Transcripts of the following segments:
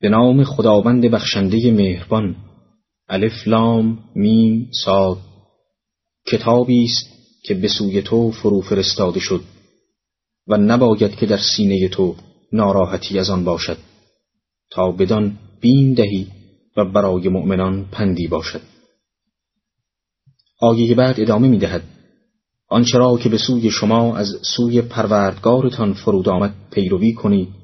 به نام خداوند بخشنده مهربان. الف لام میم صاد. کتابی است که به سوی تو فرو فرستاده شد و نباید که در سینه تو ناراحتی از آن باشد تا بدان بیم دهی و برای مؤمنان پندی باشد. آیه بعد ادامه می دهد. آنچه را که به سوی شما از سوی پروردگارتان فرود آمد پیروی کنید.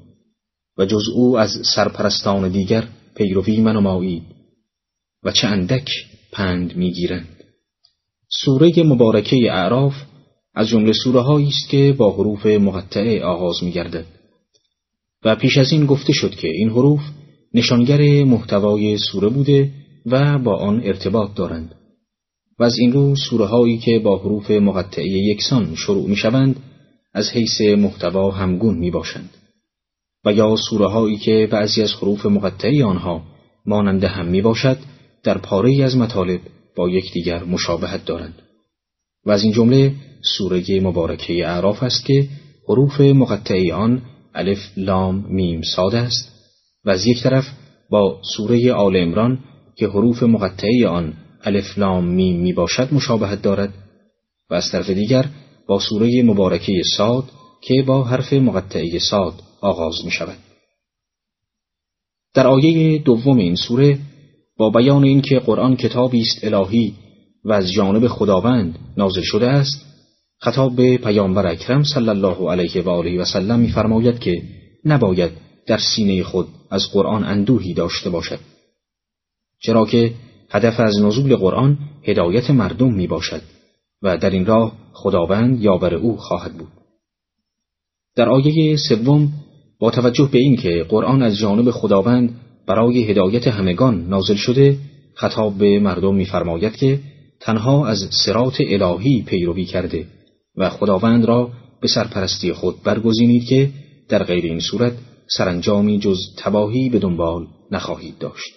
و جز او از سرپرستان دیگر پیروی منمایید و چه اندک پند می‌گیرند. سوره مبارکه اعراف از جمله سوره است که با حروف مقطعه آغاز میگردد. و پیش از این گفته شد که این حروف نشانگر محتوای سوره بوده و با آن ارتباط دارند. و از این رو سوره هایی که با حروف مقطعه یکسان شروع می شوند از حیث محتوا همگون می باشند و یا سوره هایی که بعضی از حروف مقطعه آنها مانند هم می باشد در پاره‌ای از مطالب با یکدیگر مشابهت دارند. و از این جمله سوره مبارکه اعراف است که حروف مقطعه آن الف لام میم صاد است و از یک طرف با سوره آل عمران که حروف مقطعه آن الف لام میم می باشد مشابهت دارد و از طرف دیگر با سوره مبارکه ساد که با حرف مقطعه ساد آغاز می شود. در آیه دوم این سوره با بیان اینکه قرآن کتابی است الهی و از جانب خداوند نازل شده است خطاب به پیامبر اکرم صلی الله علیه و آله و سلم می‌فرماید که نباید در سینه خود از قرآن اندوهی داشته باشد چرا که هدف از نزول قرآن هدایت مردم می باشد و در این راه خداوند یاور او خواهد بود در آیه سوم با توجه به اینکه قرآن از جانب خداوند برای هدایت همگان نازل شده خطاب به مردم می‌فرماید که تنها از سرات الهی پیروی کرده و خداوند را به سرپرستی خود برگزینید که در غیر این صورت سرانجامی جز تباهی به دنبال نخواهید داشت.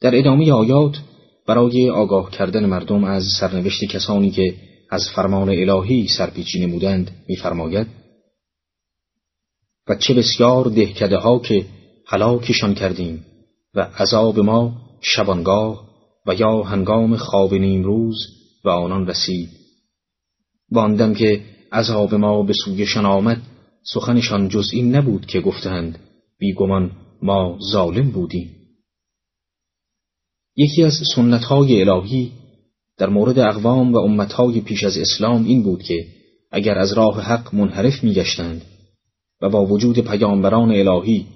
در ادامه آیات برای آگاه کردن مردم از سرنوشت کسانی که از فرمان الهی سرپیچی نمودند می‌فرماید و چه بسیار دهکده ها که هلاکشان کردیم و عذاب ما شبانگاه و یا هنگام خواب روز و آنان رسید. باندم که عذاب ما به سویشان آمد سخنشان جز این نبود که گفتند بیگمان ما ظالم بودیم. یکی از سنتهای الهی در مورد اقوام و امتهای پیش از اسلام این بود که اگر از راه حق منحرف میگشتند و با وجود پیامبران الهی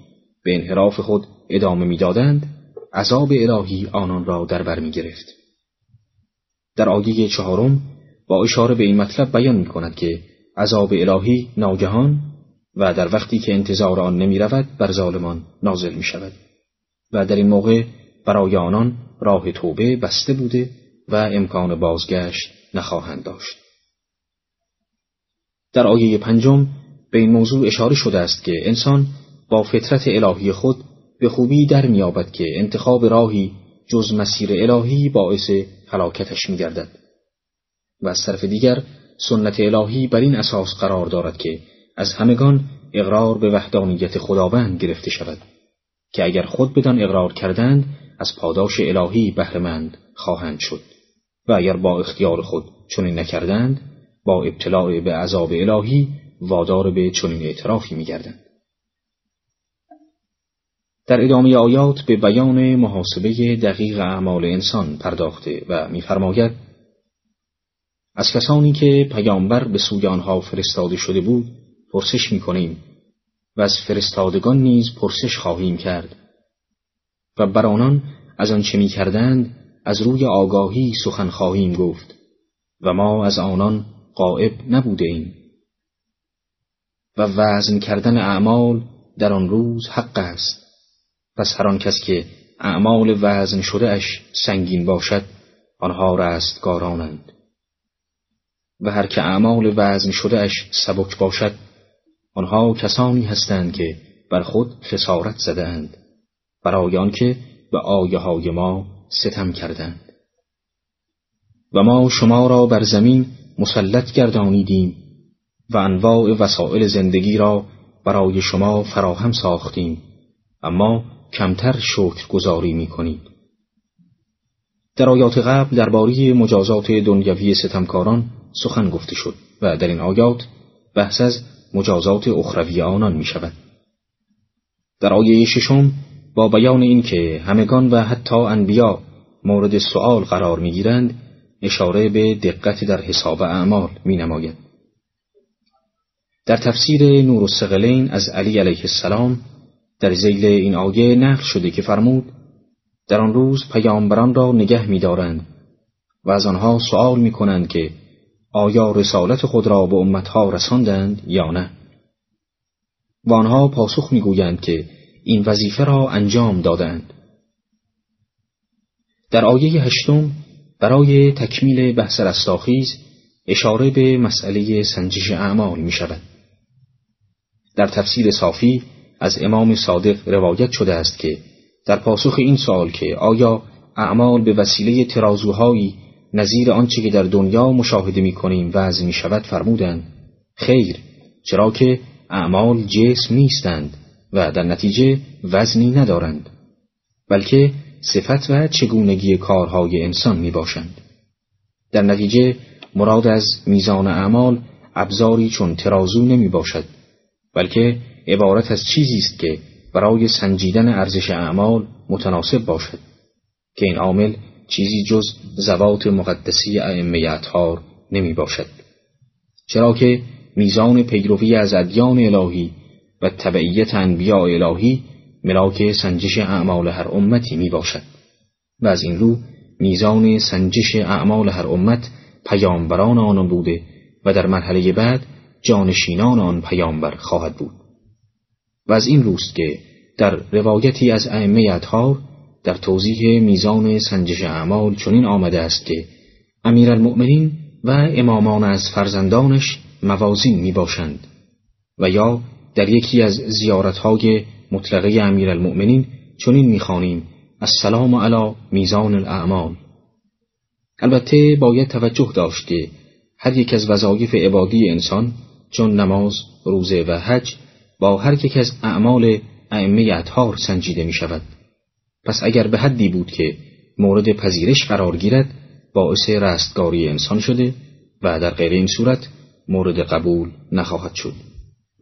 به انحراف خود ادامه می‌دادند عذاب الهی آنان را در بر می گرفت. در آیه چهارم با اشاره به این مطلب بیان می کند که عذاب الهی ناگهان و در وقتی که انتظار آن نمی رود بر ظالمان نازل می شود و در این موقع برای آنان راه توبه بسته بوده و امکان بازگشت نخواهند داشت. در آیه پنجم به این موضوع اشاره شده است که انسان با فطرت الهی خود به خوبی در میابد که انتخاب راهی جز مسیر الهی باعث هلاکتش میگردد. و از طرف دیگر سنت الهی بر این اساس قرار دارد که از همگان اقرار به وحدانیت خداوند گرفته شود که اگر خود بدان اقرار کردند از پاداش الهی بهرهمند خواهند شد و اگر با اختیار خود چنین نکردند با ابتلاع به عذاب الهی وادار به چنین اعترافی میگردند. در ادامه آیات به بیان محاسبه دقیق اعمال انسان پرداخته و می‌فرماید از کسانی که پیامبر به سوی آنها فرستاده شده بود پرسش می‌کنیم و از فرستادگان نیز پرسش خواهیم کرد و بر آنان از آنچه می‌کردند از روی آگاهی سخن خواهیم گفت و ما از آنان قائب نبوده ایم و وزن کردن اعمال در آن روز حق است. پس هر آن کس که اعمال وزن شده اش سنگین باشد آنها رستگارانند. و هر که اعمال وزن شده اش سبک باشد آنها کسانی هستند که بر خود خسارت زدند برای آنکه به آیه های ما ستم کردند. و ما شما را بر زمین مسلط گردانیدیم و انواع وسایل زندگی را برای شما فراهم ساختیم اما کمتر شکر گذاری می کنید. در آیات قبل درباره مجازات دنیوی ستمکاران سخن گفته شد و در این آیات بحث از مجازات اخروی آنان می شود. در آیه ششم با بیان اینکه همگان و حتی انبیا مورد سؤال قرار می گیرند اشاره به دقت در حساب اعمال می نماید. در تفسیر نور السقلین از علی علیه السلام در زیل این آیه نقل شده که فرمود در آن روز پیامبران را نگه می‌دارند و از آنها سؤال می کنند که آیا رسالت خود را به امتها رساندند یا نه و آنها پاسخ می‌گویند که این وظیفه را انجام دادند در آیه هشتم برای تکمیل بحث رستاخیز اشاره به مسئله سنجش اعمال می شود. در تفسیر صافی از امام صادق روایت شده است که در پاسخ این سوال که آیا اعمال به وسیله ترازوهایی نظیر آنچه که در دنیا مشاهده می کنیم وضع می شود فرمودند خیر چرا که اعمال جسم نیستند و در نتیجه وزنی ندارند بلکه صفت و چگونگی کارهای انسان می باشند. در نتیجه مراد از میزان اعمال ابزاری چون ترازو نمی باشد بلکه عبارت از چیزی است که برای سنجیدن ارزش اعمال متناسب باشد که این عامل چیزی جز زوات مقدسی ائمه اطهار نمی باشد. چرا که میزان پیروی از ادیان الهی و تبعیت انبیاء الهی ملاک سنجش اعمال هر امتی می باشد و از این رو میزان سنجش اعمال هر امت پیامبران آن بوده و در مرحله بعد جانشینان آن پیامبر خواهد بود. و از این روست که در روایتی از ائمه اطهار در توضیح میزان سنجش اعمال چنین آمده است که امیرالمؤمنین و امامان از فرزندانش موازین می باشند و یا در یکی از زیارتهای مطلقه امیرالمؤمنین چنین می‌خوانیم السلام علی میزان الاعمال. البته باید توجه داشت که هر یک از وظایف عبادی انسان چون نماز، روزه و حج با هر یک از اعمال ائمه اطهار سنجیده می شود. پس اگر به حدی بود که مورد پذیرش قرار گیرد باعث رستگاری انسان شده و در غیر این صورت مورد قبول نخواهد شد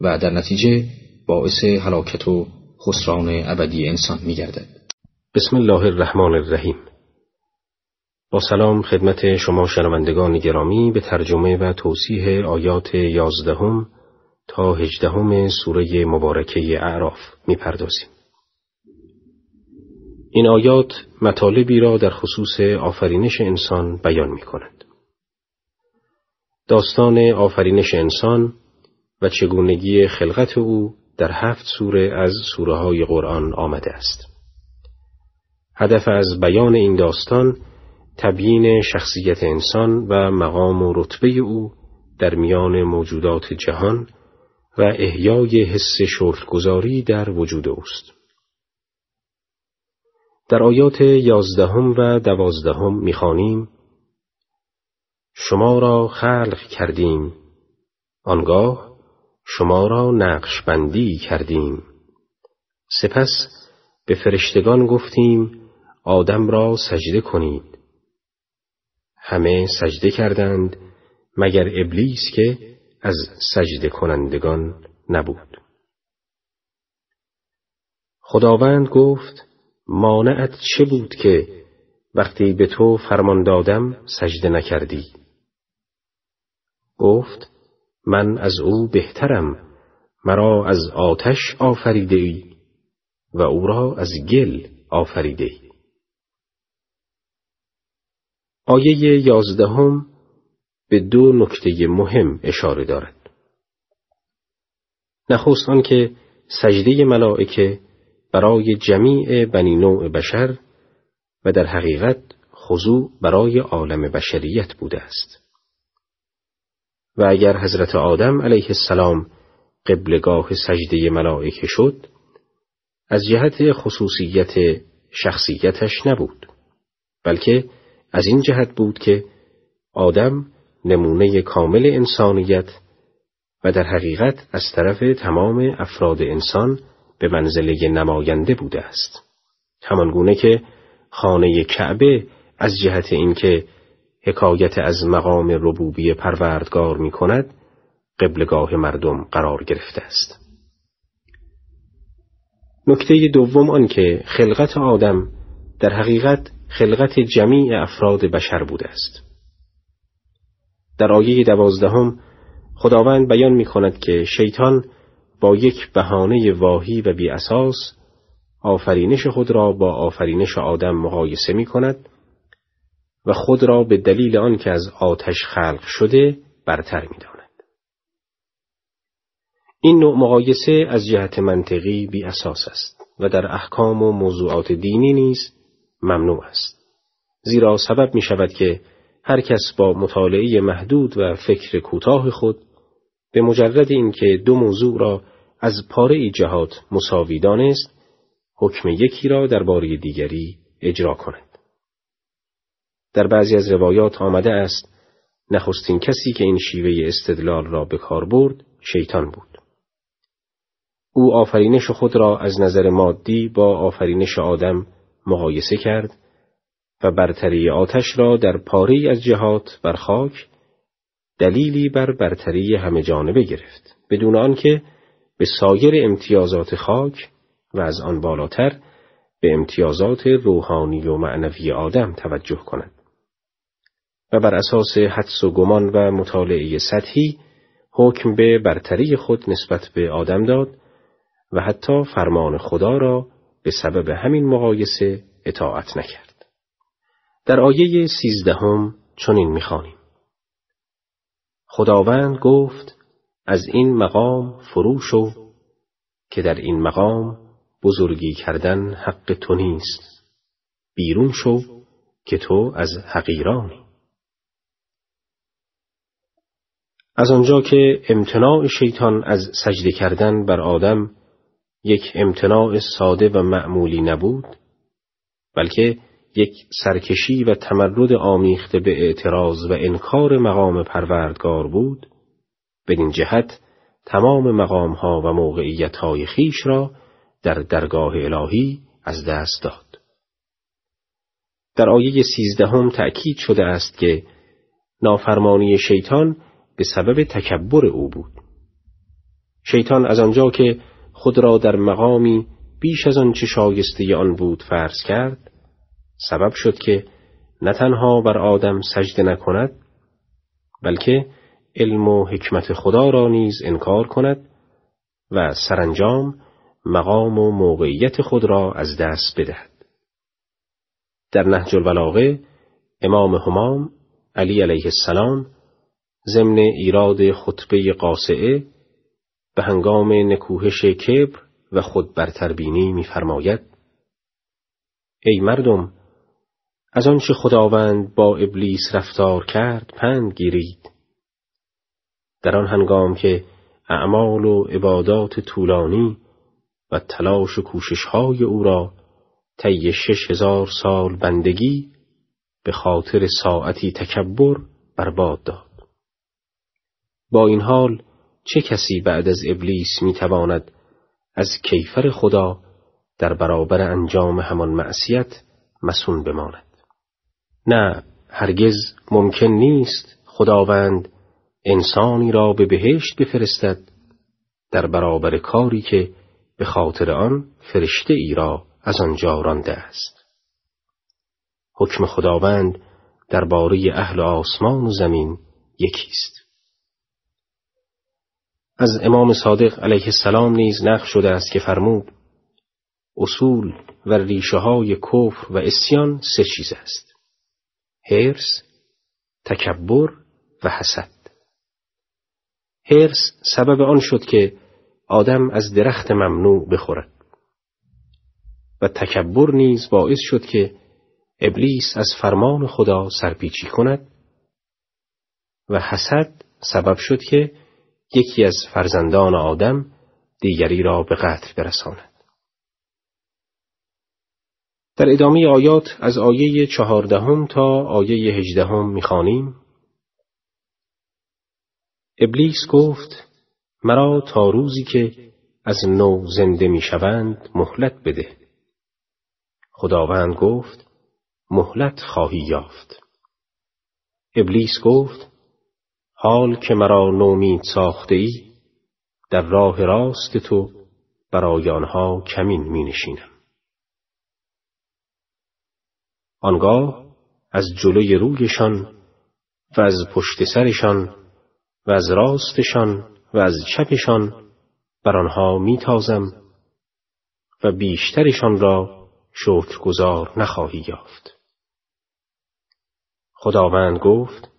و در نتیجه باعث هلاکت و خسران ابدی انسان می گردد. بسم الله الرحمن الرحیم با سلام خدمت شما شنوندگان گرامی به ترجمه و توصیح آیات یازدهم تا هجدهم سوره مبارکه اعراف می‌پردازیم. این آیات مطالبی را در خصوص آفرینش انسان بیان می کند. داستان آفرینش انسان و چگونگی خلقت او در هفت سوره از سوره های قرآن آمده است. هدف از بیان این داستان تبیین شخصیت انسان و مقام و رتبه او در میان موجودات جهان و احیای حس شکرگزاری در وجود اوست. در آیات یازدهم و دوازدهم می‌خوانیم شما را خلق کردیم آنگاه شما را نقش بندی کردیم سپس به فرشتگان گفتیم آدم را سجده کنید همه سجده کردند مگر ابلیس که از سجده کنندگان نبود. خداوند گفت مانعت چه بود که وقتی به تو فرمان دادم سجده نکردی؟ گفت من از او بهترم مرا از آتش آفریده ای و او را از گل آفریده ای آیه یازدهم به دو نکته مهم اشاره دارد. نخست که سجده ملائکه برای جمیع بنی نوع بشر و در حقیقت خضوع برای عالم بشریت بوده است. و اگر حضرت آدم علیه السلام قبلگاه سجده ملائکه شد، از جهت خصوصیت شخصیتش نبود، بلکه از این جهت بود که آدم نمونه کامل انسانیت و در حقیقت از طرف تمام افراد انسان به منزله نماینده بوده است. همانگونه که خانه کعبه از جهت اینکه حکایت از مقام ربوبی پروردگار می کند قبلگاه مردم قرار گرفته است. نکته دوم آن که خلقت آدم در حقیقت خلقت جمیع افراد بشر بوده است در آیه دوازدهم خداوند بیان می کند که شیطان با یک بهانه واهی و بی اساس آفرینش خود را با آفرینش آدم مقایسه می کند و خود را به دلیل آنکه از آتش خلق شده برتر می داند. این نوع مقایسه از جهت منطقی بی اساس است و در احکام و موضوعات دینی نیز ممنوع است. زیرا سبب می شود که هر کس با مطالعه محدود و فکر کوتاه خود به مجرد اینکه دو موضوع را از پاره جهات مساوی دانست حکم یکی را درباره دیگری اجرا کند. در بعضی از روایات آمده است نخستین کسی که این شیوه استدلال را به کار برد شیطان بود. او آفرینش خود را از نظر مادی با آفرینش آدم مقایسه کرد و برتری آتش را در پاره از جهات بر خاک دلیلی بر برتری همه جانبه گرفت. بدون آنکه به سایر امتیازات خاک و از آن بالاتر به امتیازات روحانی و معنوی آدم توجه کند. و بر اساس حدس و گمان و مطالعه سطحی حکم به برتری خود نسبت به آدم داد و حتی فرمان خدا را به سبب همین مقایسه اطاعت نکرد. در آیه سیزدهم چنین می‌خوانیم. خداوند گفت از این مقام فرو شو که در این مقام بزرگی کردن حق تو نیست. بیرون شو که تو از حقیرانی. از آنجا که امتناع شیطان از سجده کردن بر آدم یک امتناع ساده و معمولی نبود بلکه یک سرکشی و تمرد آمیخته به اعتراض و انکار مقام پروردگار بود بدین جهت تمام مقامها و موقعیتهای خیش را در درگاه الهی از دست داد. در آیه سیزدهم تأکید شده است که نافرمانی شیطان به سبب تکبر او بود. شیطان از آنجا که خود را در مقامی بیش از آنچه شایسته آن بود فرض کرد سبب شد که نه تنها بر آدم سجده نکند بلکه علم و حکمت خدا را نیز انکار کند و سرانجام مقام و موقعیت خود را از دست بدهد. در نهج البلاغه امام همام علی علیه السلام ضمن ایراد خطبه قاسعه به هنگام نکوهش کبر و خود برتربینی می‌فرماید ای مردم از آنچه خداوند با ابلیس رفتار کرد پند گیرید. در آن هنگام که اعمال و عبادات طولانی و تلاش و کوششهای او را طی شش هزار سال بندگی به خاطر ساعتی تکبر برباد داد. با این حال چه کسی بعد از ابلیس می‌تواند از کیفر خدا در برابر انجام همان معصیت مسون بماند؟ نه هرگز ممکن نیست خداوند انسانی را به بهشت بفرستد در برابر کاری که به خاطر آن فرشته ای را از آنجا رانده است. حکم خداوند درباره اهل آسمان و زمین یکیست. از امام صادق علیه السلام نیز نقل شده است که فرمود اصول و ریشه های کفر و اسیان سه چیز است هرس، تکبر و حسد. هرس سبب آن شد که آدم از درخت ممنوع بخورد و تکبر نیز باعث شد که ابلیس از فرمان خدا سرپیچی کند و حسد سبب شد که یکی از فرزندان آدم دیگری را به قتل برساند. در ادامه آیات از آیه چهاردهم تا آیه هجدهم می‌خوانیم. ابلیس گفت مرا تا روزی که از نو زنده می‌شوند مهلت بده. خداوند گفت مهلت خواهی یافت. ابلیس گفت حال که مرا نومید ساخته ای در راه راست تو برای آنها کمین می نشینم. آنگاه از جلوی رویشان و از پشت سرشان و از راستشان و از چپشان بر آنها میتازم و بیشترشان را شکرگزار نخواهی یافت. خداوند گفت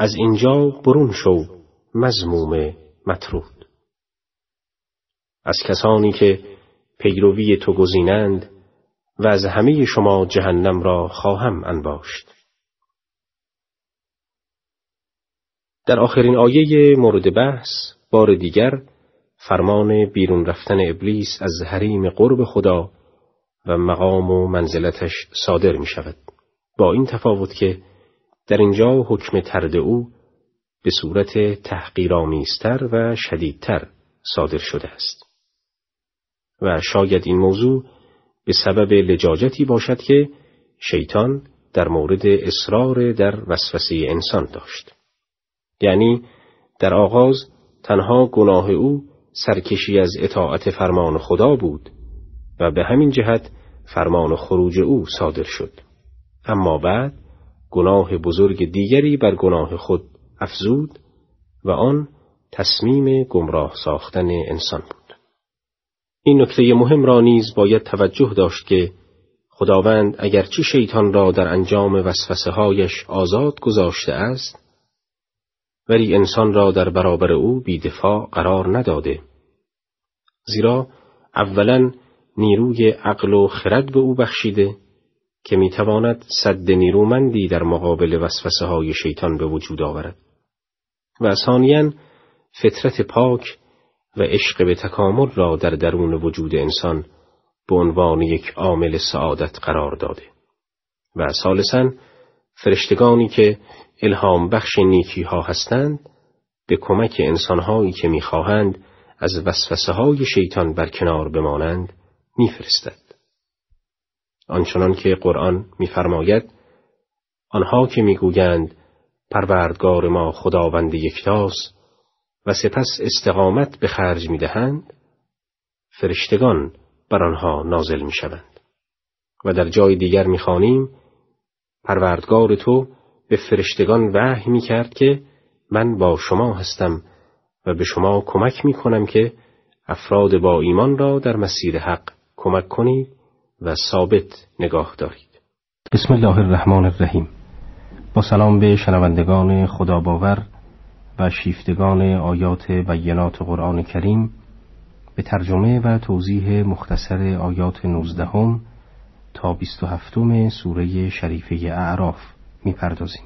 از اینجا برون شو مزموم مطرود. از کسانی که پیروی تو گزینند و از همه شما جهنم را خواهم انباشت. در آخرین آیه مورد بحث بار دیگر فرمان بیرون رفتن ابلیس از حریم قرب خدا و مقام و منزلتش صادر می شود. با این تفاوت که در اینجا حکم ترد او به صورت تحقیرآمیزتر و شدیدتر صادر شده است. و شاید این موضوع به سبب لجاجتی باشد که شیطان در مورد اصرار در وسوسه انسان داشت. یعنی در آغاز تنها گناه او سرکشی از اطاعت فرمان خدا بود و به همین جهت فرمان خروج او صادر شد اما بعد گناه بزرگ دیگری بر گناه خود افزود و آن تصمیم گمراه ساختن انسان بود. این نکته مهم را نیز باید توجه داشت که خداوند اگرچه شیطان را در انجام وسوسه هایش آزاد گذاشته است ولی انسان را در برابر او بیدفاع قرار نداده. زیرا اولا نیروی عقل و خرد به او بخشیده که می‌تواند صد نیرومندی در مقابل وسوسه های شیطان به وجود آورد و ثانیا فطرت پاک و عشق به تکامل را در درون وجود انسان به عنوان یک عامل سعادت قرار داده و ثالثا فرشتگانی که الهام بخش نیکی ها هستند به کمک انسانهایی که می‌خواهند از وسوسه های شیطان برکنار بمانند میفرستد. آنچنان که قرآن میفرماید آنها که می‌گویند پروردگار ما خداوند یکتاست و سپس استقامت به خرج می‌دهند فرشتگان بر آنها نازل می‌شوند. و در جای دیگر می‌خوانیم پروردگار تو به فرشتگان وحی می کرد که من با شما هستم و به شما کمک می کنم که افراد با ایمان را در مسیر حق کمک کنید و ثابت نگاه دارید. بسم الله الرحمن الرحیم با سلام به شنوندگان خدا باور و شیفتگان آیات بینات قرآن کریم به ترجمه و توضیح مختصر آیات نوزدهم تا بیست و هفتم سوره شریفه اعراف می‌پردازیم.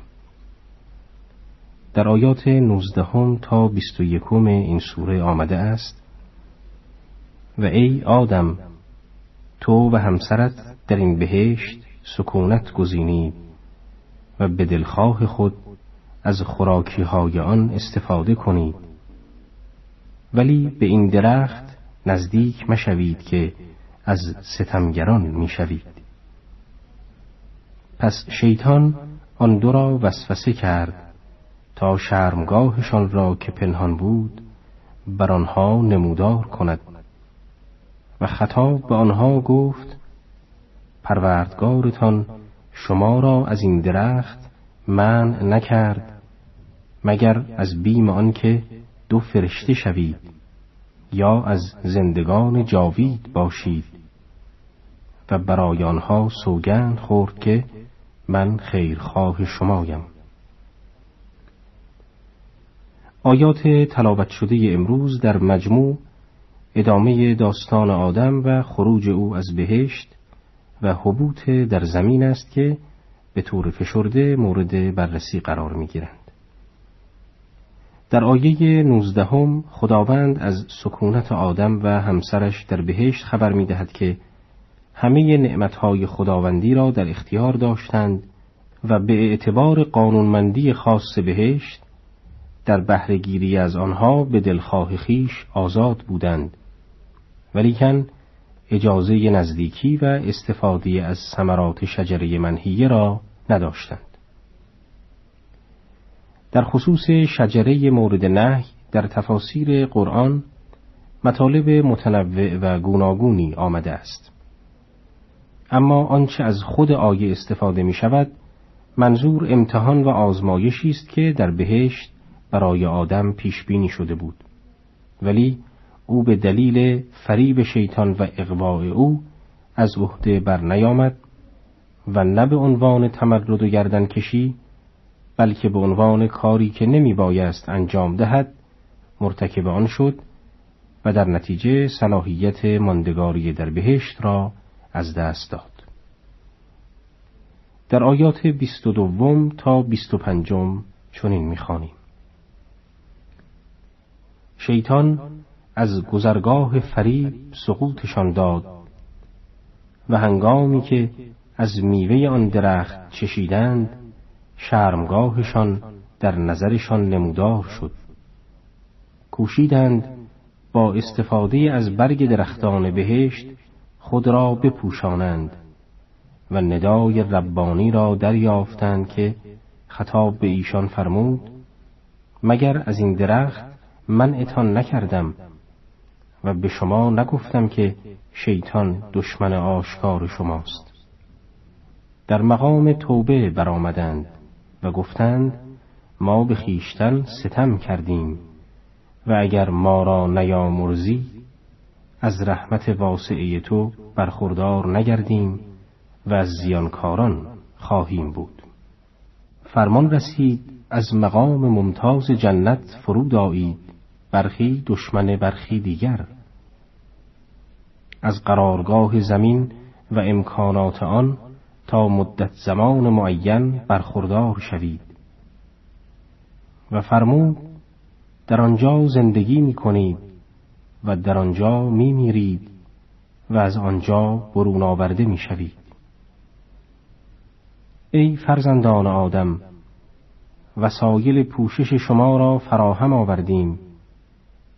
در آیات نوزدهم تا بیست و یکم این سوره آمده است و ای آدم تو و همسرت در این بهشت سکونت گزینید و به دلخواه خود از خوراکی های آن استفاده کنید. ولی به این درخت نزدیک مشوید که از ستمگران می‌شوید. پس شیطان آن دو را وسوسه کرد تا شرمگاهشان را که پنهان بود بر آنها نمودار کند. و خطاب به آنها گفت پروردگارتان شما را از این درخت من نکرد مگر از بیم آنکه دو فرشته شوید یا از زندگان جاوید باشید و برای آنها سوگند خورد که من خیرخواه شمایم آیات تلاوت شده امروز در مجموع ادامه داستان آدم و خروج او از بهشت و حبوط در زمین است که به طور فشرده مورد بررسی قرار می گیرند. در آیه نوزدهم خداوند از سکونت آدم و همسرش در بهشت خبر می دهد که همه نعمتهای خداوندی را در اختیار داشتند و به اعتبار قانونمندی خاص بهشت در بهرهگیری از آنها به دلخواه خیش آزاد بودند ولیکن اجازه نزدیکی و استفاده از ثمرات شجره منهیه را نداشتند. در خصوص شجره مورد نهی در تفاسیر قرآن مطالب متنوع و گوناگونی آمده است. اما آنچه از خود آیه استفاده می شود منظور امتحان و آزمایشی است که در بهشت برای آدم پیش بینی شده بود ولی او به دلیل فریب شیطان و اقواع او از عهده بر نیامد و نه به عنوان تمرد و گردن کشی بلکه به عنوان کاری که نمی بایست انجام دهد مرتکب آن شد و در نتیجه صلاحیت ماندگاری در بهشت را از دست داد. در آیات بیست و دوم تا بیست و پنجم چنین می‌خوانیم. شیطان از گذرگاه فریب سقوطشان داد و هنگامی که از میوه آن درخت چشیدند شرمگاهشان در نظرشان نمودار شد. کوشیدند با استفاده از برگ درختان بهشت خود را بپوشانند و ندای ربانی را دریافتند که خطاب به ایشان فرمود مگر از این درخت من اتان نکردم و به شما نگفتم که شیطان دشمن آشکار شماست. در مقام توبه برآمدند و گفتند ما به خیشتن ستم کردیم و اگر ما را نیامرزی از رحمت واسعه تو برخوردار نگردیم و از زیانکاران خواهیم بود. فرمان رسید از مقام ممتاز جنت فرود آیید برخی دشمن برخی دیگر. از قرارگاه زمین و امکانات آن تا مدت زمان معین برخوردار شوید و فرمود در آنجا زندگی می کنید و در آنجا می میرید و از آنجا برون آورده می شوید. ای فرزندان آدم وسایل پوشش شما را فراهم آوردیم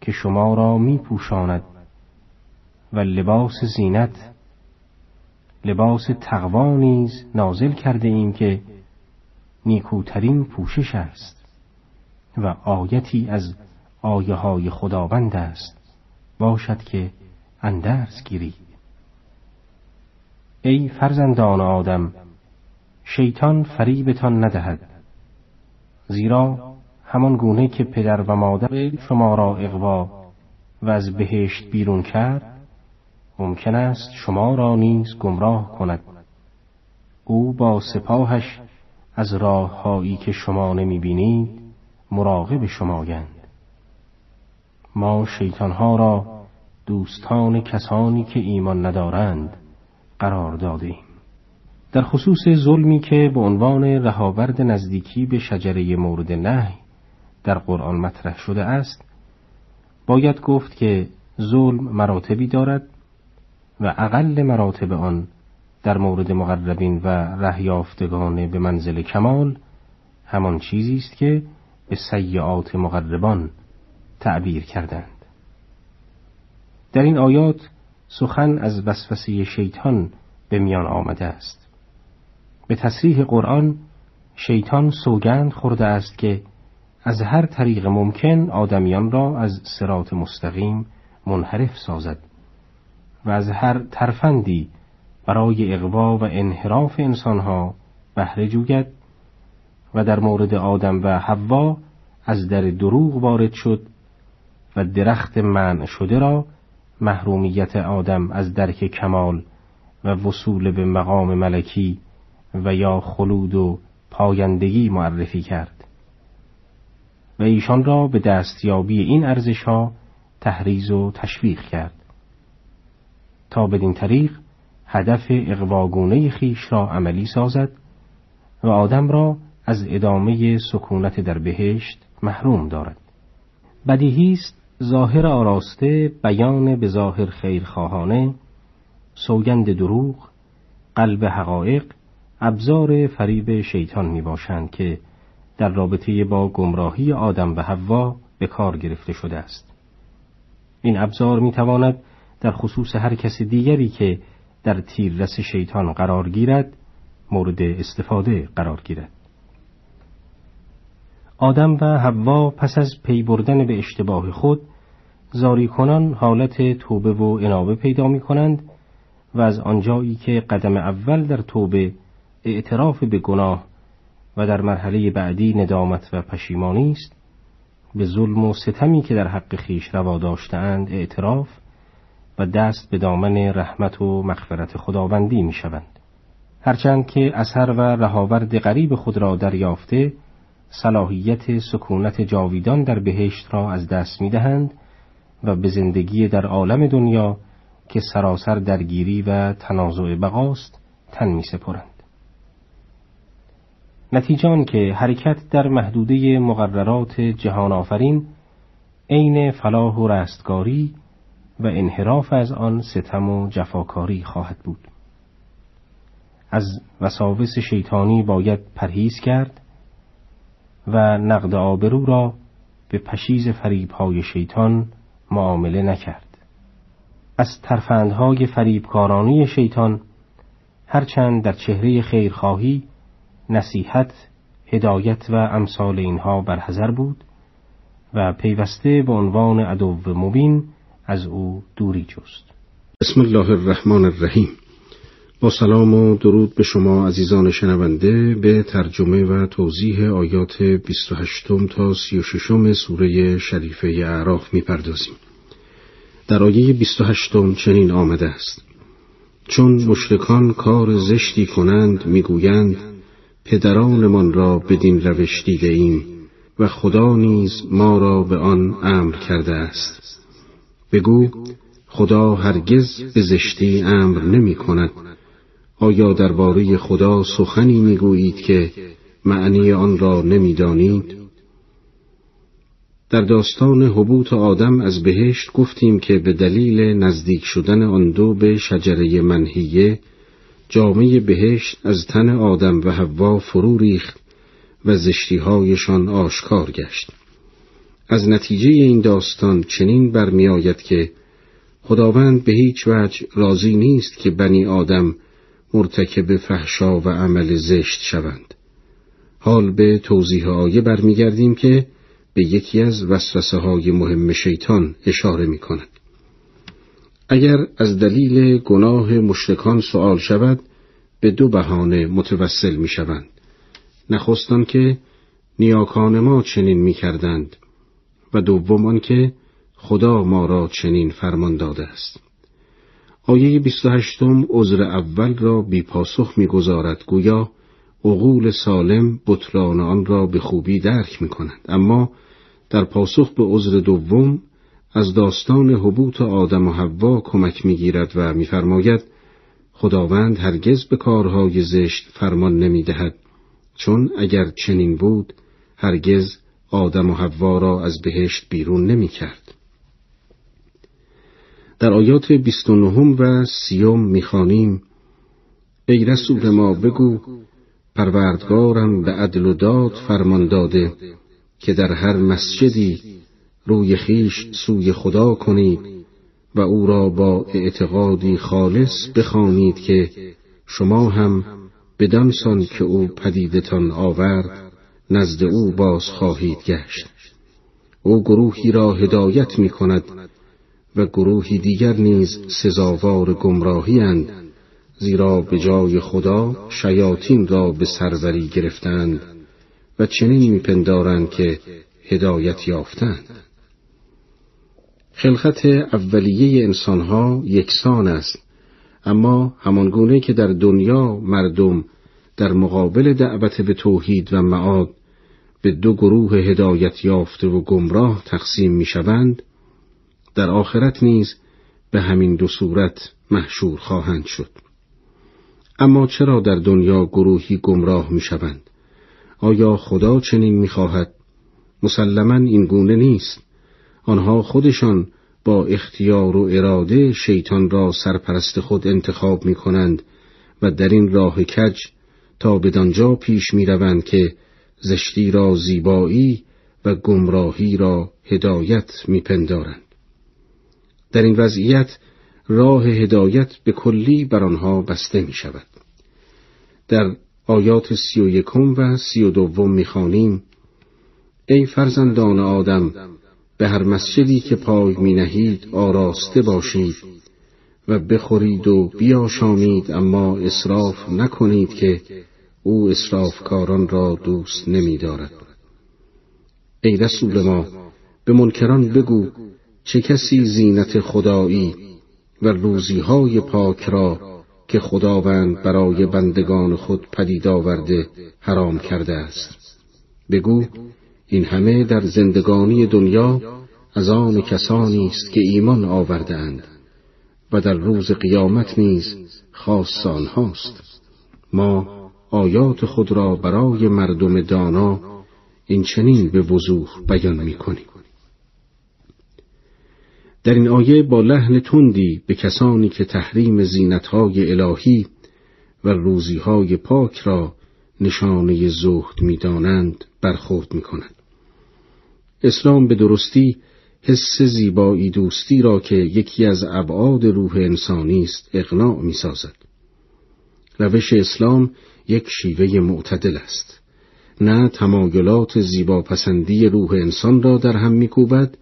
که شما را می پوشاند و لباس زینت. لباس تقوا نیز نازل کرده ایم که نیکوترین پوشش است و آیتی از آیه های خداوند است. باشد که اندرز گیرید ای فرزندان آدم شیطان فریبتان ندهد زیرا همان گونه که پدر و مادر شما را اقوا و از بهشت بیرون کرد ممکن است شما را نیز گمراه کند. او با سپاهش از راههایی که شما نمی بینید مراقب شمایند ما شیطانها را دوستان کسانی که ایمان ندارند قرار دادیم در خصوص ظلمی که به عنوان رهاورد نزدیکی به شجره مورد نهی در قرآن مطرح شده است باید گفت که ظلم مراتبی دارد و اقل مراتب آن در مورد مقربین و رهیافتگان به منزل کمال همان چیزی است که به سیعات مقربان تعبیر کردند. در این آیات سخن از وسوسه شیطان به میان آمده است. به تصریح قرآن شیطان سوگند خورده است که از هر طریق ممکن آدمیان را از سرات مستقیم منحرف سازد. و از هر ترفندی برای اقوا و انحراف انسانها بهره جوید و در مورد آدم و حوا از در دروغ وارد شد و درخت منع شده را محرومیت آدم از درک کمال و وصول به مقام ملکی و یا خلود و پایندگی معرفی کرد. و ایشان را به دستیابی این ارزش ها تحریز و تشویق کرد. تا بدین طریق هدف اقواگونه خیش را عملی سازد و آدم را از ادامه سکونت در بهشت محروم دارد. بدیهی است ظاهر آراسته بیان به ظاهر خیرخواهانه سوگند دروغ قلب حقایق ابزار فریب شیطان می باشند که در رابطه با گمراهی آدم و حوا به کار گرفته شده است. این ابزار می تواند در خصوص هر کس دیگری که در تیررس شیطان قرار گیرد مورد استفاده قرار گیرد. آدم و حوا پس از پی بردن به اشتباه خود زاری کنان حالت توبه و انابه پیدا می کنند و از آنجایی که قدم اول در توبه اعتراف به گناه و در مرحله بعدی ندامت و پشیمانی است به ظلم و ستمی که در حق خیش روا داشتهاند اعتراف و دست به دامن رحمت و مغفرت خداوندی می شوند. هرچند که اثر و رهاورد غریب خود را دریافته صلاحیت سکونت جاویدان در بهشت را از دست می دهند و به زندگی در عالم دنیا که سراسر درگیری و تنازع بقاست تن می سپرند. نتیجان که حرکت در محدوده مقررات جهان آفرین عین فلاح و رستگاری و انحراف از آن ستم و جفاکاری خواهد بود. از وساوس شیطانی باید پرهیز کرد و نقد آبرو را به پشیز فریبهای شیطان معامله نکرد. از ترفندهای فریبکارانی شیطان هرچند در چهره خیرخواهی نصیحت هدایت و امثال اینها برحضر بود و پیوسته به عنوان عدو مبین از او دوری جست. بسم الله الرحمن الرحیم. با سلام و درود به شما عزیزان شنونده به ترجمه و توضیح آیات 28 تا 36 سوره شریفه اعراف می‌پردازیم. در آیه 28 چنین آمده است. چون مشرکان کار زشتی کنند می‌گویند پدرانمان را بدین روش دیده ایم و خدا نیز ما را به آن امر کرده است. بگو خدا هرگز به زشتی امر نمی کند. آیا درباره خدا سخنی می‌گویید که معنی آن را نمی‌دانید در داستان حبوط آدم از بهشت گفتیم که به دلیل نزدیک شدن آن دو به شجره منهیه جامعه بهشت از تن آدم و حوا فرو ریخت و زشتیهایشان آشکار گشت. از نتیجه این داستان چنین برمیآید که خداوند به هیچ وجه راضی نیست که بنی آدم مرتکب فحشا و عمل زشت شوند حال به توضیح آیه برمیگردیم که به یکی از وسوسه های مهم شیطان اشاره می کند. اگر از دلیل گناه مشرکان سوال شود به دو بهانه متوسل می شوند. نخستان که نیاکان ما چنین می کردند و دوم که خدا ما را چنین فرمان داده است. آیه 28 عذر اول را بی پاسخ می گذارد گویا عقول سالم بطلان آن را به خوبی درک می کند. اما در پاسخ به عذر دوم از داستان حبوط آدم و حوا کمک می‌گیرد و میفرماید خداوند هرگز به کارهای زشت فرمان نمی‌دهد چون اگر چنین بود هرگز آدم و حوا را از بهشت بیرون نمی کرد. در آیات 29 و سیوم می‌خوانیم ای رسول ما بگو پروردگارم به عدل و داد فرمان داده که در هر مسجدی روی خیش سوی خدا کنید و او را با اعتقادی خالص بخوانید که شما هم بدانسان که او پدیدتان آورد نزد او باز خواهید گشت. او گروهی را هدایت می کند و گروهی دیگر نیز سزاوار گمراهی اند زیرا به جای خدا شیاطین را به سروری گرفتند و چنین میپندارند که هدایت یافتند. خلقت اولیه انسانها یکسان است اما همانگونه که در دنیا مردم در مقابل دعوت به توحید و معاد به دو گروه هدایت یافته و گمراه تقسیم می‌شوند در آخرت نیز به همین دو صورت محشور خواهند شد. اما چرا در دنیا گروهی گمراه می‌شوند؟ آیا خدا چنین می‌خواهد؟ مسلما این گونه نیست. آنها خودشان با اختیار و اراده شیطان را سرپرست خود انتخاب می کنند و در این راه کج تا بدانجا پیش می روند که زشتی را زیبایی و گمراهی را هدایت می پندارند. در این وضعیت راه هدایت به کلی بر آنها بسته می شود. در آیات سی و یکم و سی و دوم می خانیم ای فرزندان آدم به هر مسجدی که پای می نهید آراسته باشید و بخورید و بیاشامید اما اصراف نکنید که او اصرافکاران را دوست نمی دارد. ای رسول ما به منکران بگو چه کسی زینت خدایی و روزیهای پاک را که خداوند برای بندگان خود پدید آورده حرام کرده است بگو این همه در زندگانی دنیا از آن کسانی است که ایمان آوردهاند و در روز قیامت نیز خاص آنهاست ما آیات خود را برای مردم دانا این چنین به وضوح بیان می کنیم. در این آیه با لحن تندی به کسانی که تحریم زینتهای الهی و روزیهای پاک را نشانه زهد می‌دانند برخورد می کند. اسلام به درستی حس زیبایی دوستی را که یکی از ابعاد روح انسانی است اقناع می سازد. روش اسلام یک شیوه معتدل است. نه تمایلات زیباپسندی روح انسان را در هم میکوبد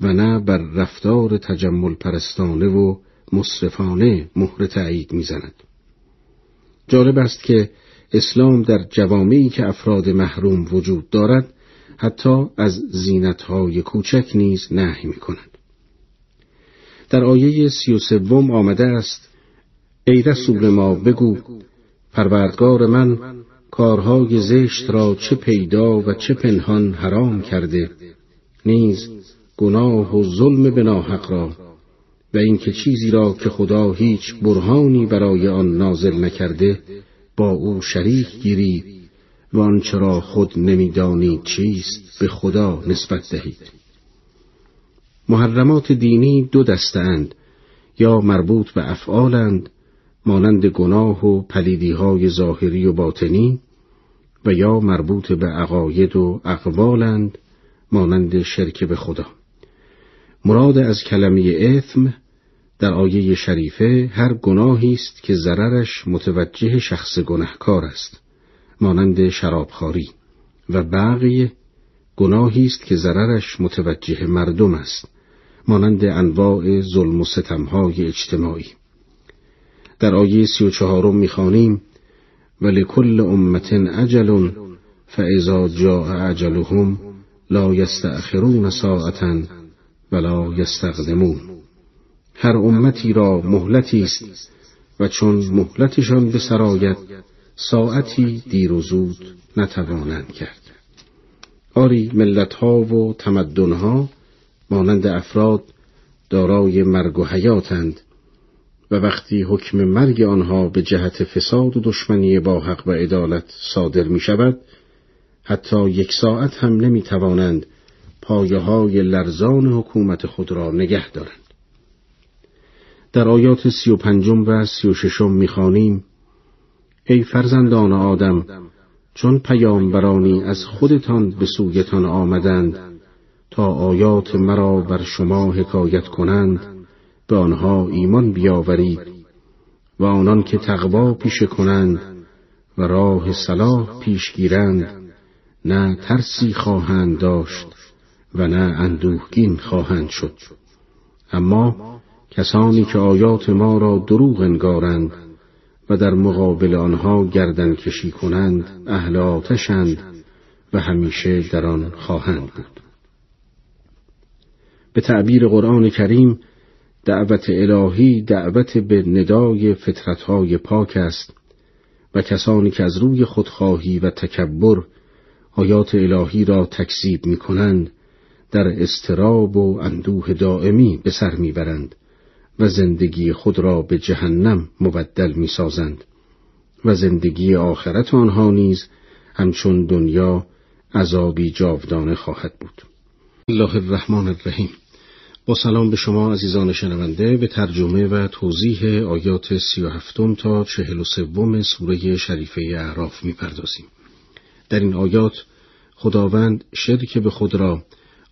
و نه بر رفتار تجمل پرستانه و مصرفانه مهر تایید می‌زند. جالب است که اسلام در جوامعی که افراد محروم وجود دارد حتی از زینتهای کوچک نیز نهی می کند. در آیه سی و سوم آمده است ای رسول ما بگو پروردگار من کارهای زشت را چه پیدا و چه پنهان حرام کرده نیز گناه و ظلم به ناحق را و اینکه چیزی را که خدا هیچ برهانی برای آن نازل نکرده با او شریک گیری و آنچه را خود نمی‌دانید چیست به خدا نسبت دهید. محرمات دینی دو دستند یا مربوط به افعالند مانند گناه و پلیدیهای ظاهری و باطنی و یا مربوط به عقاید و اقوالند مانند شرک به خدا. مراد از کلمه اثم در آیه شریفه هر گناهی است که ضررش متوجه شخص گنهکار است. مانند شرابخواری و بقیه گناهی است که ضررش متوجه مردم است مانند انواع ظلم و ستمهای اجتماعی. در آیه سی و چهارم می‌خوانیم ولکل امت اجل فاذا جاء اجلهم لا یستأخرون ساعتا ولا یستقدمون. هر امتی را مهلتی است و چون مهلتشان به سرایت ساعتی دیر و زود نتوانند کرد آری ملتها و تمدنها مانند افراد دارای مرگ و حیاتند و وقتی حکم مرگ آنها به جهت فساد و دشمنی با حق و عدالت صادر می شود حتی یک ساعت هم نمی توانند پایه های لرزان حکومت خود را نگه دارند. در آیات سی و پنجم و سی و ششم می‌خوانیم ای فرزندان آدم چون پیامبرانی از خودتان به سویتان آمدند تا آیات مرا بر شما حکایت کنند به آنها ایمان بیاورید و آنان که تقوا پیشه کنند و راه صلاح پیش گیرند نه ترسی خواهند داشت و نه اندوهگین خواهند شد. اما کسانی که آیات ما را دروغ انگارند در مقابل آنها گردن کشی کنند اهل آتشند و همیشه در آن خواهند بود. به تعبیر قرآن کریم دعوت الهی دعوت به ندای فطرتهای پاک است و کسانی که از روی خودخواهی و تکبر آیات الهی را تکذیب می کنند در استراب و اندوه دائمی به سر می‌برند. و زندگی خود را به جهنم مبدل می سازند و زندگی آخرت آنها نیز همچون دنیا عذابی جاودانه خواهد بود. الله الرحمن الرحیم. با سلام به شما عزیزان شنونده به ترجمه و توضیح آیات سی و هفتم تا چهل و سوم سوره شریفه اعراف می‌پردازیم. در این آیات خداوند شرک به خود را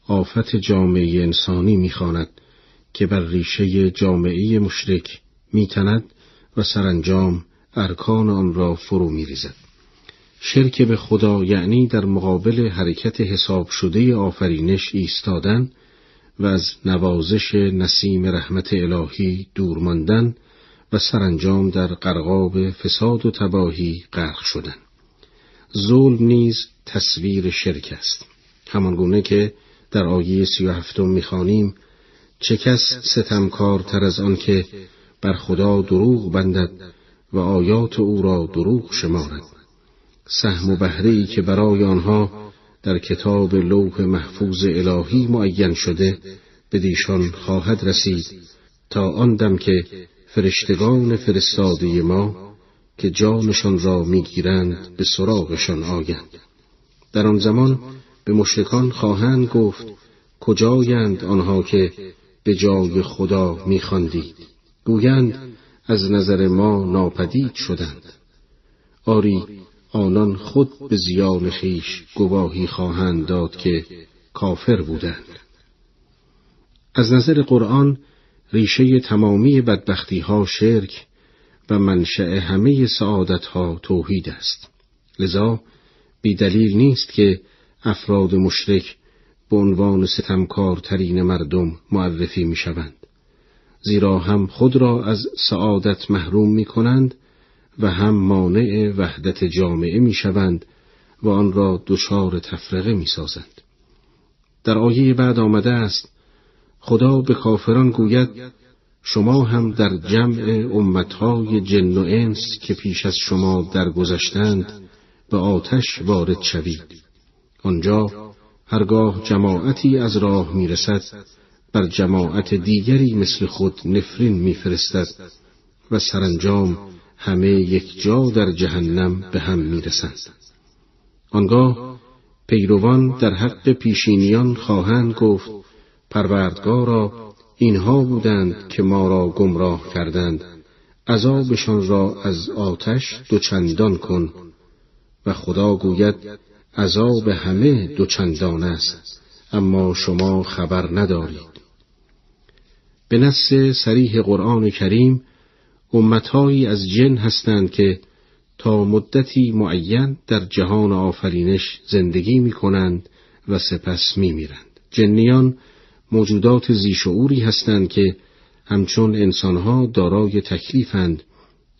آفت جامعه انسانی می‌خواند که بر ریشه جامعه مشرک میتند و سرانجام ارکان آن را فرو میریزد. شرک به خدا یعنی در مقابل حرکت حساب شده آفرینش ایستادن و از نوازش نسیم رحمت الهی دور ماندن و سرانجام در قرقاب فساد و تباهی غرق شدن. ظلم نیز تصویر شرک است. همانگونه که در آیه سی و هفتم می‌خوانیم چه کس ستمکارتر از آن که بر خدا دروغ بندد و آیات او را دروغ شمارد. سهم و بهرهی که برای آنها در کتاب لوح محفوظ الهی معین شده به دیشان خواهد رسید تا آن دم که فرشتگان فرستاده ما که جانشان را می‌گیرند به سراغشان آیند. در آن زمان به مشرکان خواهند گفت کجایند آنها که به جای خدا میخواندید گویند از نظر ما ناپدید شدند. آری آنان خود به زیان خیش گواهی خواهند داد که کافر بودند. از نظر قرآن ریشه تمامی بدبختی ها شرک و منشأ همه سعادت ها توحید است. لذا بی دلیل نیست که افراد مشرک به عنوان ستمکارترین مردم معرفی می شوند. زیرا هم خود را از سعادت محروم می کنند و هم مانع وحدت جامعه می شوند و آن را دچار تفرقه می سازند. در آیه بعد آمده است خدا به کافران گوید شما هم در جمع امتهای جن و انس که پیش از شما درگذشتند به آتش وارد شوید آنجا هرگاه جماعتی از راه می‌رسد بر جماعت دیگری مثل خود نفرین میفرستد و سرانجام همه یک جا در جهنم به هم می‌رسند آنگاه پیروان در حق پیشینیان خواهند گفت پروردگارا اینها بودند که ما را گمراه کردند عذابشان را از آتش دوچندان کن و خدا گوید عذاب همه دوچندان است اما شما خبر ندارید به نص سریح قرآن کریم امتهایی از جن هستند که تا مدتی معین در جهان آفرینش زندگی می کنند و سپس می میرند. جنیان موجودات زیشعوری هستند که همچون انسانها دارای تکلیفند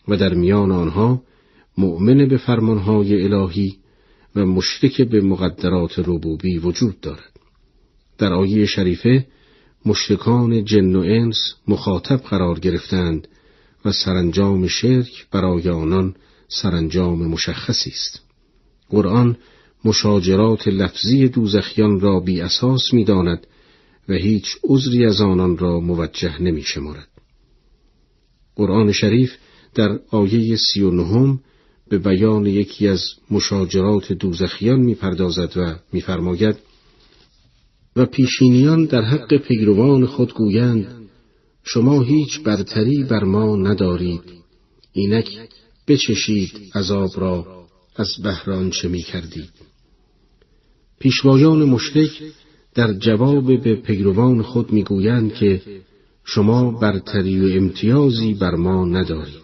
و در میان آنها مؤمن به فرمانهای الهی و مشرک به مقدرات ربوبی وجود دارد. در آیه شریفه مشرکان جن و انس مخاطب قرار گرفتند و سرانجام شرک برای آنان سرانجام مشخصی است. قرآن مشاجرات لفظی دوزخیان را بی اساس می داند و هیچ عذری از آنان را موجه نمی شمارد. قرآن شریف در آیه سی و نهم به بیان یکی از مشاجرات دوزخیان می‌پردازد و میفرماید و پیشینیان در حق پیروان خود گویند شما هیچ برتری بر ما ندارید. اینک بچشید عذاب را از بهران چه می کردید پیشوایان مشرک در جواب به پیروان خود می‌گویند که شما برتری و امتیازی بر ما ندارید.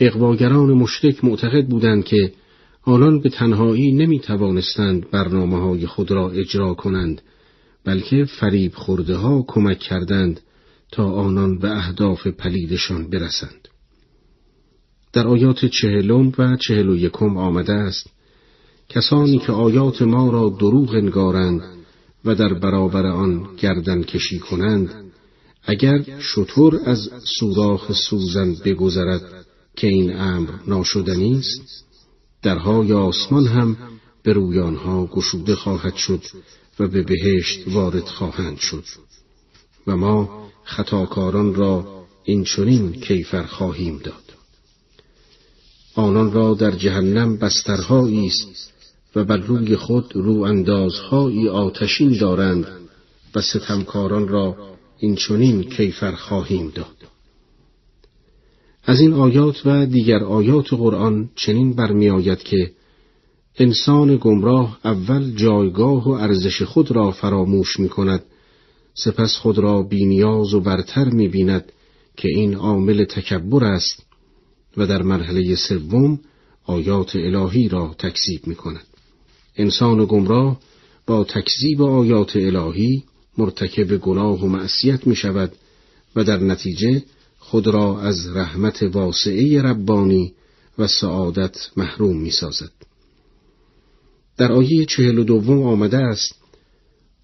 اقواگران مشرک معتقد بودند که آنان به تنهایی نمی توانستند برنامه های خود را اجرا کنند بلکه فریب خورده ها کمک کردند تا آنان به اهداف پلیدشان برسند. در آیات چهلم و چهل و یکم آمده است کسانی که آیات ما را دروغ انگارند و در برابر آن گردن کشی کنند اگر شطور از سوراخ سوزن بگذرد که این امر ناشدنی است درهای آسمان هم به روی آنها گشوده خواهد شد و به بهشت وارد خواهند شد. و ما خطاکاران را این چنین کیفر خواهیم داد. آنان را در جهنم بسترهایی است و بر روی خود رو اندازهایی آتشین دارند و ستمکاران را این چنین کیفر خواهیم داد. از این آیات و دیگر آیات قرآن چنین برمیآید که انسان گمراه اول جایگاه و ارزش خود را فراموش می کند سپس خود را بینیاز و برتر می بیند که این عامل تکبر است و در مرحله سوم آیات الهی را تکذیب می کند. انسان گمراه با تکذیب آیات الهی مرتکب گناه و معصیت می شود و در نتیجه خود را از رحمت واسعه ربانی و سعادت محروم می سازد. در آیه چهل و دوم آمده است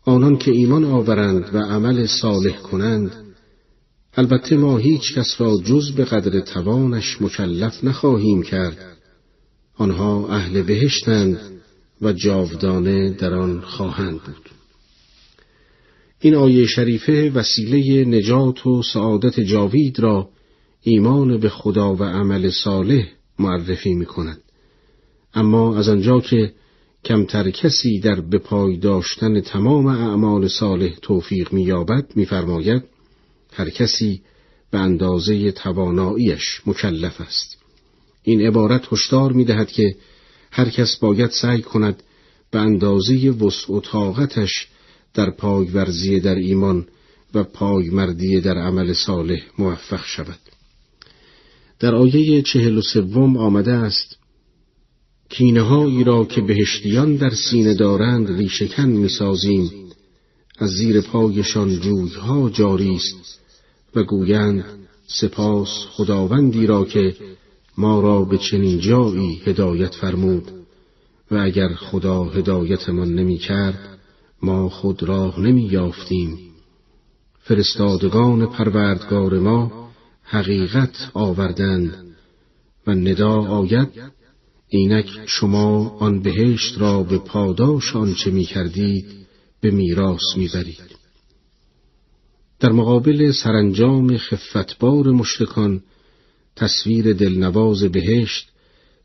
آنان که ایمان آورند و عمل صالح کنند البته ما هیچ کس را جز به قدر توانش مکلف نخواهیم کرد آنها اهل بهشتند و جاودانه در آن خواهند بود این آیه شریفه وسیله نجات و سعادت جاوید را ایمان به خدا و عمل صالح معرفی می کند. اما از آنجا که کمتر کسی در بپای داشتن تمام اعمال صالح توفیق مییابد میفرماید هر کسی به اندازه تواناییش مکلف است این عبارت هشدار می‌دهد که هر کس باید سعی کند به اندازه وسع و طاقتش در پایورزی در ایمان و پایمردی در عمل صالح موفق شود. در آیه چهل و سوم آمده است کینهایی را که بهشتیان در سینه دارند ریشکن می‌سازیم. از زیر پایشان جویها جاری است و گویند سپاس خداوندی را که ما را به چنین جایی هدایت فرمود و اگر خدا هدایتمان نمی کرد ما خود راه نمی یافتیم فرستادگان پروردگار ما حقیقت آوردند و ندا آید اینک شما آن بهشت را به پاداش آنچه می کردید به میراث می‌برید. در مقابل سرانجام خفتبار مشرکان تصویر دلنواز بهشت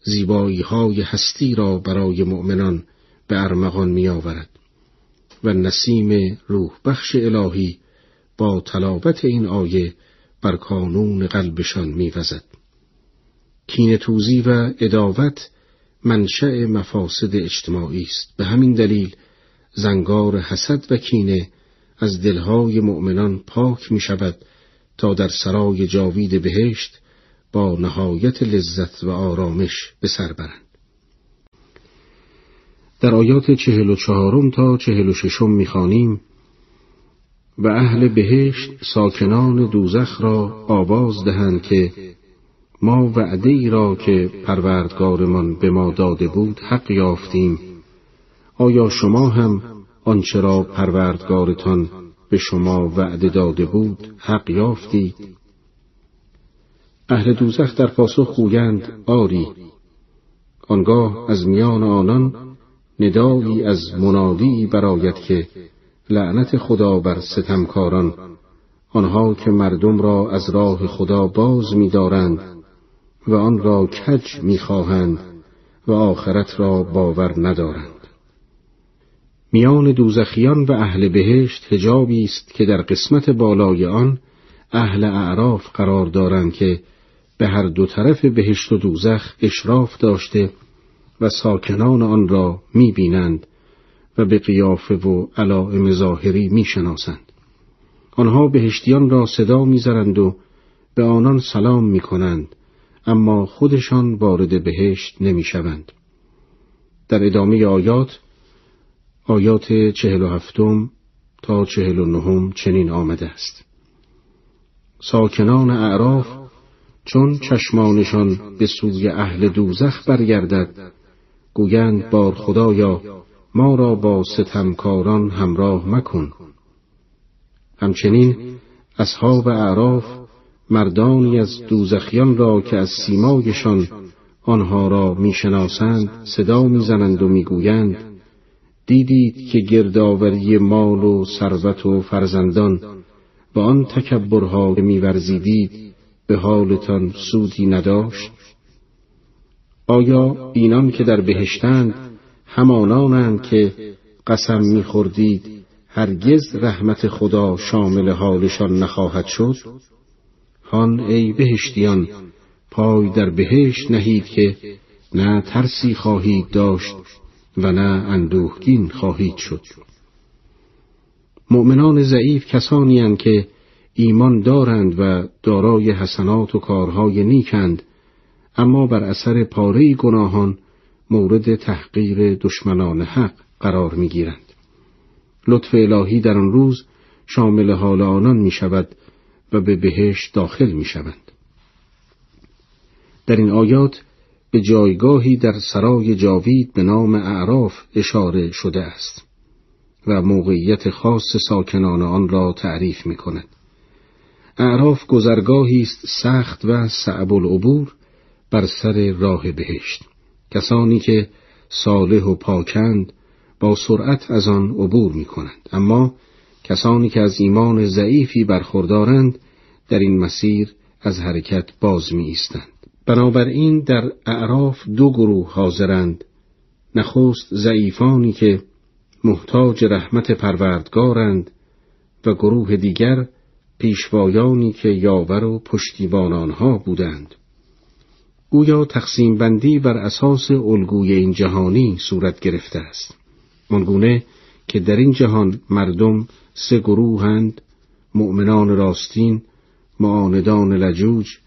زیبایی های هستی را برای مؤمنان به ارمغان می آورد و نسیم روح بخش الهی با تلاوت این آیه بر کانون قلبشان میوزد. کین توزی و اداوت منشأ مفاسد اجتماعی است به همین دلیل زنگار حسد و کینه از دلهای مؤمنان پاک می شود تا در سرای جاوید بهشت با نهایت لذت و آرامش به سر برند. در آیات چهل و چهارم تا چهل و ششم می‌خوانیم و اهل بهشت ساکنان دوزخ را آواز دهند که ما وعده ای را که پروردگارمان به ما داده بود حق یافتیم. آیا شما هم آنچه را پروردگارتان به شما وعده داده بود حق یافتی اهل دوزخ در پاسخ گویند آری آنگاه از میان آنان ندایی از منادی براید که لعنت خدا بر ستمکاران آنها که مردم را از راه خدا باز می‌دارند و آن را کج می‌خواهند و آخرت را باور ندارند. میان دوزخیان و اهل بهشت هجابی است که در قسمت بالای آن اهل اعراف قرار دارند که به هر دو طرف بهشت و دوزخ اشراف داشته و ساکنان آن را می‌بینند و به قیافه و علائم ظاهری می‌شناسند آنها بهشتیان را صدا می‌زنند و به آنان سلام می‌کنند اما خودشان وارد بهشت نمی‌شوند. در ادامه آیات آیات چهل و هفتم تا چهل و نهم چنین آمده است ساکنان اعراف چون چشمانشان به سوی اهل دوزخ برگردد گویند بار خدایا ما را با ستمکاران همراه مکن. همچنین اصحاب اعراف مردانی از دوزخیان را که از سیمایشان آنها را می‌شناسند صدا می‌زنند و می‌گویند دیدید که گردآوری مال و ثروت و فرزندان و آن تکبرها که میورزیدید به حالتان سودی نداشت؟ آیا اینان که در بهشتند همانانند که قسم میخوردید هرگز رحمت خدا شامل حالشان نخواهد شد؟ هان ای بهشتیان پای در بهشت نهید که نه ترسی خواهید داشت و نه اندوهگین خواهید شد. مؤمنان ضعیف کسانی که ایمان دارند و دارای حسنات و کارهای نیکند اما بر اثر پاره گناهان مورد تحقیر دشمنان حق قرار می‌گیرند. لطف الهی در آن روز شامل حال آنان می شود و به بهشت داخل می شوند. در این آیات به جایگاهی در سرای جاوید به نام اعراف اشاره شده است و موقعیت خاص ساکنان آن را تعریف می کند. اعراف گذرگاهی است سخت و صعب العبور بر سر راه بهشت. کسانی که صالح و پاکند با سرعت از آن عبور می کنند اما کسانی که از ایمان ضعیفی برخوردارند در این مسیر از حرکت باز می ایستند بنابراین در اعراف دو گروه حاضرند. نخست ضعیفانی که محتاج رحمت پروردگارند و گروه دیگر پیشوایانی که یاور و پشتیبان آنها بودند. گویا تقسیم بندی بر اساس الگوی این جهانی صورت گرفته است. آنگونه که در این جهان مردم سه گروهند مؤمنان راستین معاندان لجوج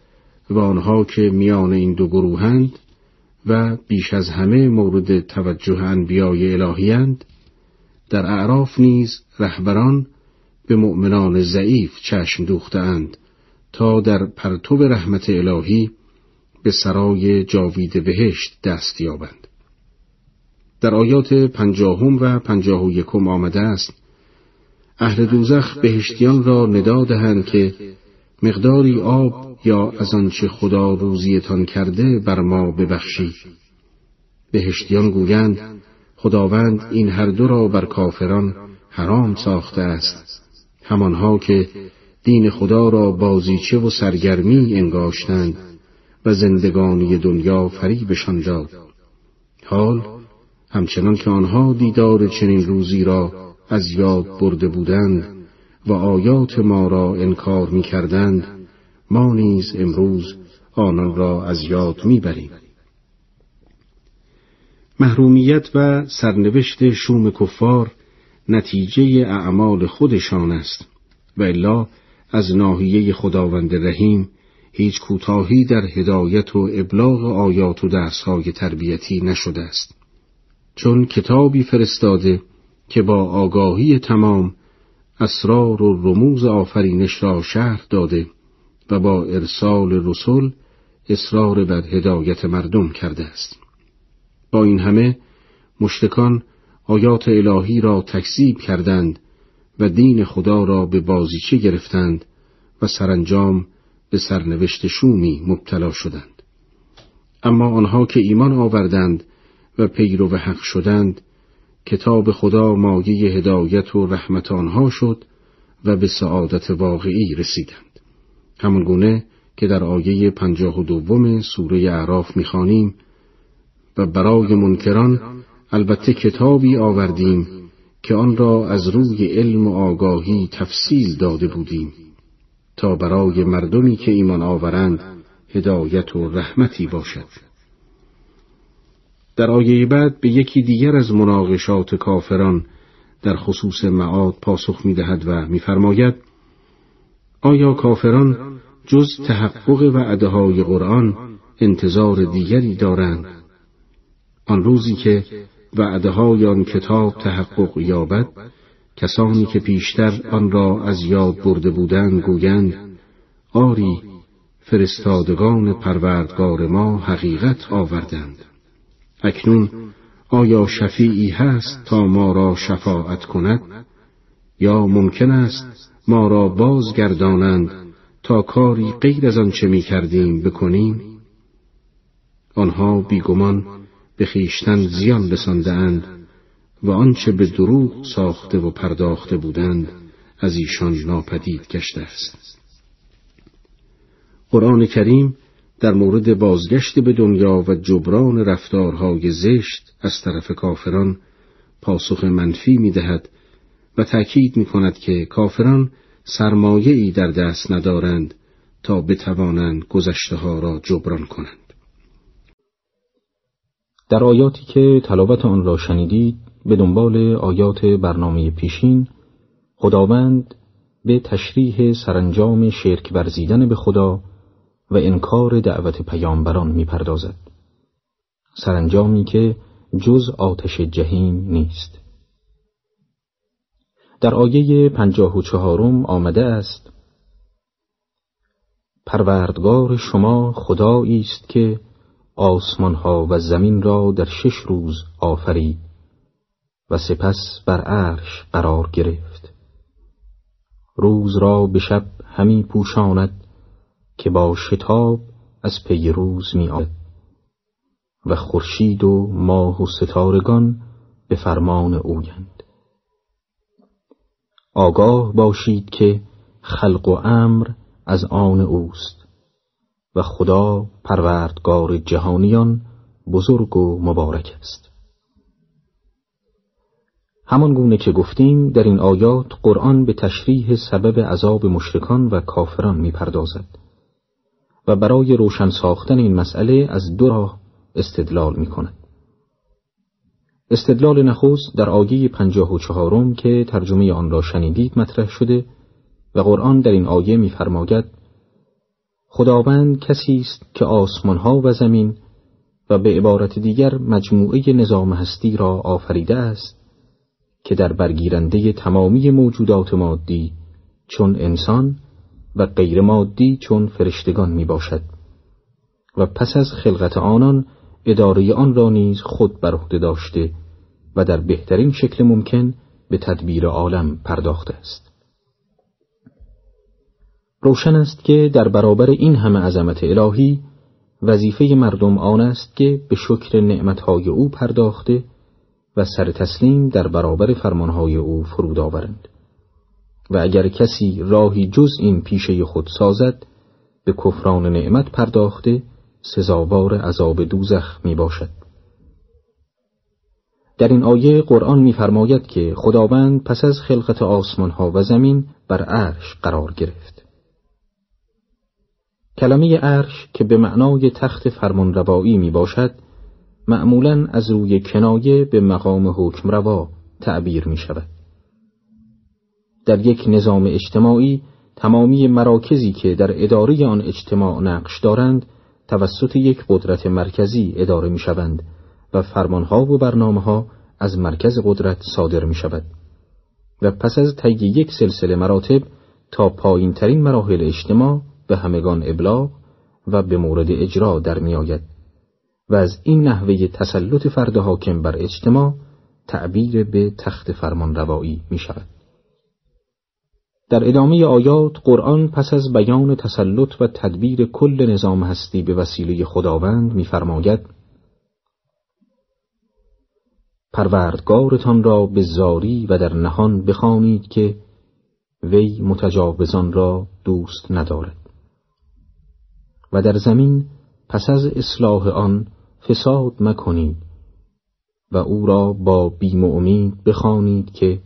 و آنها که میان این دو گروهند و بیش از همه مورد توجه انبیای الهیند در اعراف نیز رهبران به مؤمنان ضعیف چشم دوختند تا در پرتو رحمت الهی به سرای جاوید بهشت دست یابند. در آیات پنجاهم و پنجاه و یکم آمده است اهل دوزخ بهشتیان را ندا دهند که مقداری آب یا از آنچه خدا روزیتان کرده بر ما ببخشید. بهشتیان گویند خداوند این هر دو را بر کافران حرام ساخته است. همانها که دین خدا را بازیچه و سرگرمی انگاشتند. و زندگانی دنیا فریبشان داد حال همچنان که آنها دیدار چنین روزی را از یاد برده بودند و آیات ما را انکار می کردند ما نیز امروز آنان را از یاد می بریم. محرومیت و سرنوشت شوم کفار نتیجه اعمال خودشان است و الا از ناحیه خداوند رحیم هیچ کوتاهی در هدایت و ابلاغ آیات و درسهای تربیتی نشده است. چون کتابی فرستاده که با آگاهی تمام اسرار و رموز آفرینش را شهر داده و با ارسال رسول اصرار بر هدایت مردم کرده است. با این همه مشتکان آیات الهی را تکذیب کردند و دین خدا را به بازیچه گرفتند و سرانجام به سرنوشت شومی مبتلا شدند. اما آنها که ایمان آوردند و پیرو و حق شدند کتاب خدا مایه هدایت و رحمت آنها شد و به سعادت واقعی رسیدند. همون گونه که در آیه پنجاه و دوم سوره اعراف می‌خوانیم و برای منکران البته کتابی آوردیم که آن را از روی علم و آگاهی تفصیل داده بودیم. تا برای مردمی که ایمان آورند هدایت و رحمتی باشد. در آیه بعد به یکی دیگر از مناقشات کافران در خصوص معاد پاسخ می دهد و میفرماید آیا کافران جز تحقق وعده های قرآن انتظار دیگری دارند؟ آن روزی که وعده های آن کتاب تحقق یابد کسانی که پیشتر آن را از یاد برده بودند گویند آری فرستادگان پروردگار ما حقیقت آوردند. اکنون آیا شفیعی هست تا ما را شفاعت کند؟ یا ممکن است ما را بازگردانند تا کاری غیر از آنچه می کردیم بکنیم؟ آنها بیگمان به خیشتن زیان رسانده و آنچه به دروغ ساخته و پرداخته بودند از ایشان ناپدید گشته است قرآن کریم در مورد بازگشت به دنیا و جبران رفتارهای زشت از طرف کافران پاسخ منفی می دهد و تأکید می کند که کافران ای در دست ندارند تا بتوانند گذشته ها را جبران کنند. در آیاتی که تلاوت آن را شنیدید به دنبال آیات برنامه پیشین خداوند به تشریح سرانجام شرک ورزیدن به خدا و انکار دعوت پیامبران می‌پردازد. سرانجامی که جز آتش جهیم نیست. در آیه پنجاه و چهارم آمده است پروردگار شما خدایی است که آسمانها و زمین را در شش روز آفرید. و سپس بر عرش قرار گرفت. روز را به شب همی پوشاند که با شتاب از پی روز می آید و خورشید و ماه و ستارگان به فرمان اویند. آگاه باشید که خلق و امر از آن اوست و خدا پروردگار جهانیان بزرگ و مبارک است. همان گونه که گفتیم در این آیات قرآن به تشریح سبب عذاب مشرکان و کافران می‌پردازد و برای روشن ساختن این مسئله از دو راه استدلال می کند. استدلال نخست در آیه پنجاه و چهارم که ترجمه آن را شنیدید مطرح شده و قرآن در این آیه می‌فرماید خداوند کسی است که آسمانها و زمین و به عبارت دیگر مجموعه نظام هستی را آفریده است که در برگیرنده تمامی موجودات مادی چون انسان و غیر مادی چون فرشتگان می باشد و پس از خلقت آنان اداره آن را نیز خود بر عهده داشته و در بهترین شکل ممکن به تدبیر عالم پرداخته است. روشن است که در برابر این همه عظمت الهی وظیفه مردم آن است که به شکر نعمتهای او پرداخته و سر تسلیم در برابر فرمانهای او فرود آورند و اگر کسی راهی جز این پیشه خود سازد به کفران نعمت پرداخته سزاوار عذاب دوزخ می باشد. در این آیه قرآن می‌فرماید که خداوند پس از خلقت آسمان ها و زمین بر عرش قرار گرفت. کلمه عرش که به معنای تخت فرمانروایی می باشد معمولا از روی کنایه به مقام حکم روا تعبیر می شود. در یک نظام اجتماعی تمامی مراکزی که در اداره آن اجتماع نقش دارند توسط یک قدرت مرکزی اداره می شوند و فرمانها و برنامه ها از مرکز قدرت صادر می شود و پس از طی یک سلسله مراتب تا پایین ترین مراحل اجتماع به همگان ابلاغ و به مورد اجرا در می آید و از این نحوه تسلط فرد حاکم بر اجتماع تعبیر به تخت فرمان روایی می شود. در ادامه آیات قرآن پس از بیان تسلط و تدبیر کل نظام هستی به وسیله خداوند می‌فرماید پروردگارتان را به زاری و در نهان بخوانید که وی متجاوزان را دوست ندارد و در زمین پس از اصلاح آن فساد مکنید و او را با بیم و امید بخوانید که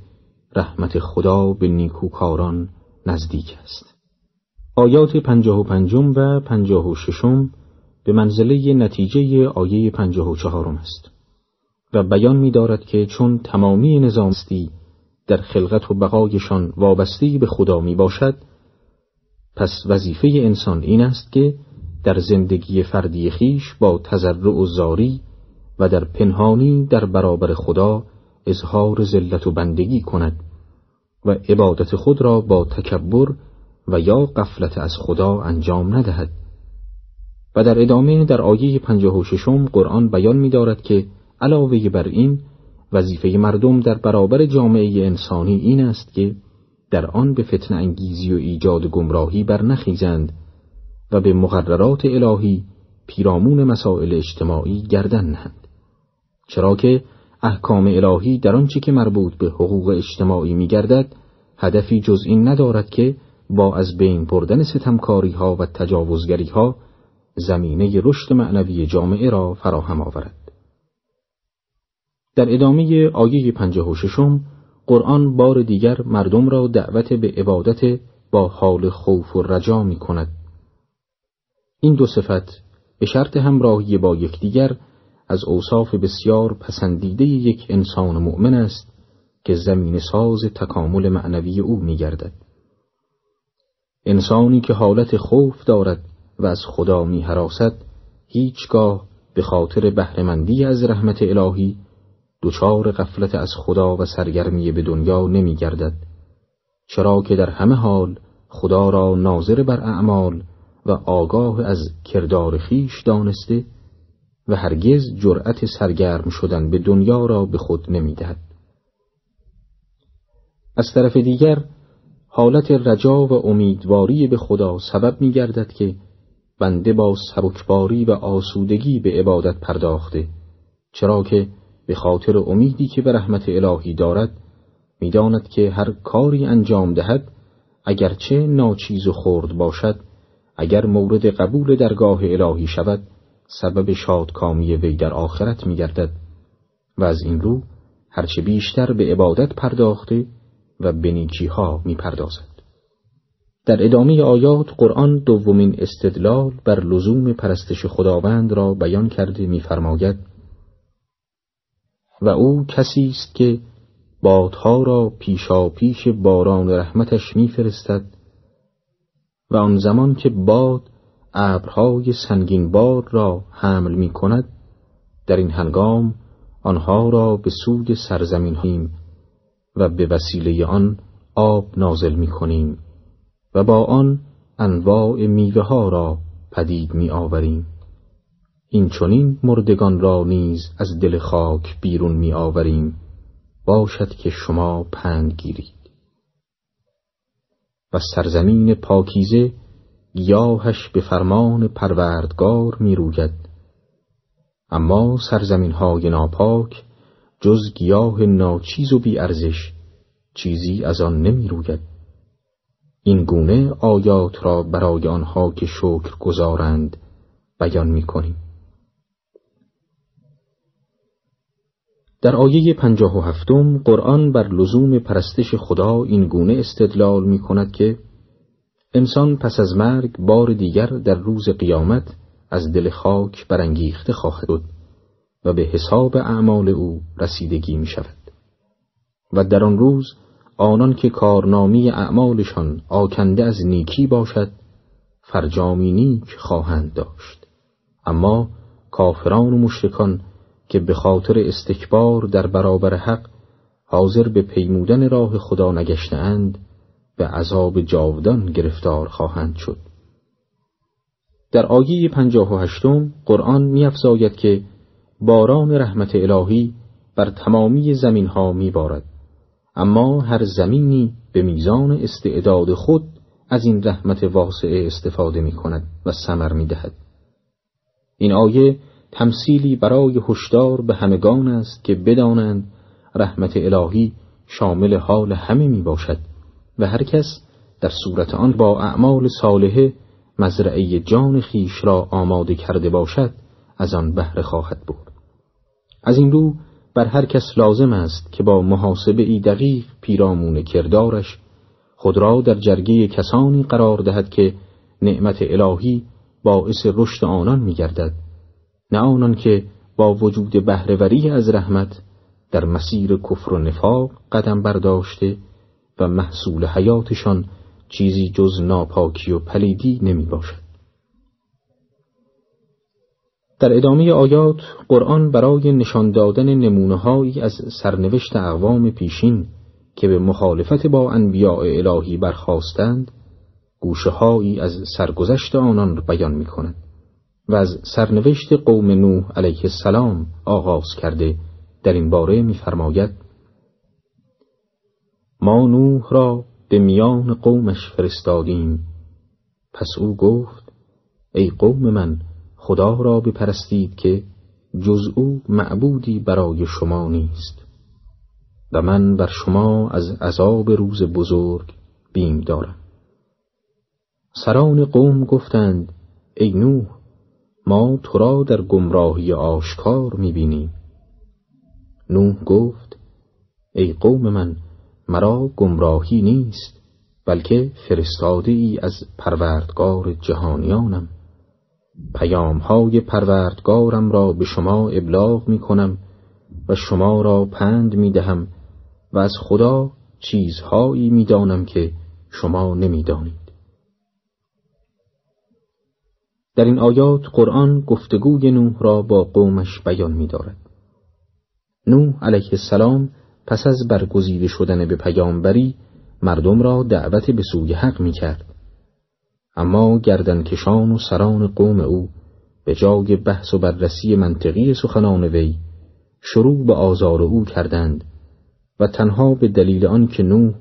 رحمت خدا به نیکوکاران نزدیک است. آیات پنجاه و پنجم و پنجاه و ششم به منزله نتیجه آیه پنجاه و چهارم است و بیان می دارد که چون تمامی نظامستی در خلقت و بقایشان وابسته به خدا می باشد پس وظیفه انسان این است که در زندگی فردی خیش با تضرع و زاری و در پنهانی در برابر خدا اظهار ذلت و بندگی کند و عبادت خود را با تکبر و یا قفلت از خدا انجام ندهد. و در ادامه در آیه پنجاه و ششم قرآن بیان می دارد که علاوه بر این وظیفه مردم در برابر جامعه انسانی این است که در آن به فتن انگیزی و ایجاد گمراهی برنخیزند. و به مقررات الهی پیرامون مسائل اجتماعی گردن نهند چرا که احکام الهی در آنچه که مربوط به حقوق اجتماعی می گردد هدفی جز این ندارد که با از بین بردن ستمکاری ها و تجاوزگری ها زمینه رشد معنوی جامعه را فراهم آورد. در ادامه آیه پنجه و ششم قرآن بار دیگر مردم را دعوت به عبادت با حال خوف و رجا می کند. این دو صفت به شرط همراهی با یکدیگر از اوصاف بسیار پسندیده یک انسان مؤمن است که زمین ساز تکامل معنوی او می گردد. انسانی که حالت خوف دارد و از خدا می حراست هیچگاه به خاطر بهرهمندی از رحمت الهی دچار غفلت از خدا و سرگرمی به دنیا نمی گردد چرا که در همه حال خدا را ناظر بر اعمال و آگاه از کردار خیش دانسته و هرگز جرأت سرگرم شدن به دنیا را به خود نمی‌دهد. از طرف دیگر حالت رجا و امیدواری به خدا سبب می گردد که بنده با سبکباری و آسودگی به عبادت پرداخته چرا که به خاطر امیدی که به رحمت الهی دارد می‌داند که هر کاری انجام دهد اگرچه ناچیز و خرد باشد اگر مورد قبول درگاه الهی شود سبب شادکامی وی در آخرت میگردد و از این رو هرچه بیشتر به عبادت پرداخته و به نیکیها می‌پردازد. در ادامه آیات قرآن دومین استدلال بر لزوم پرستش خداوند را بیان کرده میفرماید و او کسی است که بادها را پیشا پیش باران رحمتش میفرستد و آن زمان که باد ابرهای سنگین بار را حمل می کند در این هنگام آنها را به سوی سرزمین هیم و به وسیله آن آب نازل می کنیم و با آن انواع میوه ها را پدید می آوریم این چونین مردگان را نیز از دل خاک بیرون می آوریم باشد که شما پند گیرید. و سرزمین پاکیزه گیاهش به فرمان پروردگار می روید اما سرزمین های ناپاک جز گیاه ناچیز و بیارزش چیزی از آن نمی روید این گونه آیات را برای آنها که شکر گذارند بیان می کنیم. در آیه پنجاه و هفتم قرآن بر لزوم پرستش خدا این گونه استدلال می کند که انسان پس از مرگ بار دیگر در روز قیامت از دل خاک برانگیخته خواهد بود و به حساب اعمال او رسیدگی می شود. و در آن روز آنان که کارنامی اعمالشان آکنده از نیکی باشد فرجامی نیک خواهند داشت. اما کافران و مشرکان که به خاطر استکبار در برابر حق حاضر به پیمودن راه خدا نگشتهاند به عذاب جاودان گرفتار خواهند شد در آیه پنجاه و هشتم قرآن میافزاید که باران رحمت الهی بر تمامی زمین ها می بارد. اما هر زمینی به میزان استعداد خود از این رحمت واسعه استفاده می کند و سمر می دهد. این آیه تمثیلی برای هشدار به همگان است که بدانند رحمت الهی شامل حال همه می باشد و هر کس در صورت آن با اعمال صالحه مزرعه جان خیش را آماده کرده باشد از آن بهره خواهد بود از این رو بر هر کس لازم است که با محاسبه ای دقیق پیرامون کردارش خود را در جرگه کسانی قرار دهد که نعمت الهی باعث رشد آنان می گردد نه آنان که با وجود بهرهوری از رحمت در مسیر کفر و نفاق قدم برداشته و محصول حیاتشان چیزی جز ناپاکی و پلیدی نمی باشد. در ادامه آیات قرآن برای نشان دادن نمونههایی از سرنوشت اقوام پیشین که به مخالفت با انبیاء الهی برخواستند گوشههایی از سرگذشت آنان را بیان می کند و از سرنوشت قوم نوح علیه السلام آغاز کرده. در این باره می‌فرماید ما نوح را به میان قومش فرستادیم. پس او گفت ای قوم من خدا را بپرستید که جز او معبودی برای شما نیست. و من بر شما از عذاب روز بزرگ بیم دارم. سران قوم گفتند ای نوح ما تو را در گمراهی آشکار می‌بینیم. نوح گفت ای قوم من مرا گمراهی نیست بلکه فرستاده ای از پروردگار جهانیانم. پیامهای پروردگارم را به شما ابلاغ می کنم و شما را پند می دهم و از خدا چیزهایی می‌دانم که شما نمی‌دانید. در این آیات قرآن گفتگوی نوح را با قومش بیان می دارد. نوح علیه السلام پس از برگزیده شدن به پیامبری مردم را دعوت به سوی حق می کرد. اما گردنکشان و سران قوم او به جای بحث و بررسی منطقی سخنان وی شروع به آزار او کردند و تنها به دلیل آنکه نوح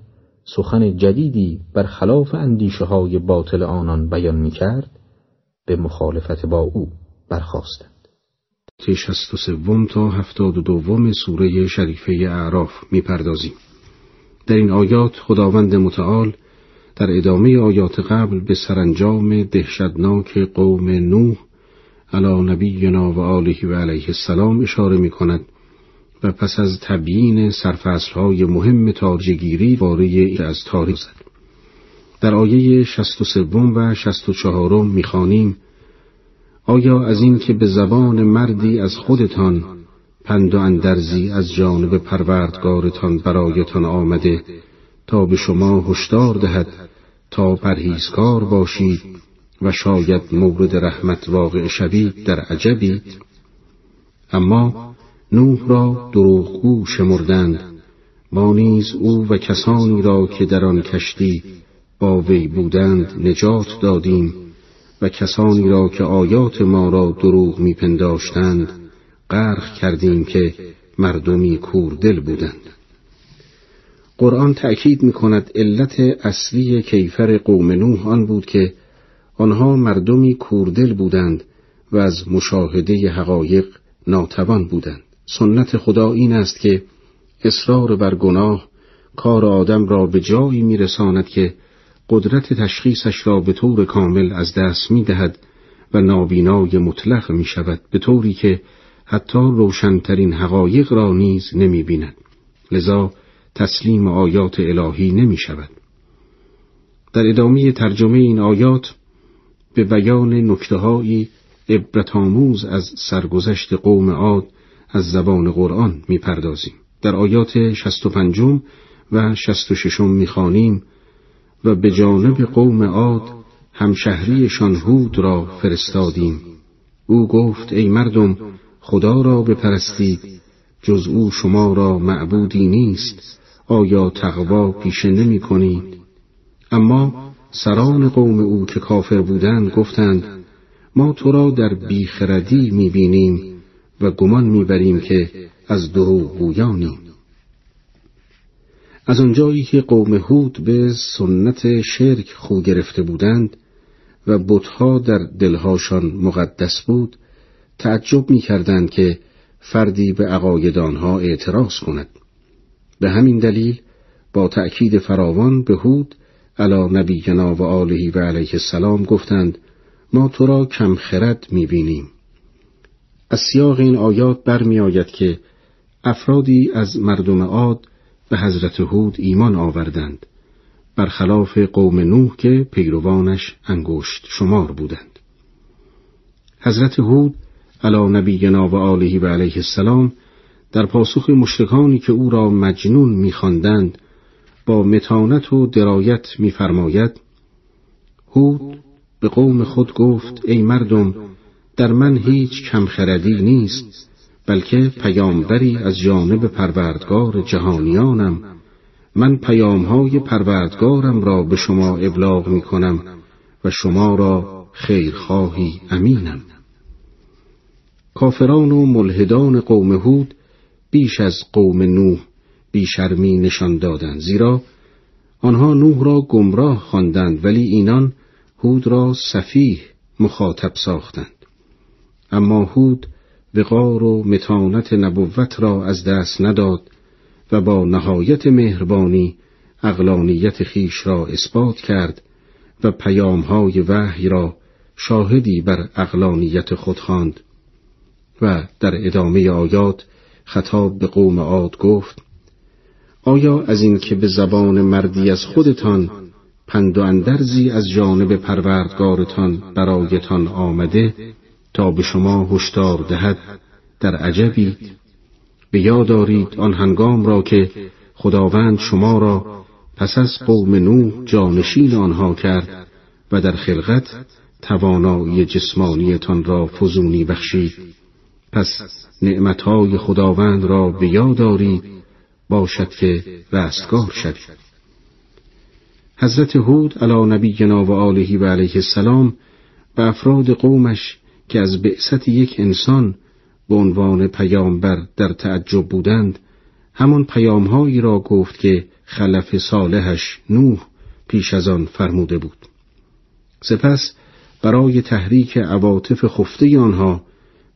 سخن جدیدی بر خلاف اندیشه های باطل آنان بیان می کرد به مخالفت با او برخواستند. شست و سوم تا هفتاد و دوم سوره شریفه اعراف می‌پردازیم. در این آیات خداوند متعال در ادامه آیات قبل به سرانجام دهشتناک قوم نوح علی نبینا و آله و علیه السلام اشاره می کند و پس از تبیین سرفصلهای مهم تاجگیری واره از تاریخ زد. در آیه شست و سوم و شست و چهارم می‌خوانیم آیا از این که به زبان مردی از خودتان پند و اندرزی از جانب پروردگارتان برایتان آمده تا به شما هشدار دهد تا پرهیزکار باشید و شاید مورد رحمت واقع شوید در عجبید؟ اما نوح را دروغگو شمردند ما نیز او و کسانی را که در آن کشتی با وی بودند نجات دادیم و کسانی را که آیات ما را دروغ میپنداشتند غرق کردیم که مردمی کوردل بودند. قرآن تأکید می کند علت اصلی کیفر قوم نوح آن بود که آنها مردمی کوردل بودند و از مشاهده حقایق ناتوان بودند. سنت خدا این است که اصرار بر گناه کار آدم را به جایی میرساند که قدرت تشخیصش را به طور کامل از دست می دهد و نابینای مطلق می شود به طوری که حتی روشنترین حقایق را نیز نمی بیند. لذا تسلیم آیات الهی نمی شود. در ادامه ترجمه این آیات به بیان نکتههایی عبرتآموز از سرگذشت قوم عاد از زبان قرآن می‌پردازیم. در آیات 65 و 66 می‌خوانیم و به جانب قوم عاد همشهریشان هود را فرستادیم. او گفت ای مردم خدا را بپرستید جز او شما را معبودی نیست آیا تقوا پیشه نمی کنید؟ اما سران قوم او که کافر بودند گفتند ما تو را در بیخردی می بینیم و گمان می بریم که از دروغ گویانیم از آنجایی که قوم هود به سنت شرک خو گرفته بودند و بتها در دلهاشان مقدس بود تعجب می کردند که فردی به عقاید آنها اعتراض کند به همین دلیل با تأکید فراوان به هود علا نبینا و آلهی و علیه السلام گفتند ما تو را کم خرد می بینیم. از سیاق این آیات برمی آید که افرادی از مردم عاد به حضرت هود ایمان آوردند. برخلاف قوم نوح که پیروانش انگشت شمار بودند. حضرت هود علا نبینا و آله و علیه السلام در پاسخ مشرکانی که او را مجنون میخواندند با متانت و درایت میفرماید هود به قوم خود گفت ای مردم در من هیچ کمخردی نیست. بلکه پیامبری از جانب پروردگار جهانیانم. من پیامهای پروردگارم را به شما ابلاغ می کنم و شما را خیرخواهی امینم. کافران و ملحدان قوم هود بیش از قوم نوح بیشرمی نشان دادند زیرا آنها نوح را گمراه خواندند ولی اینان هود را سفیه مخاطب ساختند. اما هود وقار و متانت نبوت را از دست نداد و با نهایت مهربانی اقلانیت خیش را اثبات کرد و پیامهای وحی را شاهدی بر اقلانیت خود خواند و در ادامه آیات خطاب به قوم عاد گفت آیا از این که به زبان مردی از خودتان پند و اندرزی از جانب پروردگارتان برایتان آمده؟ تا به شما هشدار دهد در عجبید به یاد دارید آن هنگام را که خداوند شما را پس از قوم نوح جانشین آنها کرد و در خلقت توانایی جسمانیتان را فزونی بخشید. پس نعمتهای خداوند را به یاد دارید باشد که رستگار شوید. حضرت هود علی نبینا و آله و علیه السلام به افراد قومش که از بعثت یک انسان به عنوان پیامبر در تعجب بودند همان پیامهایی را گفت که خلف صالحش نوح پیش از آن فرموده بود. سپس برای تحریک عواطف خفته آنها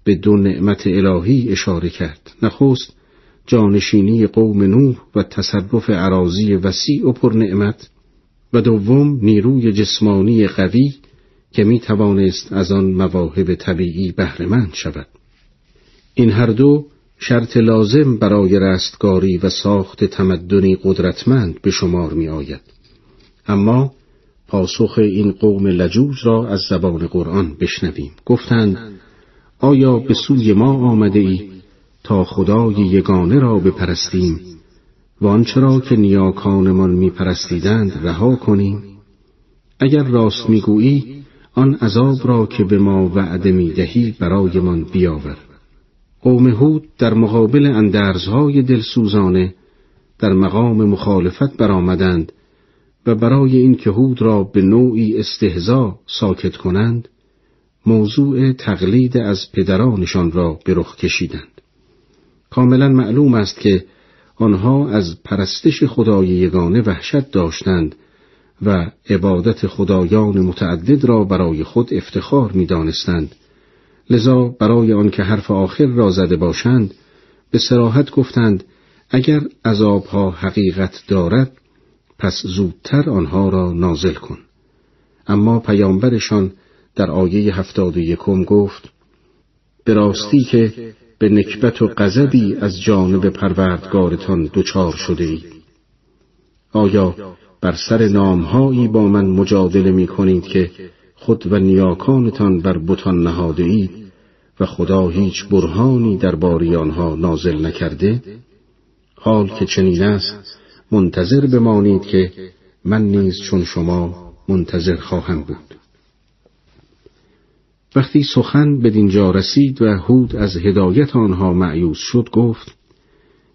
به دو نعمت الهی اشاره کرد. نخست جانشینی قوم نوح و تصرف عراضی وسیع و پر نعمت و دوم نیروی جسمانی قوی که می توانست از آن مواهب طبیعی بهرهمند شود. این هر دو شرط لازم برای رستگاری و ساخت تمدنی قدرتمند به شمار می آید. اما پاسخ این قوم لجوج را از زبان قرآن بشنویم. گفتند آیا به سوی ما آمده ای تا خدای یگانه را بپرستیم و آنچه را که نیاکانمان میپرستیدند رها کنیم؟ اگر راست می‌گویی آن عذاب را که به ما وعده می‌دهی برایمان بیاور. قوم هود در مقابل اندرزهای دلسوزانه در مقام مخالفت برآمدند و برای اینکه هود را به نوعی استهزا ساکت کنند موضوع تقلید از پدرانشان را به رخ کشیدند. کاملا معلوم است که آنها از پرستش خدای یگانه وحشت داشتند و عبادت خدایان متعدد را برای خود افتخار می دانستند. لذا برای آنکه حرف آخر را زده باشند به سراحت گفتند اگر عذابها حقیقت دارد پس زودتر آنها را نازل کن اما پیامبرشان در آیه هفتاد و یکم گفت به راستی که به نکبت و غضبی از جانب پروردگارتان دچار شده اید. آیا بر سر نامهایی با من مجادله می کنید که خود و نیاکانتان بر بتان نهاده اید و خدا هیچ برهانی در باری آنها نازل نکرده؟ حال که چنین است منتظر بمانید که من نیز چون شما منتظر خواهم بود. وقتی سخن به دینجا رسید و هود از هدایت آنها معیوز شد گفت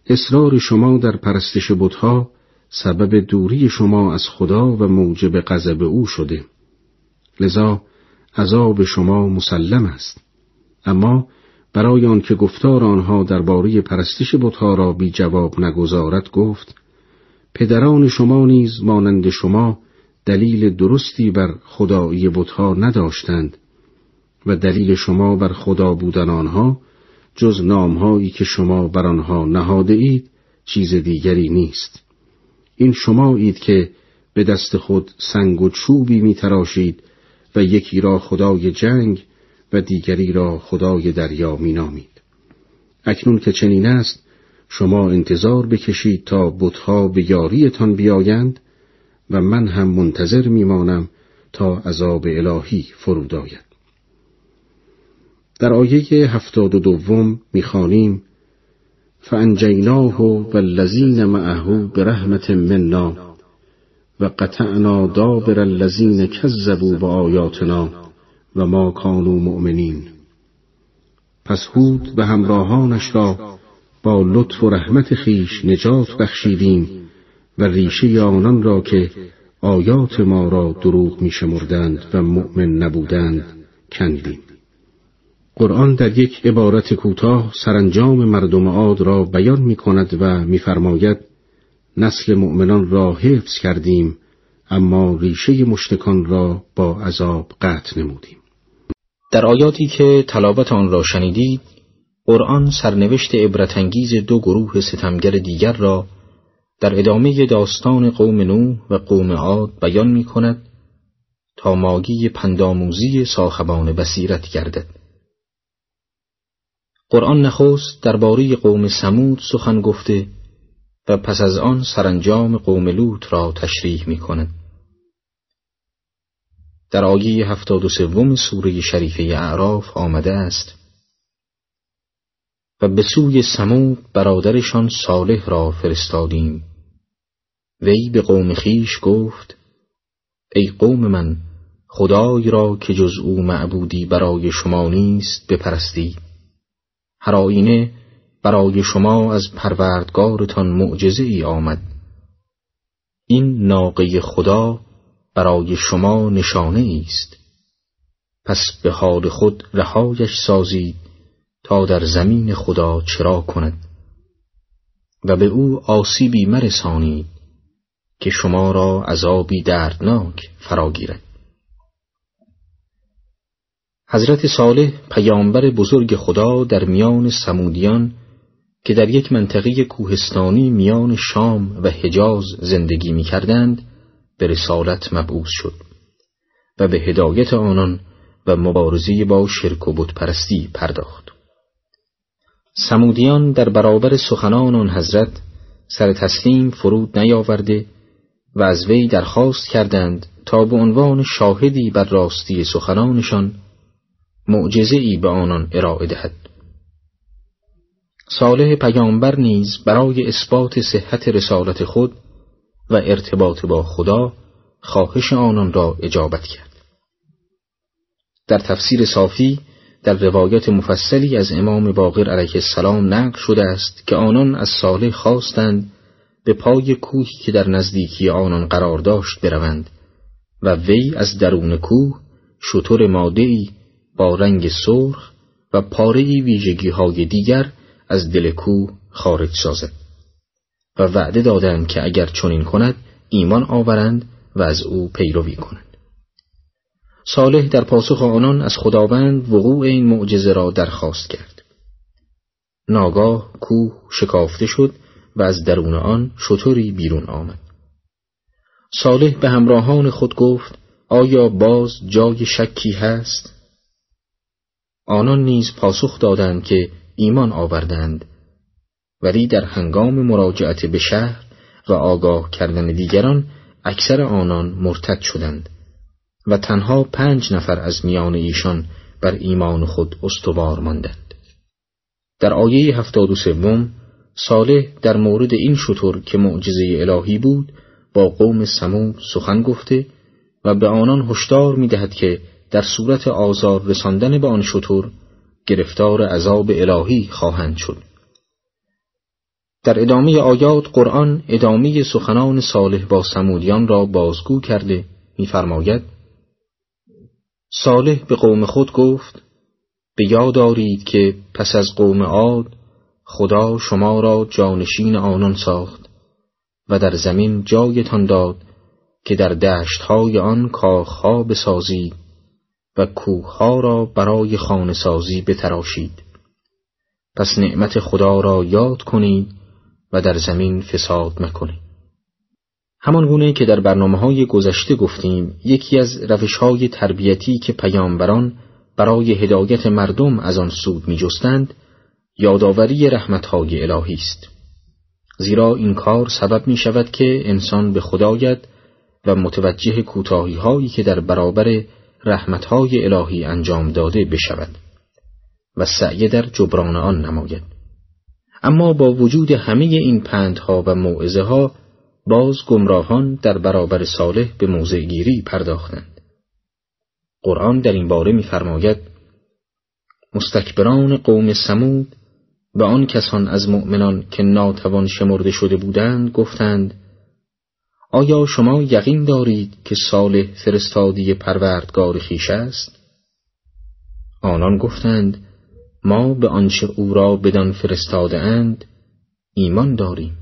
اصرار شما در پرستش بتها سبب دوری شما از خدا و موجب غضب او شده. لذا عذاب شما مسلم است. اما برای آنکه گفتار آنها درباره پرستش بتها را بی جواب نگذارد گفت پدران شما نیز مانند شما دلیل درستی بر خدایی بتها نداشتند و دلیل شما بر خدا بودن آنها جز نامهایی که شما بر آنها نهاده اید چیز دیگری نیست. این شمایید که به دست خود سنگ و چوبی می تراشید و یکی را خدای جنگ و دیگری را خدای دریا می نامید. اکنون که چنین است شما انتظار بکشید تا بتها به یاریتان بیایند و من هم منتظر میمانم تا عذاب الهی فرود آید. در آیه هفتاد و دوم می‌خوانیم فانجیناه و الذین معه برحمت منا و قطعنا دابر الذین کذبوا بآیاتنا و ما کانوا مؤمنین. پس هود و همراهانش را با لطف و رحمت خیش نجات بخشیدیم و ریشه آنان را که آیات ما را دروغ می و مؤمن نبودند کندیم. قرآن در یک عبارت کوتاه سرانجام مردم عاد را بیان می کند و میفرماید نسل مؤمنان را حفظ کردیم اما ریشه مشتکان را با عذاب قطع نمودیم. در آیاتی که تلاوت آن را شنیدید قرآن سرنوشت عبرتانگیز دو گروه ستمگر دیگر را در ادامه داستان قوم نوح و قوم عاد بیان می کند تا ماگی پنداموزی صاحبان بصیرت گردد. قرآن نخست درباره قوم سمود سخن گفته و پس از آن سرانجام قوم لوط را تشریح می کند. در آیه هفتاد و سوم سوره شریفه اعراف آمده است و به سوی سمود برادرشان صالح را فرستادیم وی به قوم خیش گفت ای قوم من خدای را که جز او معبودی برای شما نیست بپرستید هر آینه برای شما از پروردگارتان معجزه ای آمد. این ناقه خدا برای شما نشانه است. پس به حال خود رهایش سازید تا در زمین خدا چرا کند. و به او آسیبی مرسانید که شما را عذابی دردناک فراگیرد حضرت صالح پیامبر بزرگ خدا در میان سمودیان که در یک منطقه کوهستانی میان شام و حجاز زندگی می کردند به رسالت مبعوث شد و به هدایت آنان و مبارزی با شرک و بتپرستی پرداخت. سمودیان در برابر سخنان آن حضرت سر تسلیم فرود نیاورده و از وی درخواست کردند تا به عنوان شاهدی بر راستی سخنانشان معجزه ای به آنان ارائه دهد. صالح پیامبر نیز برای اثبات صحت رسالت خود و ارتباط با خدا خواهش آنان را اجابت کرد. در تفسیر صافی در روایت مفصلی از امام باقر علیه السلام نقل شده است که آنان از صالح خواستند به پای کوهی که در نزدیکی آنان قرار داشت بروند و وی از درون کوه شطور مادهی با رنگ سرخ و پاره ویژگی های دیگر از دل کوه خارج سازد و وعده دادند که اگر چنین کند ایمان آورند و از او پیروی کنند. صالح در پاسخ آنان از خداوند وقوع این معجزه را درخواست کرد. ناگاه کوه شکافته شد و از درون آن شطوری بیرون آمد. صالح به همراهان خود گفت آیا باز جای شکی هست؟ آنان نیز پاسخ دادند که ایمان آوردند. ولی در هنگام مراجعت به شهر و آگاه کردن دیگران اکثر آنان مرتد شدند و تنها پنج نفر از میان ایشان بر ایمان خود استوار ماندند. در آیه هفتاد و سوم صالح در مورد این شطور که معجزه الهی بود با قوم سمود سخن گفته و به آنان هشدار می‌دهد که در صورت آزار رساندن به آن شطور گرفتار عذاب الهی خواهند شد. در ادامه آیات قرآن ادامه سخنان صالح با سمودیان را بازگو کرده می‌فرماید صالح به قوم خود گفت به یاد دارید که پس از قوم عاد خدا شما را جانشین آنان ساخت و در زمین جایتان داد که در دشتهای آن کاخها بسازید. و کوهها را برای خانه سازی بتراشید. پس نعمت خدا را یاد کنید و در زمین فساد مکنید همان گونه که در برنامه های گذشته گفتیم یکی از روش های تربیتی که پیامبران برای هدایت مردم از آن سود می جستند یادآوری رحمتهای الهی است. زیرا این کار سبب می شود که انسان به خدایت و متوجه کوتاهی هایی که در برابر رحمتهای الهی انجام داده بشود و سعی در جبران آن نماید. اما با وجود همه این پندها و موعظه ها باز گمراهان در برابر صالح به موضع گیری پرداختند. قرآن در این باره می‌فرماید مستکبران قوم سمود و آن کسان از مؤمنان که ناتوان شمرده شده بودند گفتند آیا شما یقین دارید که صالح فرستادی پروردگار خیش است؟ آنان گفتند ما به آنچه او را بدان فرستاده اند ایمان داریم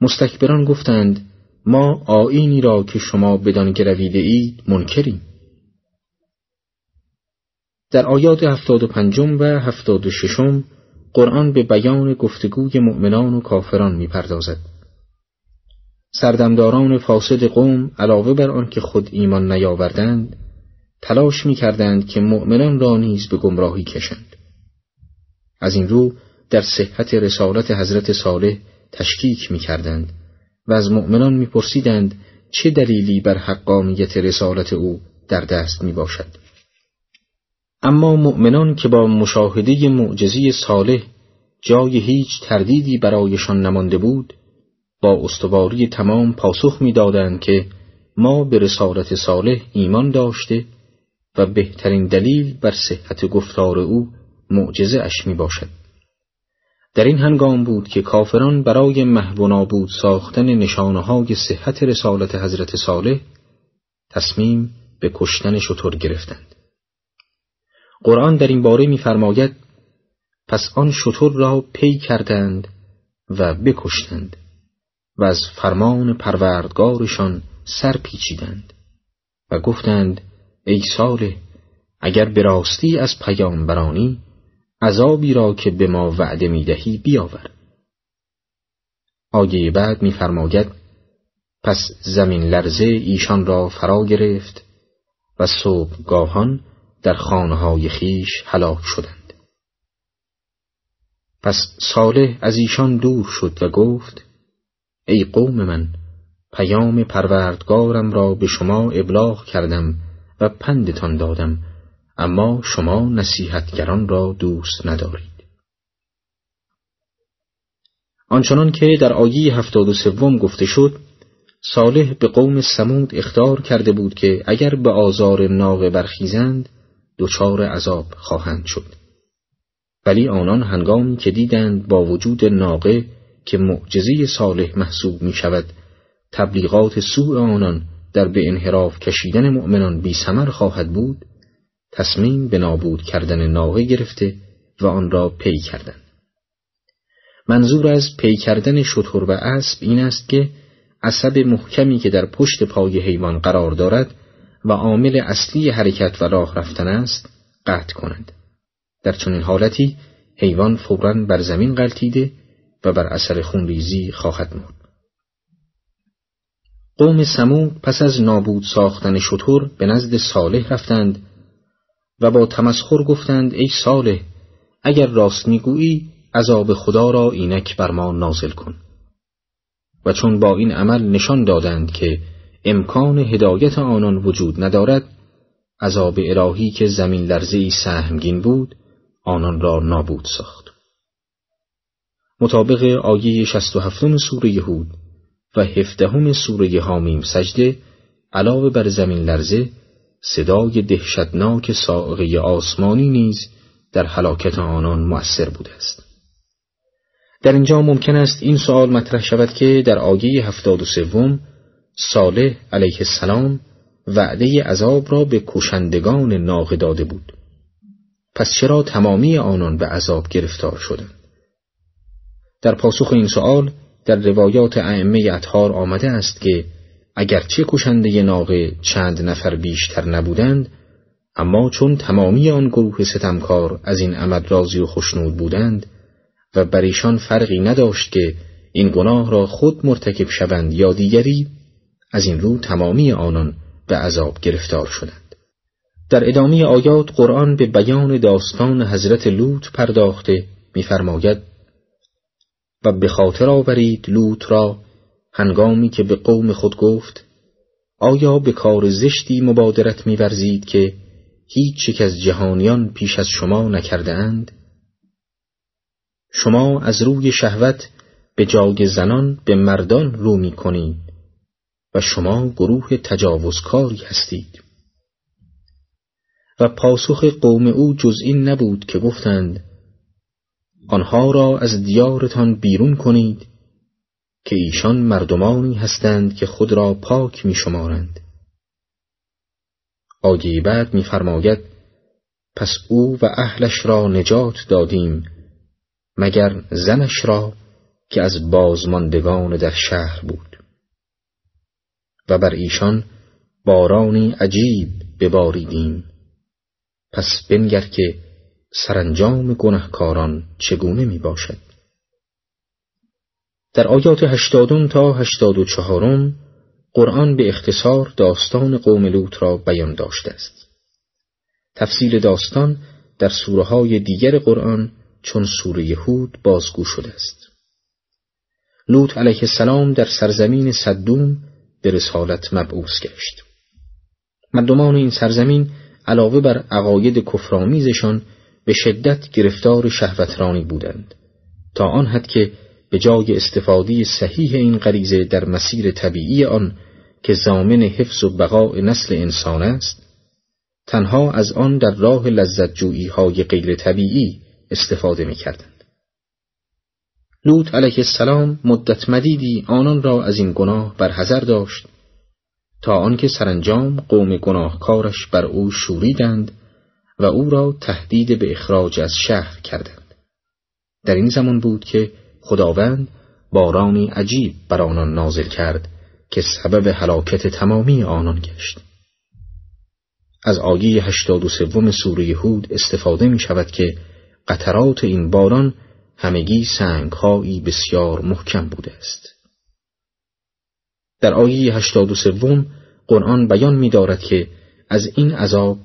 مستکبران گفتند ما آینی را که شما بدان گرویده اید منکریم در آیات هفتاد و پنجم و هفتاد و ششم قرآن به بیان گفتگوی مؤمنان و کافران می‌پردازد. سردمداران فاسد قوم علاوه بر آن که خود ایمان نیاوردند تلاش می‌کردند که مؤمنان را نیز به گمراهی کشند. از این رو در صحت رسالت حضرت صالح تشکیک می‌کردند و از مؤمنان میپرسیدند چه دلیلی بر حقانیت رسالت او در دست می باشد. اما مؤمنان که با مشاهده معجزی صالح جای هیچ تردیدی برایشان نمانده بود با استواری تمام پاسخ می‌دادند که ما به رسالت صالح ایمان داشته و بهترین دلیل بر صحت گفتار او معجزه اش می باشد. در این هنگام بود که کافران برای محو نابود ساختن نشانه های صحت رسالت حضرت صالح تصمیم به کشتن شطور گرفتند. قرآن در این باره می‌فرماید پس آن شطور را پی کردند و بکشتند و از فرمان پروردگارشان سر پیچیدند و گفتند ای صالح اگر به راستی از پیامبرانی عذابی را که به ما وعده می‌دهی بیاور. آیه بعد میفرماید پس زمین لرزه ایشان را فرا گرفت و صبحگاهان در خانه های خیش هلاک شدند. پس صالح از ایشان دور شد و گفت ای قوم من پیام پروردگارم را به شما ابلاغ کردم و پندتان دادم اما شما نصیحتگران را دوست ندارید. آنچنان که در آیه هفتاد و سوم گفته شد صالح به قوم سمود اختار کرده بود که اگر به آزار ناقه برخیزند دچار عذاب خواهند شد. ولی آنان هنگامی که دیدند با وجود ناقه که معجزه صالح محسوب می شود تبلیغات سوء آنان در به انحراف کشیدن مؤمنان بی سمر خواهد بود. تصمیم به نابود کردن ناقه گرفته و آن را پی کردند منظور از پی کردن شطور و اسب این است که عصب محکمی که در پشت پای حیوان قرار دارد و عامل اصلی حرکت و راه رفتن است قطع کنند. در چنین حالتی حیوان فورا بر زمین غلطیده و بر اثر خونریزی خواهد مرد قوم سمود پس از نابود ساختن شطور به نزد صالح رفتند و با تمسخر گفتند ای صالح اگر راست می‌گویی عذاب خدا را اینک بر ما نازل کن. و چون با این عمل نشان دادند که امکان هدایت آنان وجود ندارد عذاب الهی که زمین لرزی سهمگین بود آنان را نابود ساخت. مطابق آیه 67 سوره یهود و هفدهم سوره حامیم سجده علاوه بر زمین لرزه صدای دهشتناک سائقه آسمانی نیز در حلاکت آنان مؤثر بوده است. در اینجا ممکن است این سوال مطرح شود که در آیه هفتاد و سوم صالح علیه السلام وعده عذاب را به کشندگان ناقه داده بود. پس چرا تمامی آنان به عذاب گرفتار شدند؟ در پاسخ این سوال در روایات ائمه اطهار آمده است که اگرچه کشنده ناقه چند نفر بیشتر نبودند اما چون تمامی آن گروه ستمکار از این عمل راضی و خشنود بودند و بر ایشان فرقی نداشت که این گناه را خود مرتکب شوند یا دیگری از این رو تمامی آنان به عذاب گرفتار شدند. در ادامه آیات قرآن به بیان داستان حضرت لوط پرداخته می‌فرماید و به خاطر آورید لوط را هنگامی که به قوم خود گفت آیا به کار زشتی مبادرت می‌ورزید که هیچ یک از جهانیان پیش از شما نکرده اند؟ شما از روی شهوت به جای زنان به مردان رو می کنید و شما گروه تجاوزکاری هستید و پاسخ قوم او جز این نبود که گفتند آنها را از دیارتان بیرون کنید که ایشان مردمانی هستند که خود را پاک می شمارند. آیه بعد میفرماید پس او و اهلش را نجات دادیم مگر زنش را که از بازماندگان در شهر بود و بر ایشان بارانی عجیب بباریدیم پس بنگر که سرانجام گنهکاران چگونه می باشد در آیات هشتادم تا هشتاد و چهارم قرآن به اختصار داستان قوم لوط را بیان داشته است. تفصیل داستان در سوره های دیگر قرآن چون سوره یهود بازگو شده است. لوط علیه السلام در سرزمین صدوم به رسالت مبعوث گشت. مردمان این سرزمین علاوه بر عقاید کفرآمیزشان به شدت گرفتار شهوترانی بودند تا آن حد که به جای استفاده صحیح این غریزه در مسیر طبیعی آن که زامن حفظ و بقاء نسل انسان است تنها از آن در راه لذت جویی های غیر طبیعی استفاده می کردند. لوط علیه السلام مدت مدیدی آنان را از این گناه برحذر داشت تا آنکه سرانجام قوم گناهکارش بر او شوریدند و او را تهدید به اخراج از شهر کردند. در این زمان بود که خداوند بارانی عجیب بر آنان نازل کرد که سبب هلاکت تمامی آنان گشت. از آیه هشتاد و سوم سوره هود استفاده می شود که قطرات این باران همگی سنگهایی بسیار محکم بوده است. در آیه هشتاد و سوم قرآن بیان می دارد که از این عذاب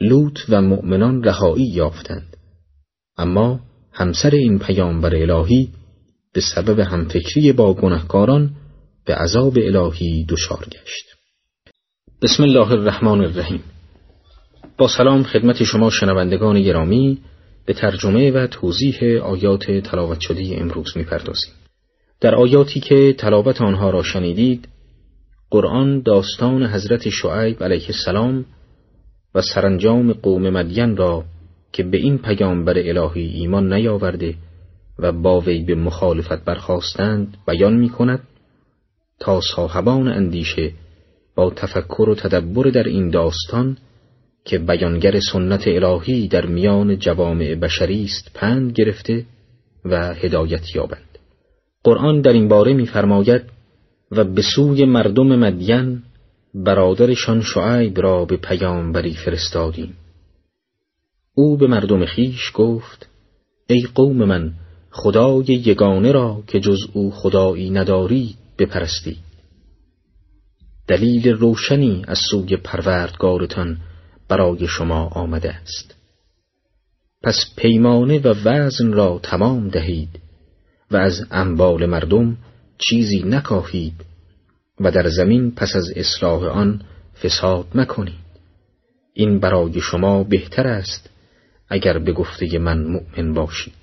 لوط و مؤمنان رهایی یافتند. اما همسر این پیامبر الهی به سبب همفکری با گنهکاران به عذاب الهی دچار گشت. بسم الله الرحمن الرحیم. با سلام خدمت شما شنوندگان گرامی به ترجمه و توضیح آیات تلاوت شده امروز می‌پردازیم. در آیاتی که تلاوت آنها را شنیدید قرآن داستان حضرت شعیب علیه السلام و سرانجام قوم مدین را که به این پیامبر الهی ایمان نیاورده و با وی به مخالفت برخواستند بیان می کند تا صاحبان اندیشه با تفکر و تدبر در این داستان که بیانگر سنت الهی در میان جوامع بشری است پند گرفته و هدایت یابند. قرآن در این باره می‌فرماید و به سوی مردم مدین برادرشان شعیب را به پیامبری فرستادیم. او به مردم خیش گفت ای قوم من خدای یگانه را که جز او خدایی نداری بپرستی. دلیل روشنی از سوی پروردگارتان برای شما آمده است. پس پیمانه و وزن را تمام دهید و از انبال مردم چیزی نکاهید و در زمین پس از اصلاح آن فساد مکنید. این برای شما بهتر است اگر به گفته من مؤمن باشید.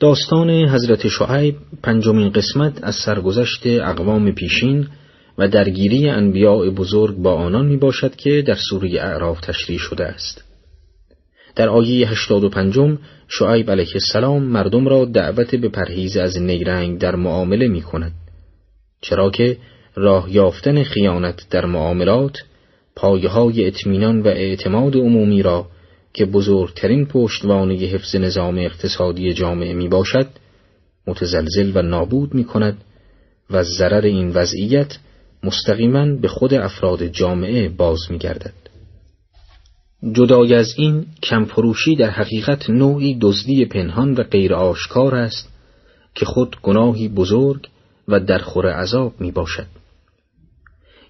داستان حضرت شعیب پنجمین قسمت از سرگذشت اقوام پیشین و درگیری انبیاء بزرگ با آنان می باشد که در سوره اعراف تشریح شده است. در آیه 85 شعیب علیه السلام مردم را دعوت به پرهیز از نیرنگ در معامله می کند چرا که راه یافتن خیانت در معاملات پایه های اطمینان و اعتماد عمومی را که بزرگترین پشتوانه حفظ نظام اقتصادی جامعه می باشد متزلزل و نابود می کند و ضرر این وضعیت مستقیما به خود افراد جامعه باز می گردد. جدای از این کمفروشی در حقیقت نوعی دزدی پنهان و غیر آشکار است که خود گناهی بزرگ و در خور عذاب می باشد.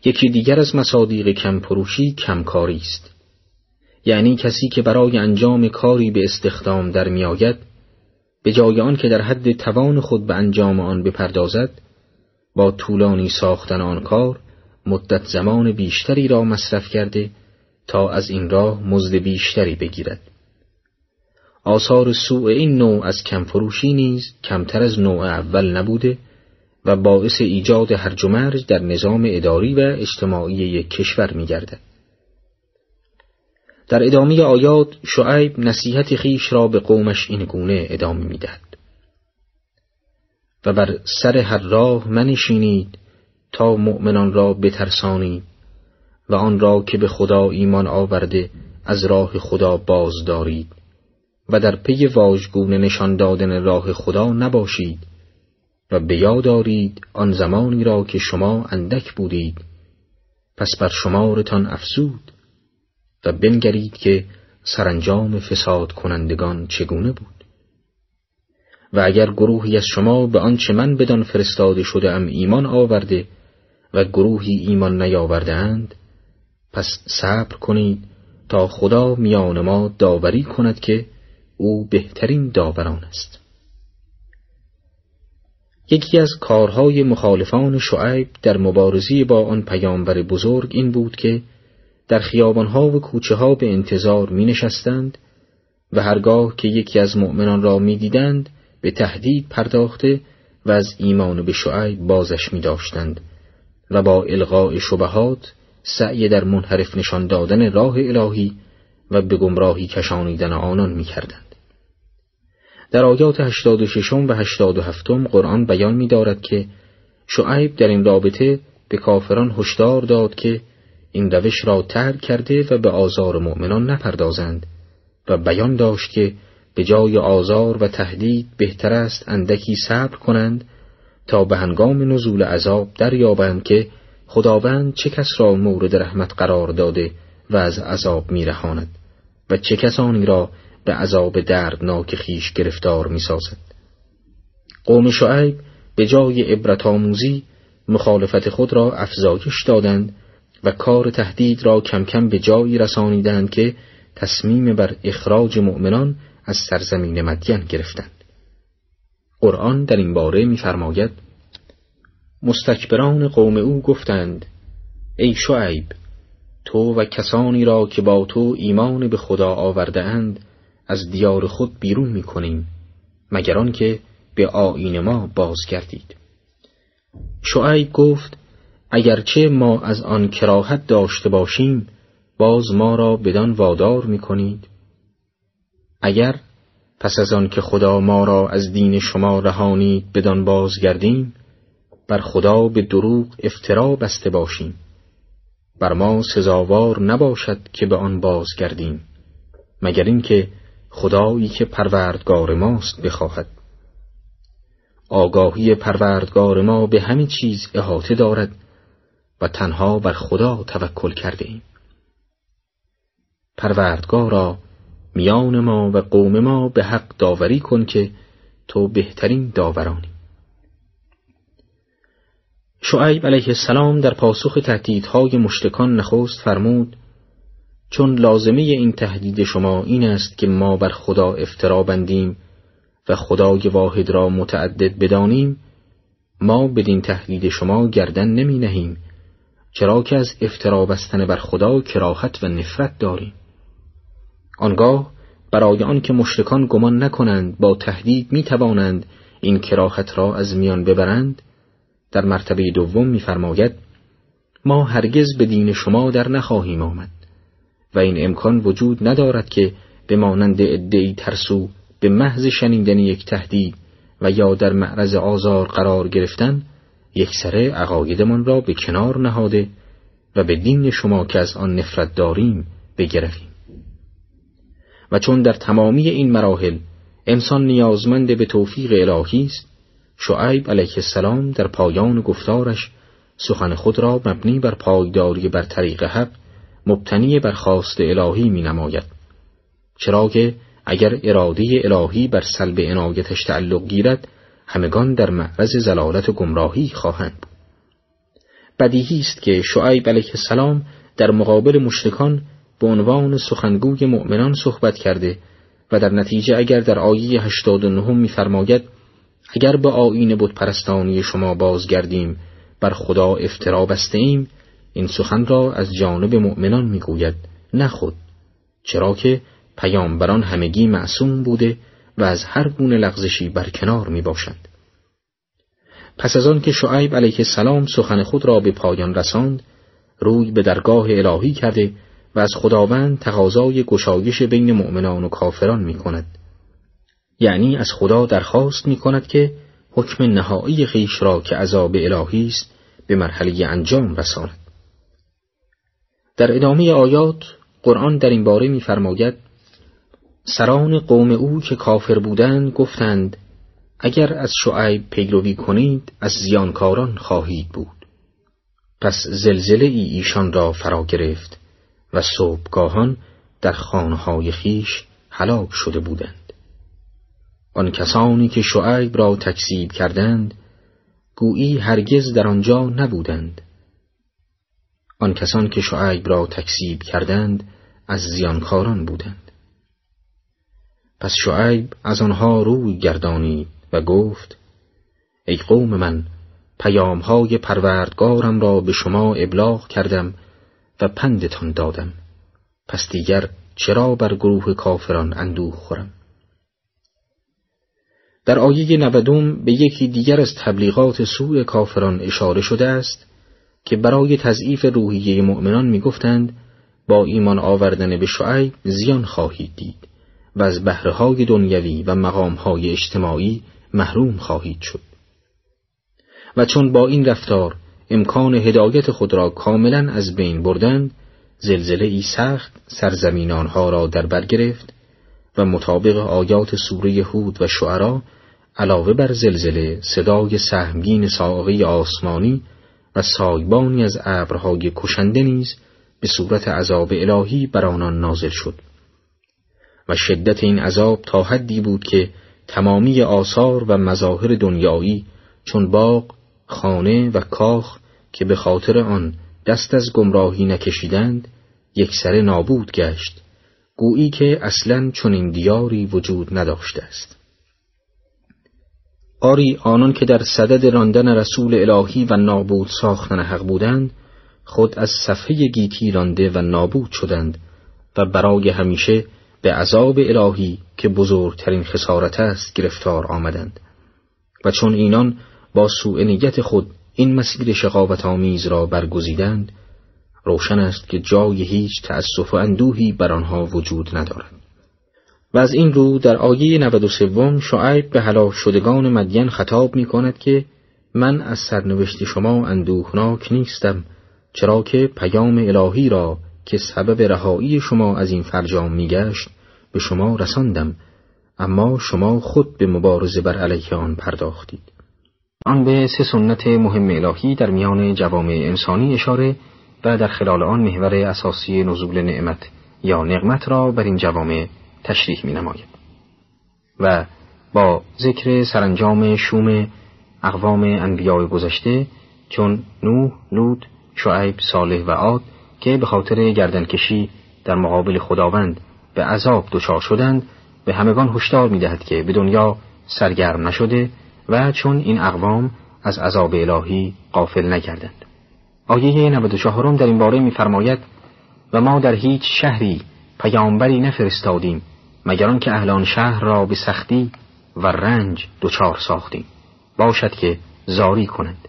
یکی دیگر از مصادیق کمپروشی کمکاری است. یعنی کسی که برای انجام کاری به استخدام در میآید به جای آن که در حد توان خود به انجام آن بپردازد با طولانی ساختن آن کار مدت زمان بیشتری را مصرف کرده تا از این راه مزد بیشتری بگیرد. آثار سوء این نوع از کمفروشی نیز کمتر از نوع اول نبوده و باعث ایجاد هرج و مرج در نظام اداری و اجتماعی یک کشور می گردد. در ادامه آیات شعیب نصیحت خیش را به قومش این گونه ادامه می دهد. و بر سر هر راه منشینید تا مؤمنان را بترسانید و آن را که به خدا ایمان آورده از راه خدا باز دارید و در پی واژگونه نشان دادن راه خدا نباشید و به یاد دارید آن زمانی را که شما اندک بودید. پس بر شمارتان افزود و بنگرید که سرانجام فساد کنندگان چگونه بود. و اگر گروهی از شما به آنچه من بدان فرستاده شده ام ایمان آورده و گروهی ایمان نیاورده اند پس صبر کنید تا خدا میان ما داوری کند که او بهترین داوران است. یکی از کارهای مخالفان شعیب در مبارزی با آن پیامبر بزرگ این بود که در خیابانها و کوچه ها به انتظار می نشستند و هرگاه که یکی از مؤمنان را می دیدند به تهدید پرداخته و از ایمان به شعیب بازش می داشتند و با الغاء شبهات سعی در منحرف نشان دادن راه الهی و به گمراهی کشانیدن آنان می کردند. در آیات 86 و 87 قرآن بیان می دارد که شعیب در این رابطه به کافران هشدار داد که این روش را ترک کرده و به آزار مؤمنان نپردازند و بیان داشت که به جای آزار و تهدید بهتر است اندکی صبر کنند تا به هنگام نزول عذاب دریابند که خداوند چه کس را مورد رحمت قرار داده و از عذاب میرهاند و چه کسانی را به عذاب دردناک خیش گرفتار می‌سازد. قوم شعیب به جای عبرت آموزی مخالفت خود را افزایش دادند و کار تهدید را کم کم به جایی رسانیدند که تصمیم بر اخراج مؤمنان از سرزمین مدین گرفتند. قرآن در این باره می‌فرماید مستکبران قوم او گفتند ای شعیب تو و کسانی را که با تو ایمان به خدا آورده اند از دیار خود بیرون می کنیم مگر که به آین ما بازگردید. شعیب گفت اگرچه ما از آن کراهت داشته باشیم باز ما را بدان وادار می کنید اگر پس از آن که خدا ما را از دین شما رهانید بدان بازگردیم بر خدا به دروغ افترا بسته باشیم. بر ما سزاوار نباشد که به آن بازگردیم مگر اینکه خدایی که پروردگار ماست بخواهد. آگاهی پروردگار ما به همین چیز احاطه دارد و تنها بر خدا توکل کرده ایم. پروردگارا میان ما و قوم ما به حق داوری کن که تو بهترین داورانی. شعیب علیه السلام در پاسخ تهدیدهای مشتکان نخست فرمود چون لازمه این تهدید شما این است که ما بر خدا افترا بندیم و خدای واحد را متعدد بدانیم ما بدین تهدید شما گردن نمی نهیم چرا که از افترا بستن بر خدا کراهت و نفرت داریم. آنگاه برای آن که مشرکان گمان نکنند با تهدید می توانند این کراهت را از میان ببرند در مرتبه دوم میفرماید ما هرگز به دین شما در نخواهیم آمد. و این امکان وجود ندارد که به مانند ادعی ترسو به محض شنیدن یک تهدید و یا در معرض آزار قرار گرفتن یک سره عقایدمان را به کنار نهاده و به دین شما که از آن نفرت داریم بگرویم و چون در تمامی این مراحل انسان نیازمند به توفیق الهی است شعیب علیه السلام در پایان گفتارش سخن خود را مبنی بر پایداری بر طریق حق مبتنی بر خواست الهی می نماید چرا که اگر اراده الهی بر سلب عنایتش تعلق گیرد همگان در معرض زلالت و گمراهی خواهند بدیهی است که شعیب علیه السلام در مقابل مشرکان به عنوان سخنگوی مؤمنان صحبت کرده و در نتیجه اگر در آیه 89 می‌فرماید اگر به آیین بود پرستانی شما بازگردیم بر خدا افترا بسته این سخن را از جانب مؤمنان می‌گوید نه خود چرا که پیامبران همگی معصوم بوده و از هر گونه لغزشی برکنار می باشند. پس از آن که شعیب علیه السلام سخن خود را به پایان رساند روی به درگاه الهی کرده و از خداوند تقاضای گشایش بین مؤمنان و کافران می کند. یعنی از خدا درخواست می کند که حکم نهایی خیش را که عذاب الهی است به مرحله انجام رساند. در ادامه آیات قرآن در این باره می‌فرماید سران قوم او که کافر بودند گفتند اگر از شعیب پیروی کنید از زیانکاران خواهید بود. پس زلزله ای ایشان را فرا گرفت و صبحگاهان در خانهای خیش هلاک شده بودند. آن کسانی که شعیب را تکذیب کردند گویی هرگز در آنجا نبودند. آن کسان که شعیب را تکذیب کردند از زیانکاران بودند. پس شعیب از آنها روی گردانید و گفت ای قوم من پیامهای پروردگارم را به شما ابلاغ کردم و پندتان دادم. پس دیگر چرا بر گروه کافران اندوه خورم؟ در آیه نودم به یکی دیگر از تبلیغات سوء کافران اشاره شده است که برای تضعیف روحیه مؤمنان می‌گفتند با ایمان آوردن به شعیب زیان خواهید دید و از بهرههای دنیوی و مقامهای اجتماعی محروم خواهید شد. و چون با این رفتار امکان هدایت خود را کاملا از بین بردند زلزله ای سخت سرزمین آنها را در بر گرفت و مطابق آیات سوره هود و شعرا علاوه بر زلزله صدای سهمگین ساقه آسمانی و سایبانی از ابرهای کشنده نیز به صورت عذاب الهی بر آنان نازل شد. و شدت این عذاب تا حدی بود که تمامی آثار و مظاهر دنیایی چون باغ، خانه و کاخ که به خاطر آن دست از گمراهی نکشیدند سر نابود گشت. گویی که اصلا چنین دیاری وجود نداشته است. آری آنان که در صدد راندن رسول الهی و نابود ساختن حق بودند خود از صفحه گیتی رانده و نابود شدند و برای همیشه به عذاب الهی که بزرگترین خسارت است گرفتار آمدند. و چون اینان با سوء نیت خود این مسیر شقاوت آمیز را برگزیدند روشن است که جای هیچ تأسف و اندوهی بر آنها وجود ندارد. و از این رو در آیه 93 شعیب به هلاک شدگان مدین خطاب می کند که من از سرنوشت شما اندوهناک نیستم چرا که پیام الهی را که سبب رهایی شما از این فرجام میگشت به شما رساندم اما شما خود به مبارزه بر علیه آن پرداختید. آن به سه سنت مهم الهی در میان جوامع انسانی اشاره و در خلال آن محور اساسی نزول نعمت یا نقمت را بر این جوامع تشریح می نماید. و با ذکر سرانجام شوم اقوام انبیاء گذشته چون نوح، لود، شعیب، صالح و عاد که به خاطر گردنکشی در مقابل خداوند به عذاب دچار شدند به همگان هشدار می‌دهد که به دنیا سرگرم نشده و چون این اقوام از عذاب الهی قافل نکردند آیه 94 در این باره میفرماید و ما در هیچ شهری پیامبری نفرستادیم مگر که اهلان شهر را به سختی و رنج دچار ساختیم. باشد که زاری کنند.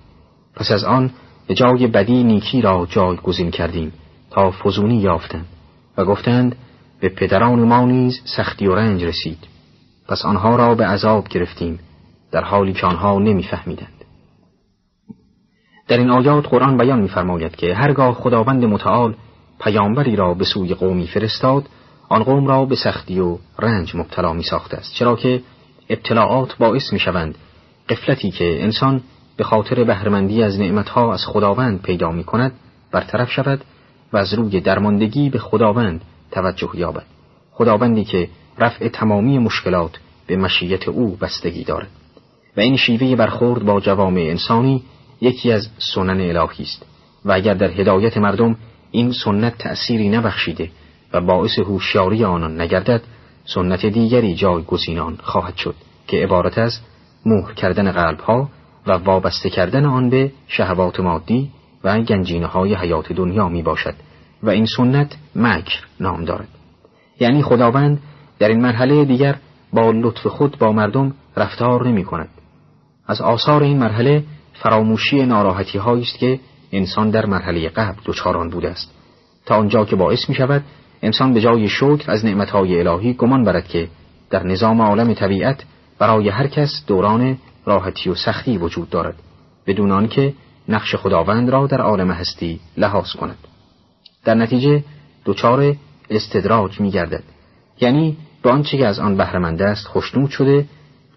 پس از آن به جای بدی نیکی را جایگزین کردیم تا فزونی یافتند و گفتند به پدران ما نیز سختی و رنج رسید. پس آنها را به عذاب گرفتیم در حالی که آنها نمیفهمیدند. در این آیات قرآن بیان می‌فرماید که هرگاه خداوند متعال پیامبری را به سوی قومی فرستاد آن قوم را به سختی و رنج مبتلا می ساخته است چرا که ابتلاعات باعث می شوند قفلتی که انسان به خاطر بهرمندی از نعمتها از خداوند پیدا می کند برطرف شود و از روی درماندگی به خداوند توجه یابد خداوندی که رفع تمامی مشکلات به مشیت او بستگی دارد. و این شیوه برخورد با جوامع انسانی یکی از سنن الهی است و اگر در هدایت مردم این سنت تأثیری نبخشیده و باعث هوشیاری آنان نگردد سنت دیگری جایگزینان خواهد شد که عبارت از مهر کردن قلبها و وابسته کردن آن به شهوات مادی و گنجینه های حیات دنیا می باشد و این سنت مکر نام دارد. یعنی خداوند در این مرحله دیگر با لطف خود با مردم رفتار نمی کند از آثار این مرحله فراموشی ناراحتی است که انسان در مرحله قبل دچاران بوده است. تا آنجا که باعث می شود انسان به جای شکر از نعمتهای الهی گمان برد که در نظام عالم طبیعت برای هر کس دوران راحتی و سختی وجود دارد بدون آنکه نقش خداوند را در عالم هستی لحاظ کند. در نتیجه دچار استدراج می گردد یعنی به آنچه که از آن بهرهمند است خوشنود شده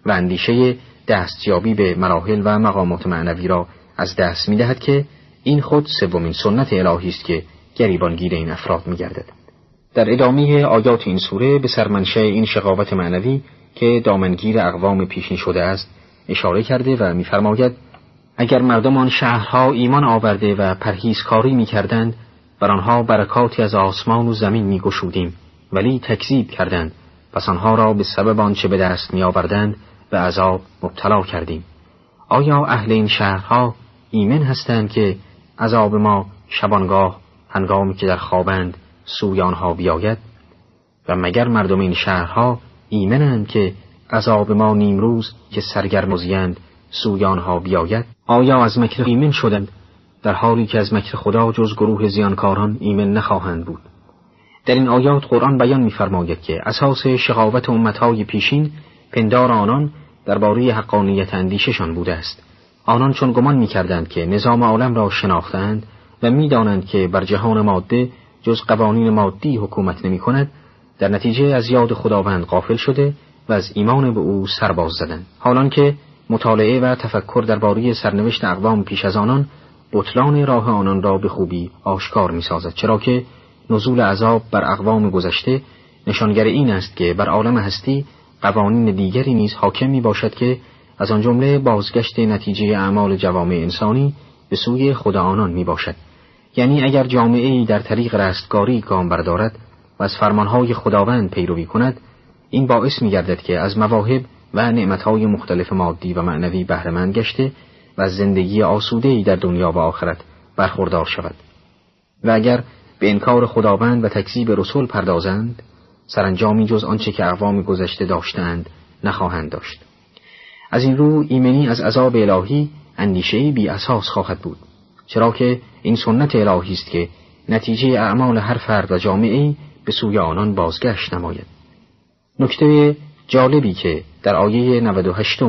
و اندیشه دستیابی به مراحل و مقامات معنوی را از دست می دهد که این خود سومین سنت الهی است که گریبانگیر این افراد می گردد. در ادامه آیات این سوره به سرمنشه این شقاوت معنوی که دامنگیر اقوام پیشین شده است اشاره کرده و میفرماید اگر مردم آن شهرها ایمان آورده و پرهیزکاری می‌کردند بر آنها برکاتی از آسمان و زمین میگشودیم ولی تکذیب کردند پس آنها را به سبب آنچه به دست میآوردند به عذاب مبتلا کردیم آیا اهل این شهرها ایمن هستند که عذاب ما شبانگاه هنگامی که در خوابند سوی آنها بیاید و مگر مردم این شهرها ایمنند که عذاب ما نیمروز که سرگرم زیند سوی آنها بیاید؟ آیا از مکر ایمن شدند؟ در حالی که از مکر خدا جز گروه زیانکاران ایمن نخواهند بود. در این آیات قرآن بیان می‌فرماید که اساس شقاوت امتهای پیشین پندار آنان درباره حقانیت اندیششان بوده است. آنان چون گمان می‌کردند که نظام عالم را شناختند و می‌دانند که بر جهان ماده جز قوانین مادی حکومت نمی کند در نتیجه از یاد خداوند غافل شده و از ایمان به او سرباز زدند حالان که مطالعه و تفکر درباره سرنوشت اقوام پیش از آنان بطلان راه آنان را به خوبی آشکار می سازد چرا که نزول عذاب بر اقوام گذشته نشانگر این است که بر عالم هستی قوانین دیگری نیز حاکم می باشد که از آن جمله بازگشت نتیجه اعمال جوامع انسانی به سوی خدا آنان می باشد. یعنی اگر جامعه ای در طریق رستگاری گام بردارد و از فرمانهای خداوند پیروی کند این باعث می گردد که از مواهب و نعمتهای مختلف مادی و معنوی بهرهمند گشته و از زندگی ای در دنیا و آخرت برخوردار شود و اگر به انکار خداوند و تکذیب رسول پردازند سرانجامی جز آنچه که اقوام گذشته داشتند نخواهند داشت از این رو ایمنی از عذاب الهی اندیشه بی اساس خواهد بود. چرا که این سنت الهی است که نتیجه اعمال هر فرد و جامعه به سوی آنان بازگشت نماید. نکته جالبی که در آیه 98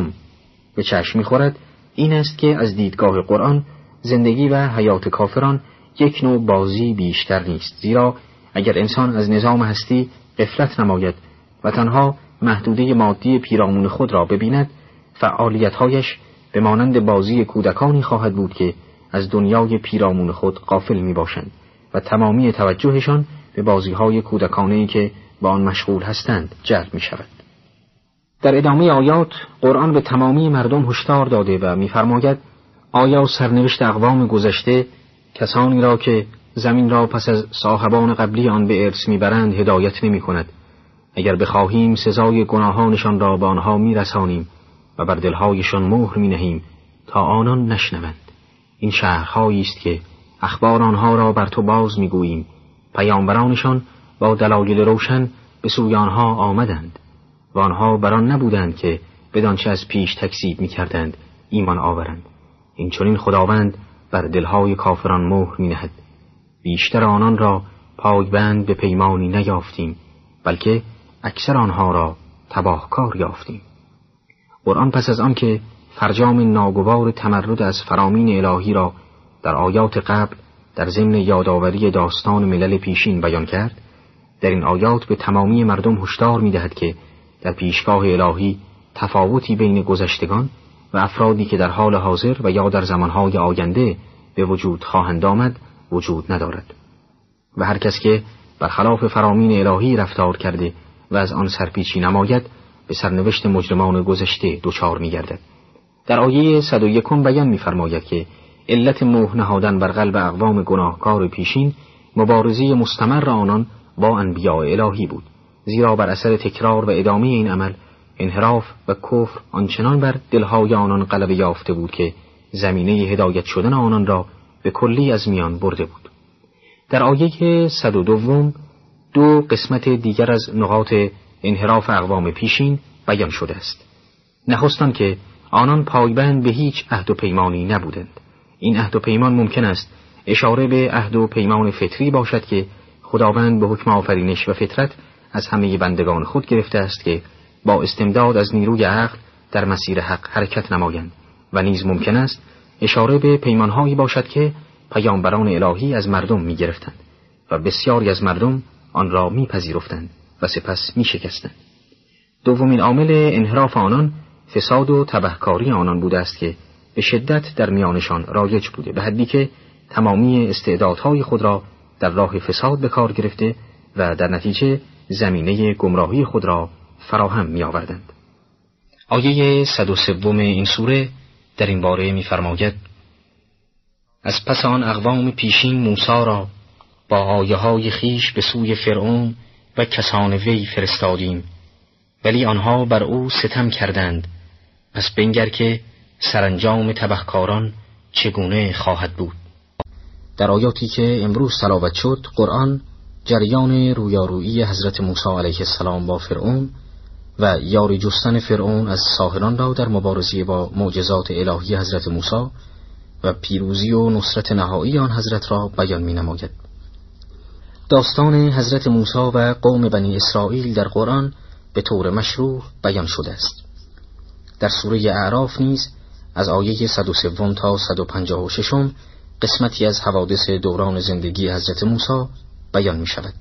به چشم می‌خورد این است که از دیدگاه قرآن زندگی و حیات کافران یک نوع بازی بیشتر نیست. زیرا اگر انسان از نظام هستی قفلت نماید و تنها محدوده مادی پیرامون خود را ببیند فعالیتهایش به مانند بازی کودکانی خواهد بود که از دنیای پیرامون خود قافل می باشند و تمامی توجهشان به بازیهای کودکانه که با آن مشغول هستند جلب می شود. در ادامه آیات قرآن به تمامی مردم هشدار داده و می‌فرماید آیا سرنوشت اقوام گذشته کسانی را که زمین را پس از صاحبان قبلی آن به ارث می‌برند هدایت نمی کند. اگر بخواهیم سزای گناهانشان را به آنها میرسانیم و بر دلهایشان مهر می نهیم تا آنان نشنوند. این شهرهایی است که اخبار آنها را بر تو باز می‌گوییم. پیامبرانشان با دلایل روشن به سوی آنها آمدند و آنها بر نبودند که بدانچه از پیش تکذیب می‌کردند ایمان آورند. این چنین خداوند بر دلهای کافران مهر می نهد. بیشتر آنان را پایبند به پیمانی نیافتیم بلکه اکثر آنها را تباهکار یافتیم. قرآن پس از آنکه فرجام ناگوار تمرد از فرامین الهی را در آیات قبل در ضمن یادآوری داستان ملل پیشین بیان کرد در این آیات به تمامی مردم هشدار می‌دهد که در پیشگاه الهی تفاوتی بین گذشتگان و افرادی که در حال حاضر و یا در زمانهای آینده به وجود خواهند آمد وجود ندارد. و هر کس که برخلاف فرامین الهی رفتار کرده و از آن سرپیچی نماید به سرنوشت مجرمان گذشته دچار میگردد. در آیه 101 بیان می‌فرماید که علت موه نهادن بر قلب اقوام گناهکار پیشین مبارزی مستمر آنان با انبیاء الهی بود. زیرا بر اثر تکرار و ادامه این عمل انحراف و کفر آنچنان بر دلهای آنان غلبه یافته بود که زمینه هدایت شدن آنان را به کلی از میان برده بود. در آیه 102 دو قسمت دیگر از نقاط انحراف اقوام پیشین بیان شده است. نخستان که آنان پایبند به هیچ عهد و پیمانی نبودند. این عهد و پیمان ممکن است اشاره به عهد و پیمان فطری باشد که خداوند به حکم آفرینش و فطرت از همه بندگان خود گرفته است که با استمداد از نیروی عقل در مسیر حق حرکت نمایند و نیز ممکن است اشاره به پیمانهایی باشد که پیامبران الهی از مردم می گرفتند و بسیاری از مردم آن را میپذیرفتند. و سپس می شکستند. دومین عامل انحراف آنان فساد و تبهکاری آنان بوده است که به شدت در میانشان رایج بوده به حدی که تمامی استعدادهای خود را در راه فساد به کار گرفته و در نتیجه زمینه گمراهی خود را فراهم می آوردند. آیه 103 این سوره در این باره می‌فرماید از پس آن اقوام پیشین موسا را با آیه های خیش به سوی فرعون و کسان وی فرستادیم. ولی آنها بر او ستم کردند. پس بنگر که سرانجام تبهکاران چگونه خواهد بود؟ در آیاتی که امروز تلاوت شد قرآن جریان رویارویی حضرت موسی علیه السلام با فرعون و یاری جستن فرعون از ساهران را در مبارزه با معجزات الهی حضرت موسی و پیروزی و نصرت نهایی آن حضرت را بیان می نماید. داستان حضرت موسی و قوم بنی اسرائیل در قرآن به طور مشروع بیان شده است. در سوره اعراف نیز از آیه 103 تا 156 قسمتی از حوادث دوران زندگی حضرت موسی بیان می شود.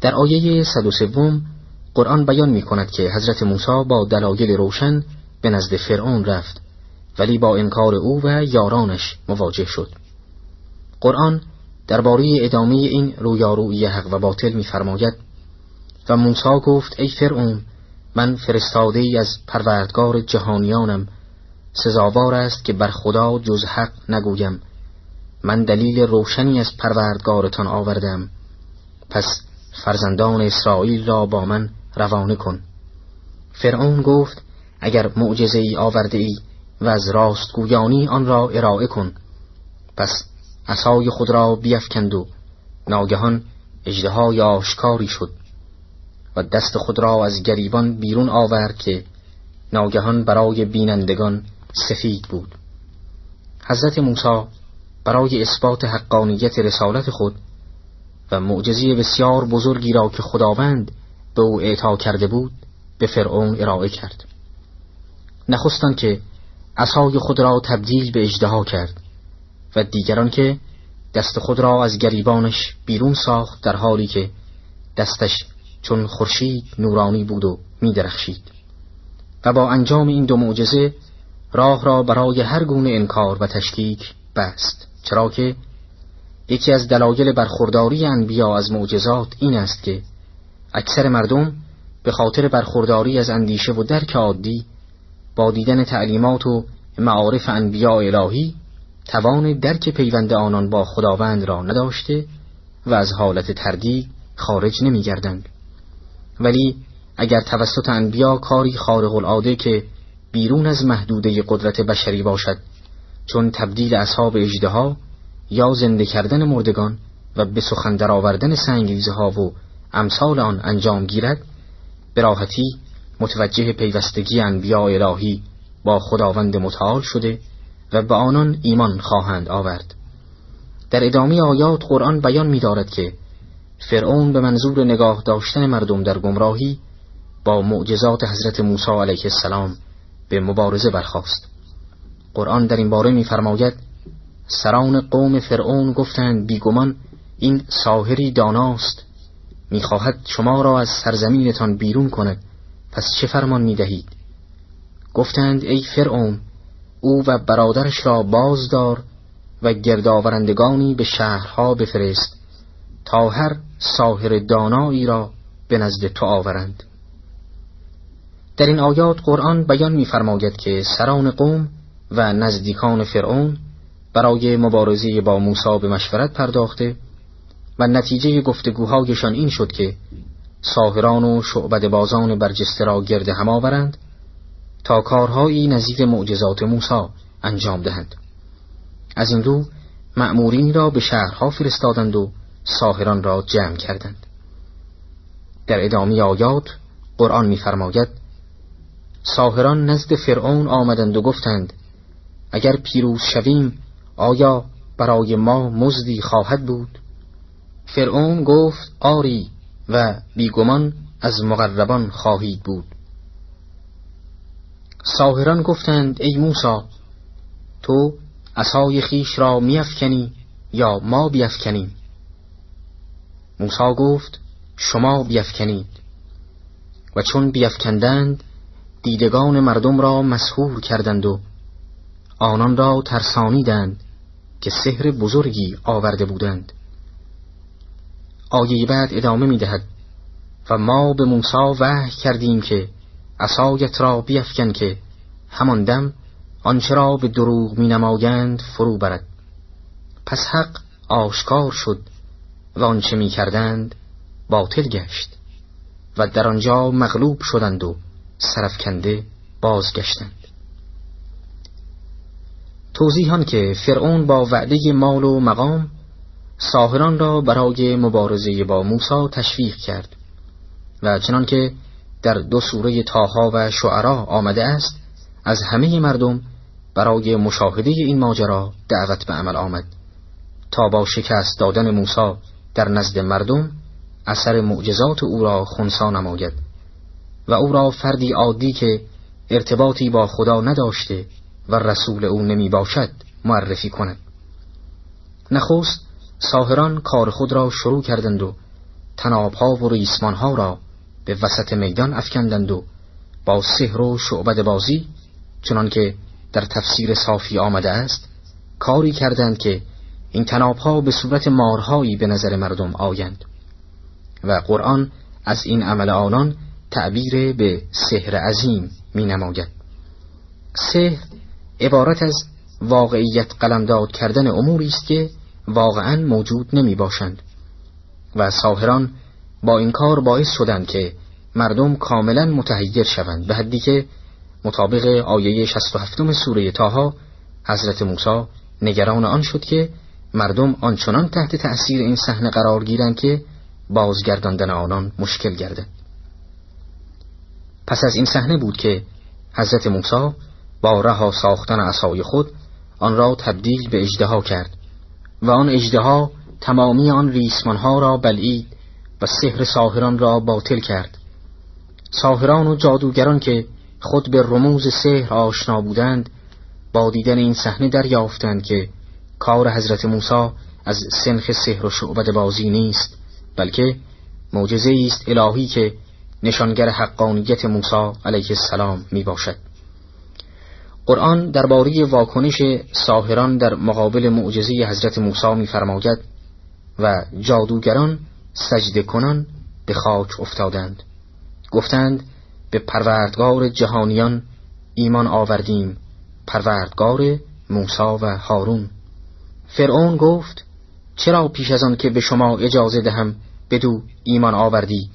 در آیه 103 قرآن بیان می کند که حضرت موسی با دلایل روشن به نزد فرعون رفت ولی با انکار او و یارانش مواجه شد. قرآن درباره ادامه این رویارویی حق و باطل می‌فرماید. و موسی گفت ای فرعون من فرستاده ای از پروردگار جهانیانم. سزاوار است که بر خدا جز حق نگویم. من دلیل روشنی از پروردگارتان آوردم. پس فرزندان اسرائیل را با من روانه کن. فرعون گفت اگر معجزه ای آورده ای و از راستگویانی آن را ارائه کن. پس عصای خود را بیفکند و ناگهان اجدهای آشکاری شد و دست خود را از گریبان بیرون آورد که ناگهان برای بینندگان سفید بود. حضرت موسی برای اثبات حقانیت رسالت خود و معجزی بسیار بزرگی را که خداوند به او اعطا کرده بود به فرعون ارائه کرد. نخستان که عصای خود را تبدیل به اجدها کرد. و دیگران که دست خود را از گریبانش بیرون ساخت در حالی که دستش چون خورشید نورانی بود و می درخشید و با انجام این دو معجزه راه را برای هر گونه انکار و تشکیک بست. چرا که یکی از دلایل برخورداری انبیا از معجزات این است که اکثر مردم به خاطر برخورداری از اندیشه و درک عادی با دیدن تعلیمات و معارف انبیاء الهی توان درک پیوند آنان با خداوند را نداشته و از حالت تردید خارج نمی گردند. ولی اگر توسط انبیا کاری خارق العاده که بیرون از محدوده قدرت بشری باشد چون تبدیل اصحاب اجدها یا زنده کردن مردگان و به سخن درآوردن سنگریزه ها و امثال آن انجام گیرد به راحتی متوجه پیوستگی انبیاء الهی با خداوند متعال شده و به آنان ایمان خواهند آورد. در ادامه آیات قرآن بیان می دارد که فرعون به منظور نگاه داشتن مردم در گمراهی با معجزات حضرت موسی علیه السلام به مبارزه برخاست. قرآن در این باره می‌فرماید سران قوم فرعون گفتند بیگمان این ساهری داناست می‌خواهد شما را از سرزمینتان بیرون کند پس چه فرمان می‌دهید؟ گفتند ای فرعون او و برادرش را بازدار و گردآورندگانی به شهرها بفرست تا هر ساهر دانایی را به نزد تو آورند. در این آیات قرآن بیان می‌فرماید که سران قوم و نزدیکان فرعون برای مبارزه با موسی به مشورت پرداخته و نتیجه گفتگوهایشان این شد که ساهران و شعبد بازان برجسته را گرد هم آورند تا کارهایی نظیر معجزات موسی انجام دهند. از این رو مأمورین را به شهرها فرستادند و ساهران را جمع کردند. در ادامه آیات قرآن می‌فرماید ساهران نزد فرعون آمدند و گفتند اگر پیروز شویم آیا برای ما مزدی خواهد بود؟ فرعون گفت آری و بیگمان از مقربان خواهید بود. ساهران گفتند ای موسا تو عصای خیش را میافکنی یا ما بیافکنیم؟ موسا گفت شما بیافکنید. و چون بیافکندند دیدگان مردم را مسهور کردند و آنان را ترسانیدند که سحر بزرگی آورده بودند. آیه بعد ادامه می دهد و ما به موسا وحی کردیم که عصایت را بیفکن که همان دم آنچه را به دروغ می نمایند فرو برد. پس حق آشکار شد و آنچه می کردند باطل گشت و در آنجا مغلوب شدند و سرفکنده بازگشتند. توضیحان که فرعون با وعده مال و مقام ساهران را برای مبارزه با موسی تشویق کرد و چنان که در دو سوره تاها و شعرا آمده است از همه مردم برای مشاهده این ماجرا دعوت به عمل آمد. تا با شکست دادن موسی در نزد مردم اثر معجزات او را خونسا نماید و او را فردی عادی که ارتباطی با خدا نداشته و رسول او نمی باشد معرفی کند. نخست ساهران کار خود را شروع کردند و تنابها و ریسمانها را به وسط میدان افکندند و با سحر و شعبد بازی چنانکه در تفسیر صافی آمده است کاری کردند که این تنابها به صورت مارهایی به نظر مردم آیند و قرآن از این عمل آنان تعبیر به سحر عظیم می نماید سحر عبارت از واقعیت قلمداد کردن اموری است که واقعا موجود نمی باشند و ساهران با این کار باعث شدند که مردم کاملا متحیر شوند به حدی که مطابق آیه 67 سوره تاها حضرت موسی نگران آن شد که مردم آنچنان تحت تأثیر این صحنه قرار گیرند که بازگرداندن آنان مشکل گردد. پس از این صحنه بود که حضرت موسی با رها ساختن عصای خود آن را تبدیل به اجدها کرد و آن اجدها تمامی آن ریسمانها را بلعید و سحر ساهران را باطل کرد. ساهران و جادوگران که خود به رموز سحر آشنا بودند با دیدن این صحنه دریافتند که کار حضرت موسی از سنخ سحر و شعبد بازی نیست بلکه معجزه است الهی که نشانگر حقانیت موسی علیه السلام می باشد قرآن درباره واکنش ساهران در مقابل معجزه حضرت موسی میفرماید و جادوگران سجده کنان به خاک افتادند. گفتند به پروردگار جهانیان ایمان آوردیم پروردگار موسی و هارون. فرعون گفت چرا پیش از آن که به شما اجازه دهم بدو ایمان آوردید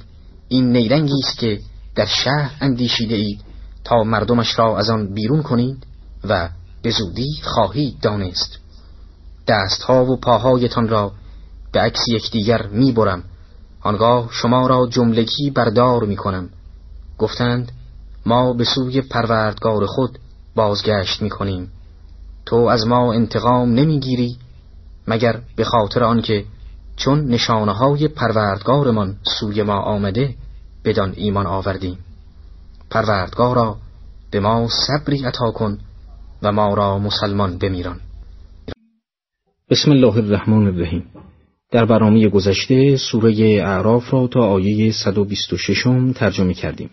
این نیرنگی است که در شهر اندیشیده اید تا مردمش را از آن بیرون کنید و به زودی خواهید دانست. دستها و پاهایتان را به عکس یکدیگر می‌برم. آنگاه شما را جملگی بردار می‌کنم. گفتند ما به سوی پروردگار خود بازگشت می‌کنیم. تو از ما انتقام نمی‌گیری مگر به خاطر آنکه چون نشانه های پروردگارمان سوی ما آمده بدان ایمان آوردیم. پروردگارا به ما صبری عطا کن و ما را مسلمان بمیران. بسم الله الرحمن الرحیم. در برنامه گذشته سوره اعراف را تا آیه 126 ترجمه کردیم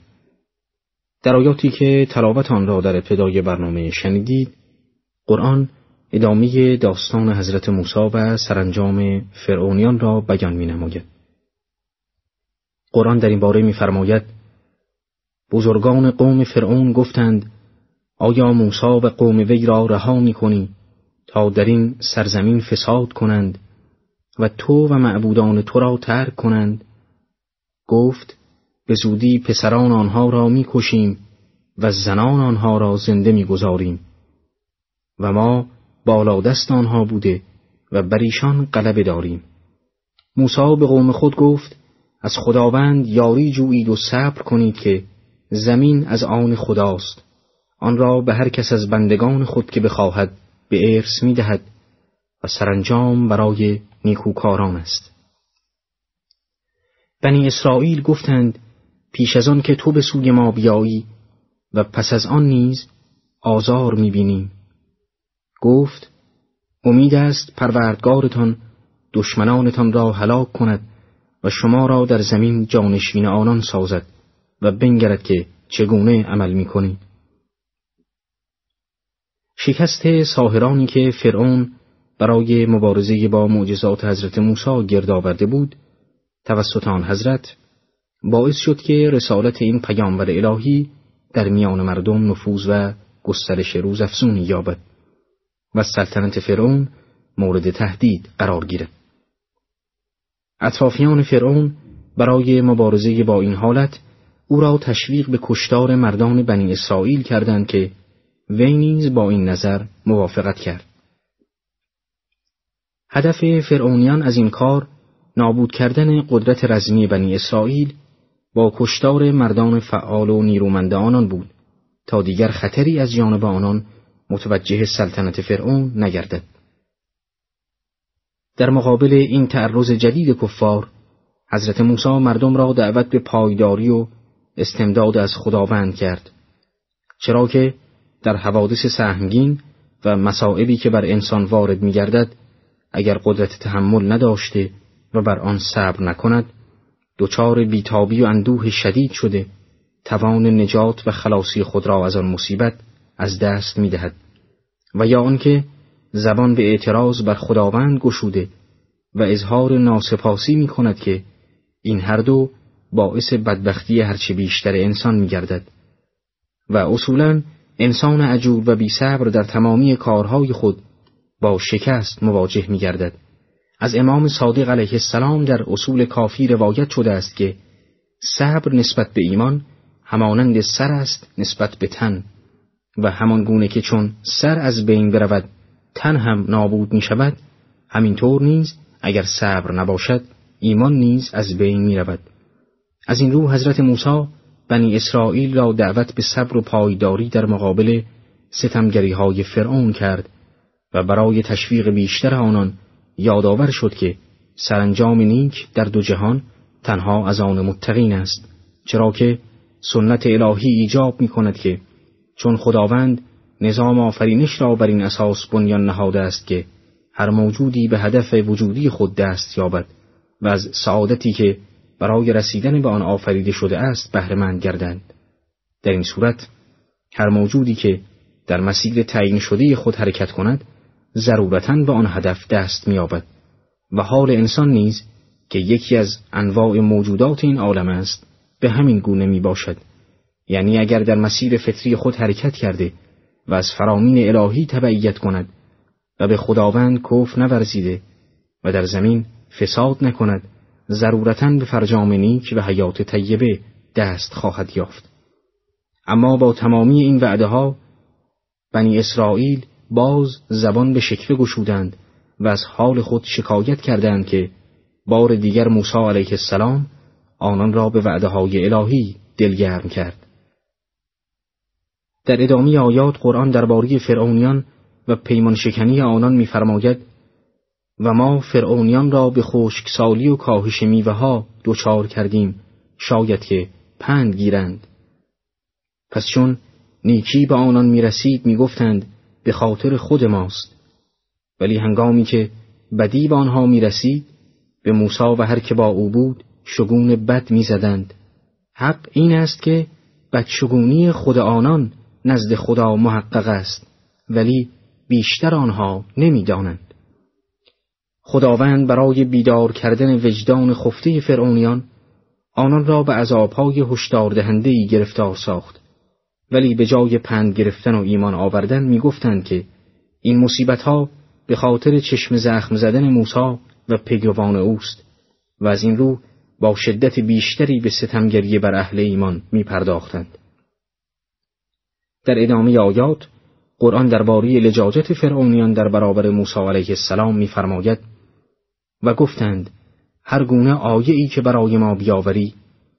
در آیاتی که تلاوت آن را در ابتدای برنامه شنیدید قرآن ادامه داستان حضرت موسی و سرانجام فرعونیان را بیان می نماید. قرآن در این باره می‌فرماید بزرگان قوم فرعون گفتند آیا موسی و قوم وی را رها می تا در این سرزمین فساد کنند و تو و معبودان تو را ترک کنند. گفت به زودی پسران آنها را می‌کشیم و زنان آنها را زنده می‌گذاریم. و ما بالا دست آنها بوده و بر ایشان غلبه داریم. موسی به قوم خود گفت از خداوند یاری جویید و صبر کنید که زمین از آن خداست. آن را به هر کس از بندگان خود که بخواهد به ارث می دهد و سرانجام برای نیکوکاران است. بنی اسرائیل گفتند پیش از آن که تو به سوی ما بیایی و پس از آن نیز آزار می‌بینیم گفت امید است پروردگارتان دشمنانتان را هلاک کند و شما را در زمین جانشین آنان سازد و بنگرد که چگونه عمل می‌کنید شکست ساهرانی که فرعون برای مبارزه با معجزات حضرت موسی گرد آورده بود توسط آن حضرت باعث شد که رسالت این پیامبر الهی در میان مردم نفوذ و گسترش روزافزونی یابد و سلطنت فرعون مورد تهدید قرار گیرد اطرافیان فرعون برای مبارزه با این حالت او را تشویق به کشتار مردان بنی اسرائیل کردند که وی نیز با این نظر موافقت کرد. هدف فرعونیان از این کار نابود کردن قدرت رزمی بنی اسرائیل با کشتار مردان فعال و نیرومند آنان بود تا دیگر خطری از جانب آنان متوجه سلطنت فرعون نگردد. در مقابل این تعرض جدید کفار حضرت موسی مردم را دعوت به پایداری و استمداد از خداوند کرد چرا که در حوادث سهمگین و مسائبی که بر انسان وارد می گردد اگر قدرت تحمل نداشته و بر آن صبر نکند دچار بیتابی و اندوه شدید شده توان نجات و خلاصی خود را از آن مصیبت از دست می دهد و یا آنکه زبان به اعتراض بر خداوند گشوده و اظهار ناسپاسی می کند که این هر دو باعث بدبختی هرچه بیشتر انسان می گردد و اصولا انسان عجول و بی صبر در تمامی کارهای خود با شکست مواجه می گردد. از امام صادق علیه السلام در اصول کافی روایت شده است که صبر نسبت به ایمان همانند سر است نسبت به تن و همان گونه که چون سر از بین برود تن هم نابود می شود همینطور نیز اگر صبر نباشد ایمان نیز از بین می رود. از این رو حضرت موسی بنی اسرائیل را دعوت به صبر و پایداری در مقابل ستمگری های فرعون کرد و برای تشویق بیشتر آنان یادآور شد که سرانجام نیک در دو جهان تنها از آن متقین است چرا که سنت الهی ایجاب می کند که چون خداوند نظام آفرینش را بر این اساس بنیان نهاده است که هر موجودی به هدف وجودی خود دست یابد و از سعادتی که برای رسیدن به آن آفریده شده است بهرهمند گردند. در این صورت هر موجودی که در مسیر تعیین شده خود حرکت کند ضرورتا به آن هدف دست مییابد و حال انسان نیز که یکی از انواع موجودات این عالم است به همین گونه می باشد یعنی اگر در مسیر فطری خود حرکت کرده و از فرامین الهی تبعیت کند و به خداوند کف نورزیده و در زمین فساد نکند ضرورتا به فرجام نیک و حیات طیبه دست خواهد یافت. اما با تمامی این وعده ها بنی اسرائیل باز زبان به شکوه گشودند و از حال خود شکایت کردند که بار دیگر موسی علیه السلام آنان را به وعده های الهی دلگرم کرد. در ادامه آیات قرآن درباره فرعونیان و پیمان شکنی آنان می‌فرماید و ما فرعونیان را به خشکسالی و کاهش میوه ها دچار کردیم شاید که پند گیرند پس چون نیکی به آنان می‌رسید می‌گفتند به خاطر خود ماست. ولی هنگامی که بدی به آنها می‌رسید به موسی و هر که با او بود شگون بد می‌زدند. حق این است که بدشگونی خود آنان نزد خدا محقق است ولی بیشتر آنها نمی‌دانند. خداوند برای بیدار کردن وجدان خفته فرعونیان آنان را به عذابهای هشدار دهنده ای گرفتار ساخت. ولی به جای پند گرفتن و ایمان آوردن می‌گفتند که این مصیبت ها به خاطر چشم زخم زدن موسی و پیروان اوست و از این رو با شدت بیشتری به ستمگری بر اهل ایمان می پرداختند. در ادامه آیات قرآن درباره لجاجت فرعونیان در برابر موسی علیه السلام می‌فرماید و گفتند هر گونه آیه ای که برای ما بیاوری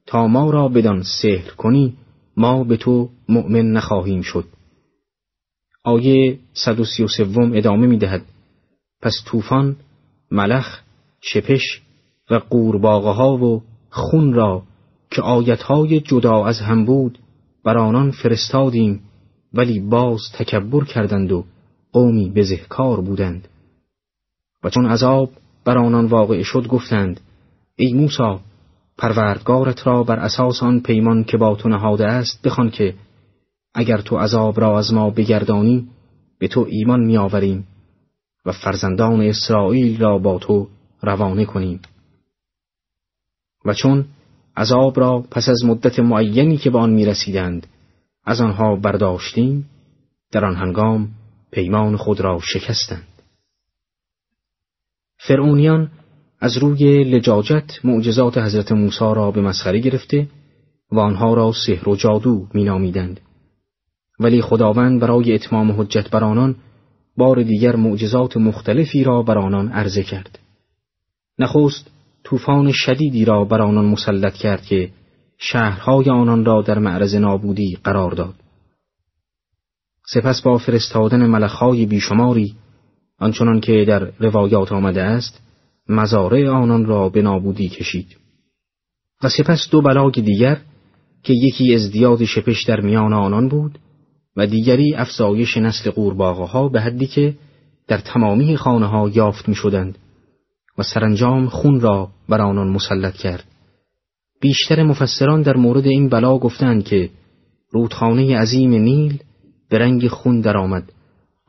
تا ما را بدان سحر کنی ما به تو مؤمن نخواهیم شد. آیه 133 ادامه می دهد. پس طوفان ملخ شپش و قورباغه ها و خون را که آیتهای جدا از هم بود بر آنان فرستادیم ولی باز تکبر کردند و قومی بزهکار بودند. و چون عذاب بر آنان واقع شد گفتند ای موسی پروردگارت را بر اساس آن پیمان که با تو نهاده است بخوان که اگر تو عذاب را از ما بگردانی به تو ایمان میآوریم و فرزندان اسرائیل را با تو روانه کنیم. و چون عذاب را پس از مدت معینی که به آن می رسیدند از آنها برداشتیم در آن هنگام پیمان خود را شکستند. فرعونیان از روی لجاجت معجزات حضرت موسی را به مسخره گرفته و آنها را سحر و جادو مینامیدند ولی خداوند برای اتمام حجت بر آنان بار دیگر معجزات مختلفی را بر آنان عرضه کرد نخست طوفان شدیدی را بر آنان مسلط کرد که شهرهای آنان را در معرض نابودی قرار داد. سپس با فرستادن ملخهای بیشماری آنچنان که در روایات آمده است مزارع آنان را به نابودی کشید و سپس دو بلاگ دیگر که یکی ازدیاد شپش در میان آنان بود و دیگری افزایش نسل قورباغه به حدی که در تمامی خانه ها یافت می شدند و سرانجام خون را بر آنان مسلط کرد. بیشتر مفسران در مورد این بلا گفتند که رودخانه عظیم نیل به رنگ خون درآمد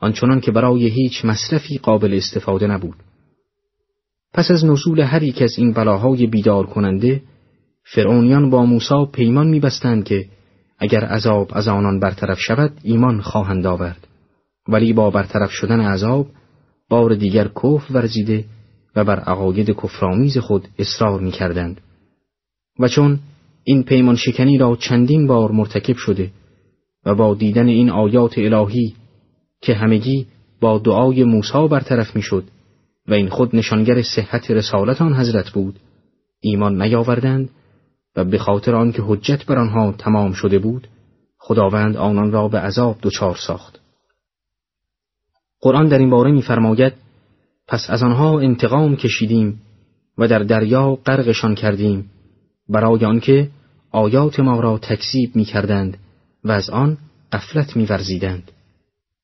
آنچنان که برای هیچ مصرفی قابل استفاده نبود. پس از نزول هر یک از این بلاهای بیدار کننده فرعونیان با موسی پیمان میبستند که اگر عذاب از آنان برطرف شود ایمان خواهند آورد. ولی با برطرف شدن عذاب بار دیگر کفر ورزیده و بر عقاید کفرآمیز خود اصرار می‌کردند. و چون این پیمان شکنی را چندین بار مرتکب شده و با دیدن این آیات الهی که همگی با دعای موسی برطرف می‌شد و این خود نشانگر صحت رسالت آن حضرت بود. ایمان نیاوردند و به خاطر آنکه حجت بر آنها تمام شده بود خداوند آنان را به عذاب دچار ساخت. قرآن در این باره می‌فرماید پس از آنها انتقام کشیدیم و در دریا غرقشان کردیم برای آنکه آیات ما را تکذیب می‌کردند و از آن غفلت می‌ورزیدند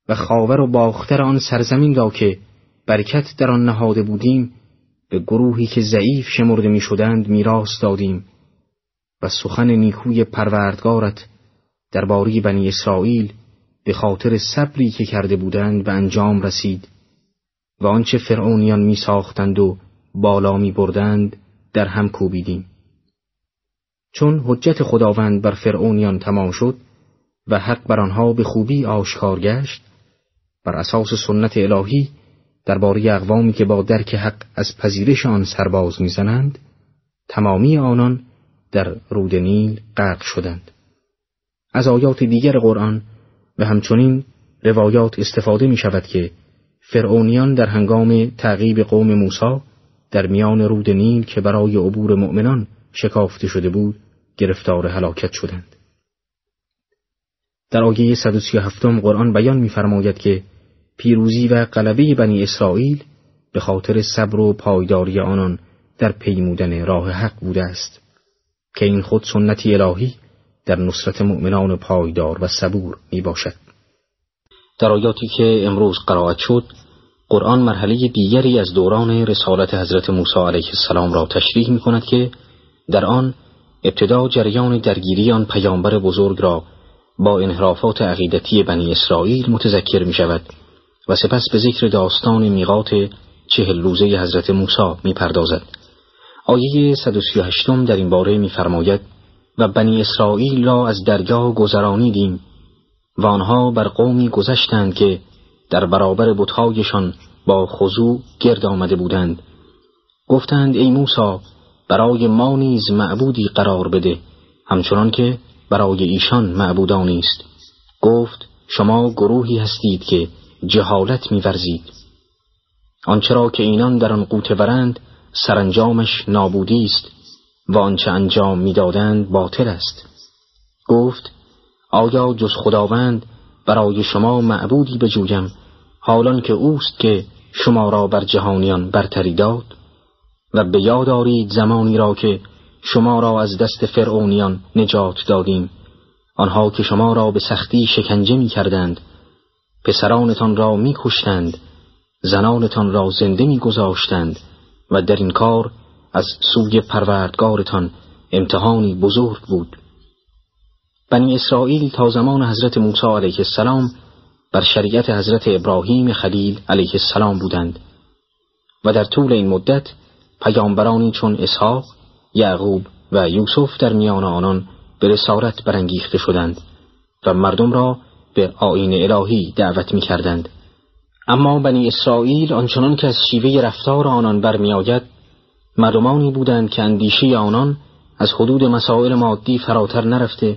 و خاور و باختر آن سرزمین را که برکت در آن نهاده بودیم به گروهی که ضعیف شمرده می‌شدند میراث دادیم و سخن نیکوی پروردگارت درباره بنی اسرائیل به خاطر صبری که کرده بودند به انجام رسید و آنچه فرعونیان می ساختند و بالا می بردند در هم کوبیدیم. چون حجت خداوند بر فرعونیان تمام شد و حق بر آنها به خوبی آشکار گشت بر اساس سنت الهی درباره اقوامی که با درک حق از پذیرش آن سرباز می‌زنند تمامی آنان در رود نیل غرق شدند. از آیات دیگر قرآن و همچنین روایات استفاده می شود که فرعونیان در هنگام تعقیب قوم موسی در میان رود نیل که برای عبور مؤمنان شکافته شده بود گرفتار هلاکت شدند. در آیه 137 قرآن بیان می‌فرماید که پیروزی و غلبه بنی اسرائیل به خاطر صبر و پایداری آنان در پیمودن راه حق بوده است که این خود سنتی الهی در نصرت مؤمنان پایدار و صبور می باشد. در آیاتی که امروز قرائت شد قرآن مرحله دیگری از دوران رسالت حضرت موسی علیه السلام را تشریح می کند که در آن ابتدا جریان درگیری آن پیامبر بزرگ را با انحرافات عقیدتی بنی اسرائیل متذکر می شود و سپس به ذکر داستان میقات چهل روزه حضرت موسی می پردازد. آیه 138 در این باره میفرماید و بنی اسرائیل را از دریا گذرانیدیم و آنها بر قومی گذشتند که در برابر بتهایشان با خضوع گرد آمده بودند گفتند ای موسی برای ما نیز معبودی قرار بده همچنان که برای ایشان معبودانی است گفت شما گروهی هستید که جهالت میورزید. آنچه را که اینان در آن قوت برند سرانجامش نابودی است و آنچه انجام می‌دادند باطل است. گفت آیا جز خداوند برای شما معبودی بجویم حالان که اوست که شما را بر جهانیان برتری داد؟ و به یاد آرید زمانی را که شما را از دست فرعونیان نجات دادیم. آنها که شما را به سختی شکنجه می کردند پسرانتان را می کشتند زنانتان را زنده می گذاشتند و در این کار از سوی پروردگارتان امتحانی بزرگ بود. بنی اسرائیل تا زمان حضرت موسی علیه السلام بر شریعت حضرت ابراهیم خلیل علیه السلام بودند و در طول این مدت پیامبرانی چون اسحاق، یعقوب و یوسف در میان آنان به رسالت برانگیخته شدند و مردم را به آین الهی دعوت می کردند. اما بنی اسرائیل آنچنان که از شیوه رفتار آنان برمیآید مردمانی بودند که اندیشه آنان از حدود مسائل مادی فراتر نرفته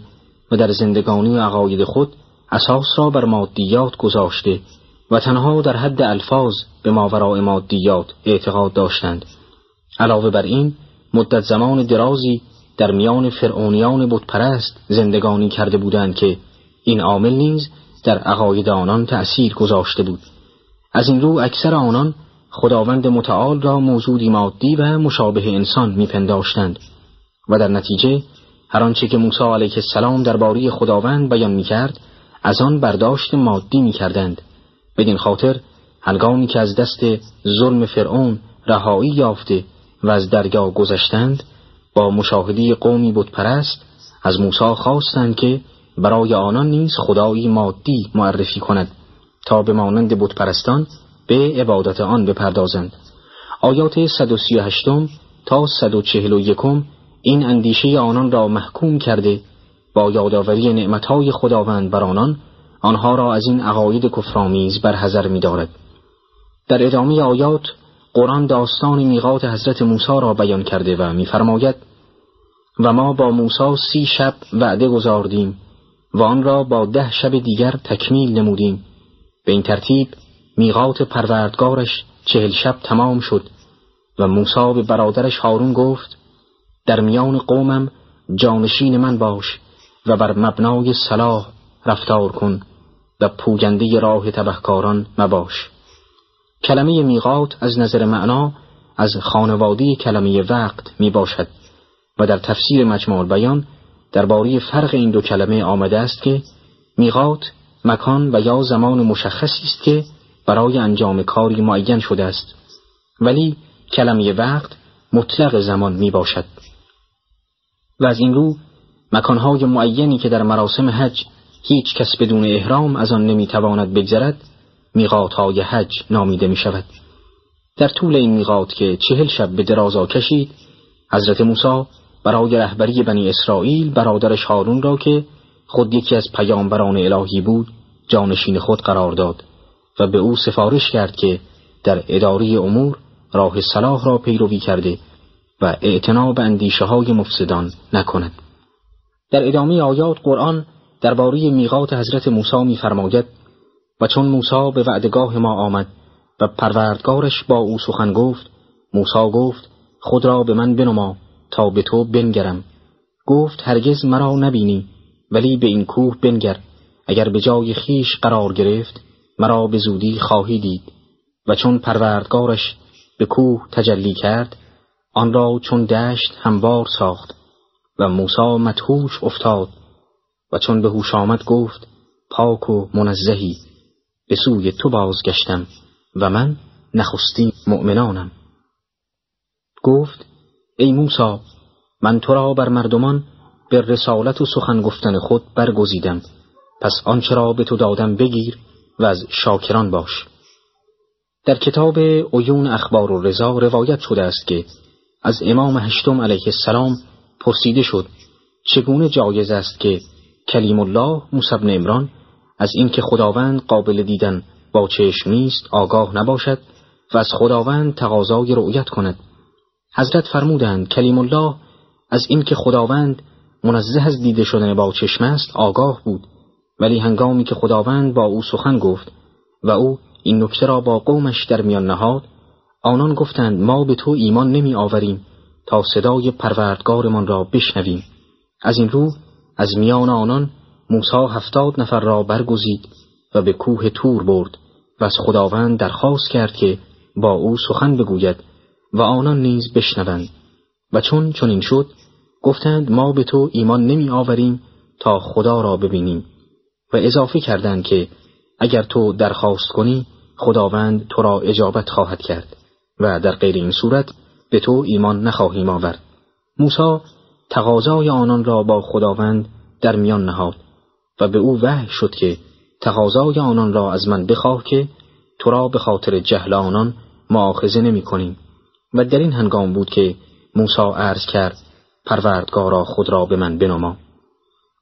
و در زندگانی و عقاید خود اساس را بر مادیات گذاشته و تنها در حد الفاظ به ماورای مادیات اعتقاد داشتند علاوه بر این مدت زمان درازی در میان فرعونیان بتپرست زندگانی کرده بودند که این عامل نیز در عقاید آنان تأثیر گذاشته بود. از این رو اکثر آنان خداوند متعال را موجودی مادی و مشابه انسان میپنداشتند و در نتیجه هر آنچه که موسی علیه السلام درباره خداوند بیان می‌کرد از آن برداشت مادی می‌کردند. بدین خاطر هنگامی که از دست ظلم فرعون رهایی یافته و از درگاه گذشتند با مشاهدی قومی بتپرست از موسی خواستند که برای آنان نیز خدایی مادی معرفی کند تا به مانند بتپرستان به عبادت آن بپردازند. آیات 138 تا 141 این اندیشه آنان را محکوم کرده با یادآوری نعمتهای خداوند بر آنان آنها را از این عقاید کفرآمیز برحذر می‌دارد. در ادامه آیات قرآن داستان میقات حضرت موسی را بیان کرده و میفرماید و ما با موسی سی شب وعده گذاردیم و آن را با ده شب دیگر تکمیل نمودیم. به این ترتیب میقات پروردگارش چهل شب تمام شد و موسی به برادرش هارون گفت در میان قومم جانشین من باش و بر مبنای صلاح رفتار کن و پوگنده راه تبهکاران مباش. کلمه میقات از نظر معنا از خانوادی کلمه وقت می باشد و در تفسیر مجموع بیان درباره فرق این دو کلمه آمده است که میقات مکان و یا زمان مشخصی است که برای انجام کاری معین شده است ولی کلمه وقت مطلق زمان می باشد و از این رو مکانهای معینی که در مراسم حج هیچ کس بدون احرام از آن نمی‌تواند بگذرد های حج نامیده می شود. در طول این میقات که چهل شب به درازا کشید حضرت موسی برای رهبری بنی اسرائیل برادرش هارون را که خود یکی از پیامبران الهی بود جانشین خود قرار داد و به او سفارش کرد که در اداره امور راه صلاح را پیروی کرده و اعتنا به اندیشه های مفسدان نکند. در ادامه آیات قرآن درباره میقات حضرت موسی میفرماید و چون موسی به وعدگاه ما آمد و پروردگارش با او سخن گفت موسی گفت خود را به من بنما تا به تو بنگرم. گفت هرگز مرا نبینی ولی به این کوه بنگر. اگر به جای خیش قرار گرفت مرا به زودی خواهی دید. و چون پروردگارش به کوه تجلی کرد آن را چون دشت هموار ساخت و موسی مدهوش افتاد. و چون به هوش آمد گفت پاک و منزهی به سوی تو بازگشتم و من نخستی مؤمنانم. گفت ای موسی من تو را بر مردمان به رسالت و سخن گفتن خود برگزیدم. پس آنچه را به تو دادم بگیر و از شاکران باش. در کتاب عیون اخبار و رضا روایت شده است که از امام هشتم علیه السلام پرسیده شد چگونه جایز است که کلیم الله موسی بن عمران از اینکه خداوند قابل دیدن با چشم نیست آگاه نباشد و از خداوند تقاضای رؤیت کند. حضرت فرمودند کلیم الله از اینکه خداوند منزه از دیده شدن با چشم است آگاه بود. ولی هنگامی که خداوند با او سخن گفت و او این نکته را با قومش در میان نهاد آنان گفتند ما به تو ایمان نمی آوریم تا صدای پروردگارمان را بشنویم. از این رو از میان آنان موسی هفتاد نفر را برگزید و به کوه تور برد. و از خداوند درخواست کرد که با او سخن بگوید. و آنان نیز بشنوند. و چون چنین شد گفتند ما به تو ایمان نمی آوریم تا خدا را ببینیم. و اضافه کردند که اگر تو درخواست کنی خداوند تو را اجابت خواهد کرد و در غیر این صورت به تو ایمان نخواهیم آورد. موسی تقاضای آنان را با خداوند در میان نهاد و به او وحی شد که تقاضای آنان را از من بخواه که تو را به خاطر جهل آنان معاخذه نمی کنیم. و در این هنگام بود که موسی عرض کرد پروردگارا خود را به من بنما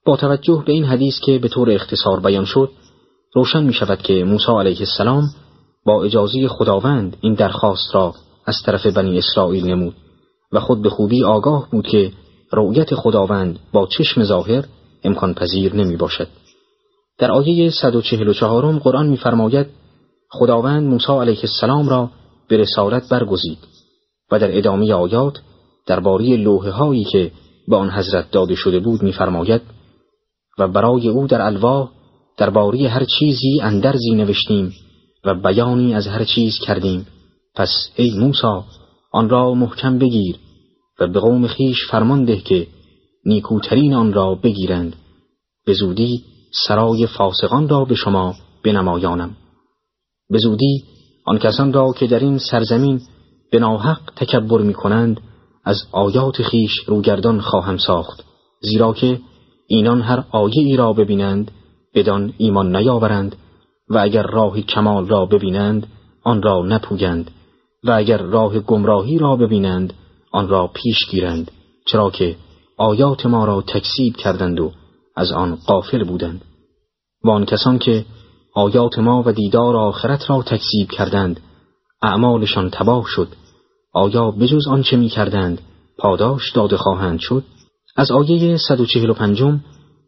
با توجه به این حدیث که به طور اختصار بیان شد روشن می شود که موسی علیه السلام با اجازه خداوند این درخواست را از طرف بنی اسرائیل نمود و خود به خوبی آگاه بود که رؤیت خداوند با چشم ظاهر امکان پذیر نمی باشد. در آیه 144 قرآن می‌فرماید خداوند موسی علیه السلام را به رسالت برگزید و در ادامه آیات درباره لوحه هایی که به آن حضرت داده شده بود میفرماید و برای او در الواح درباره هر چیزی اندرزی نوشتیم و بیانی از هر چیز کردیم. پس ای موسا آن را محکم بگیر و به قوم خیش فرمان ده که نیکوترین آن را بگیرند. به زودی سرای فاسقان را به شما بنمایانم. به زودی آن کسان را که در این سرزمین به ناحق تکبر می کنند از آیات خیش روگردان خواهم ساخت. زیرا که اینان هر آیه ای را ببینند بدان ایمان نیاورند و اگر راه کمال را ببینند آن را نپویند و اگر راه گمراهی را ببینند آن را پیش گیرند. چرا که آیات ما را تکسیب کردند و از آن قافل بودند. و آن کسان که آیات ما و دیدار آخرت را تکسیب کردند اعمالشان تباه شد. آیا بجز آنچه می کردند پاداش داده خواهند شد؟ از آیه 145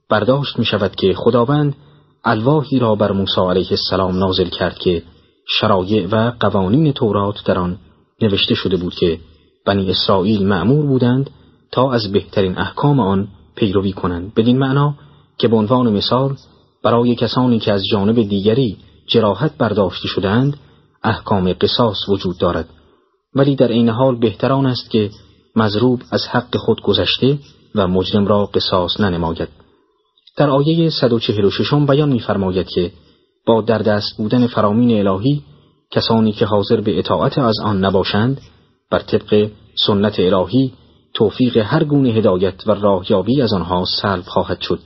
برداشت می شود که خداوند الواحی را بر موسی علیه السلام نازل کرد که شرایع و قوانین تورات در آن نوشته شده بود که بنی اسرائیل معمور بودند تا از بهترین احکام آن پیروی کنند. بدین معنا که به عنوان مثال برای کسانی که از جانب دیگری جراحت برداشته شدند احکام قصاص وجود دارد. ولی در عین حال بهتران است که مضروب از حق خود گذشته و مجرم را قصاص ننماید. در آیه 146 بیان می‌فرماید که با در دست بودن فرامین الهی کسانی که حاضر به اطاعت از آن نباشند بر طبق سنت الهی توفیق هر گونه هدایت و راهیابی از آنها سلب خواهد شد.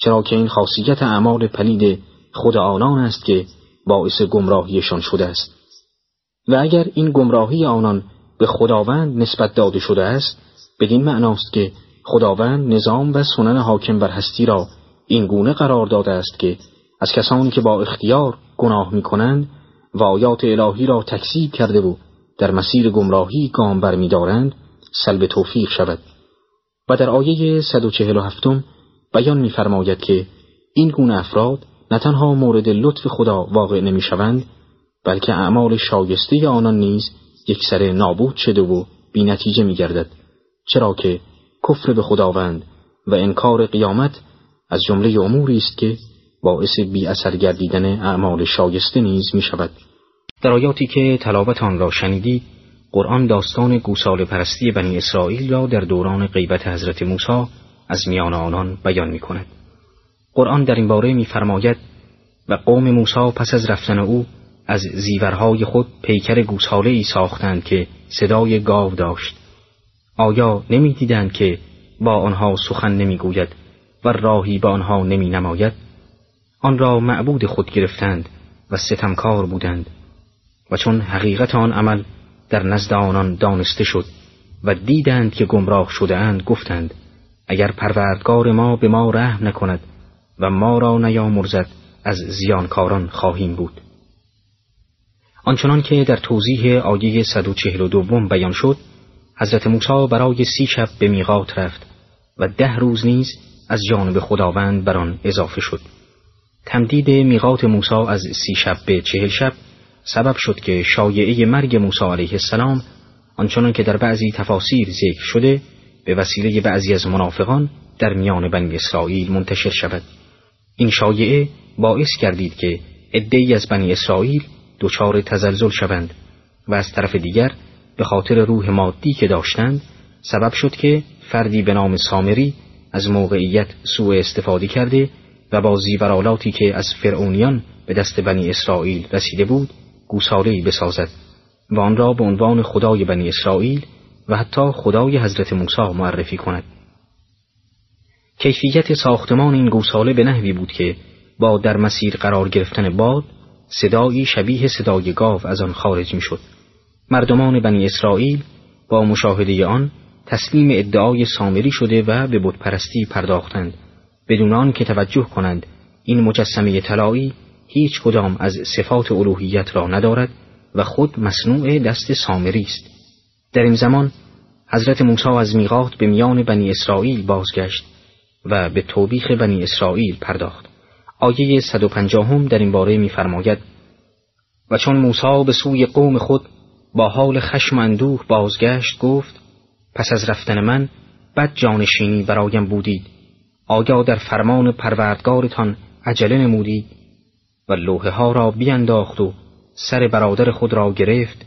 چرا که این خاصیت اعمال پلید خود آنان است که باعث گمراهیشان شده است. و اگر این گمراهی آنان به خداوند نسبت داده شده است بدین معناست که خداوند نظام و سنن حاکم بر هستی را این گونه قرار داده است که از کسانی که با اختیار گناه می کنند و آیات الهی را تکذیب کرده و در مسیر گمراهی گام برمیدارند سلب توفیق شود. و در آیه 147 بیان می‌فرماید که این گونه افراد نه تنها مورد لطف خدا واقع نمی‌شوند بلکه اعمال شایسته آنان نیز یکسره نابود شده و بینتیجه میگردد چرا که کفر به خداوند و انکار قیامت از جمله اموری است که باعث بی اثر گردیدن اعمال شایسته نیز می شود. در آیاتی که تلاوت آن را شنیدی قرآن داستان گوسال پرستی بنی اسرائیل را در دوران غیبت حضرت موسی از میان آنان بیان می کند. قرآن در این باره میفرماید و قوم موسی پس از رفتن او از زیورهای خود پیکر گوساله ای ساختند که صدای گاو داشت. آیا نمی‌دیدند که با آنها سخن نمی‌گوید و راهی به آنها نمی نماید آن را معبود خود گرفتند و ستمکار بودند و چون حقیقت آن عمل در نزد آنان دانسته شد و دیدند که گمراه شده اند گفتند اگر پروردگار ما به ما رحم نکند و ما را نیامرزد از زیانکاران خواهیم بود. آنچنان که در توضیح آیه 142 بیان شد حضرت موسی برای سی شب به میقات رفت و ده روز نیز از جانب خداوند بر آن اضافه شد. تمدید میقات موسی از سی شب به چهل شب سبب شد که شایعه مرگ موسی علیه السلام آنچنان که در بعضی تفاسیر ذکر شده به وسیله بعضی از منافقان در میان بنی اسرائیل منتشر شود. این شایعه باعث کردید که عدهای از بنی اسرائیل دچار تزلزل شوند و از طرف دیگر به خاطر روح مادی که داشتند سبب شد که فردی به نام سامری از موقعیت سوء استفاده کرده و با زیورالاتی که از فرعونیان به دست بنی اسرائیل رسیده بود گوسالهای بسازد و آن را به عنوان خدای بنی اسرائیل و حتی خدای حضرت موسی معرفی کند. کیفیت ساختمان این گوساله به نحوی بود که با در مسیر قرار گرفتن باد صدایی شبیه صدای گاو از آن خارج می‌شد. مردمان بنی اسرائیل با مشاهده آن تسلیم ادعای سامری شده و به بتپرستی پرداختند. بدون آن که توجه کنند این مجسمه طلایی هیچ کدام از صفات الوهیت را ندارد و خود مصنوع دست سامری است. در این زمان حضرت موسی از میقات به میان بنی اسرائیل بازگشت و به توبیخ بنی اسرائیل پرداخت. آیه 150 در این باره می‌فرماید و چون موسی به سوی قوم خود با حال خشم اندوه بازگشت گفت پس از رفتن من بد جانشینی برایم بودید. آیا در فرمان پروردگارتان عجله نمودید؟ و لوحه ها را بیانداخت و سر برادر خود را گرفت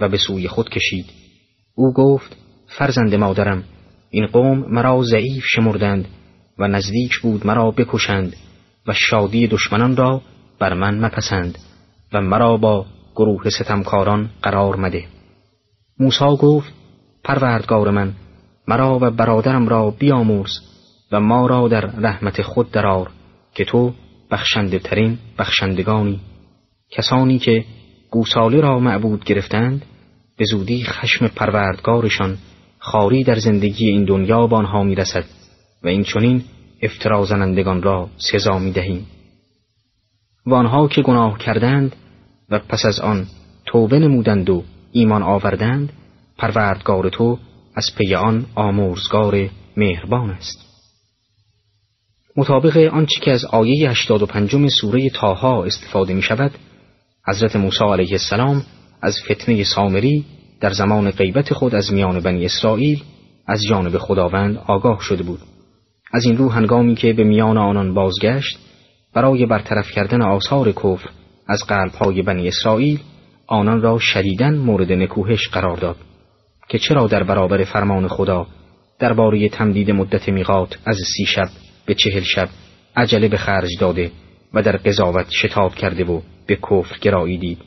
و به سوی خود کشید. او گفت فرزند مادرم این قوم مرا ضعیف شمردند و نزدیک بود مرا بکشند. و شادی دشمنان را بر من مپسند و مرا با گروه ستمکاران قرار مده. موسا گفت پروردگار من مرا و برادرم را بیاموز و ما را در رحمت خود درار که تو بخشنده ترین بخشندگانی. کسانی که گوساله را معبود گرفتند به زودی خشم پروردگارشان خاری در زندگی این دنیا به آنها می‌رسد و این چنین افترا زنندگان را سزا می دهیم. و آنها که گناه کردند و پس از آن توبه نمودند و ایمان آوردند پروردگار تو از پی آن آمرزگار مهربان است مطابق آنچه که از آیه 85 سوره تاها استفاده می شود حضرت موسی علیه السلام از فتنه سامری در زمان غیبت خود از میان بنی اسرائیل از جانب خداوند آگاه شده بود از این رو هنگامی که به میان آنان بازگشت برای برطرف کردن آثار کفر از قلبهای بنی اسرائیل آنان را شدیدن مورد نکوهش قرار داد که چرا در برابر فرمان خدا درباره تمدید مدت میقات از سی شب به چهل شب عجله به خرج داده و در قضاوت شتاب کرده و به کفر گرایی دید.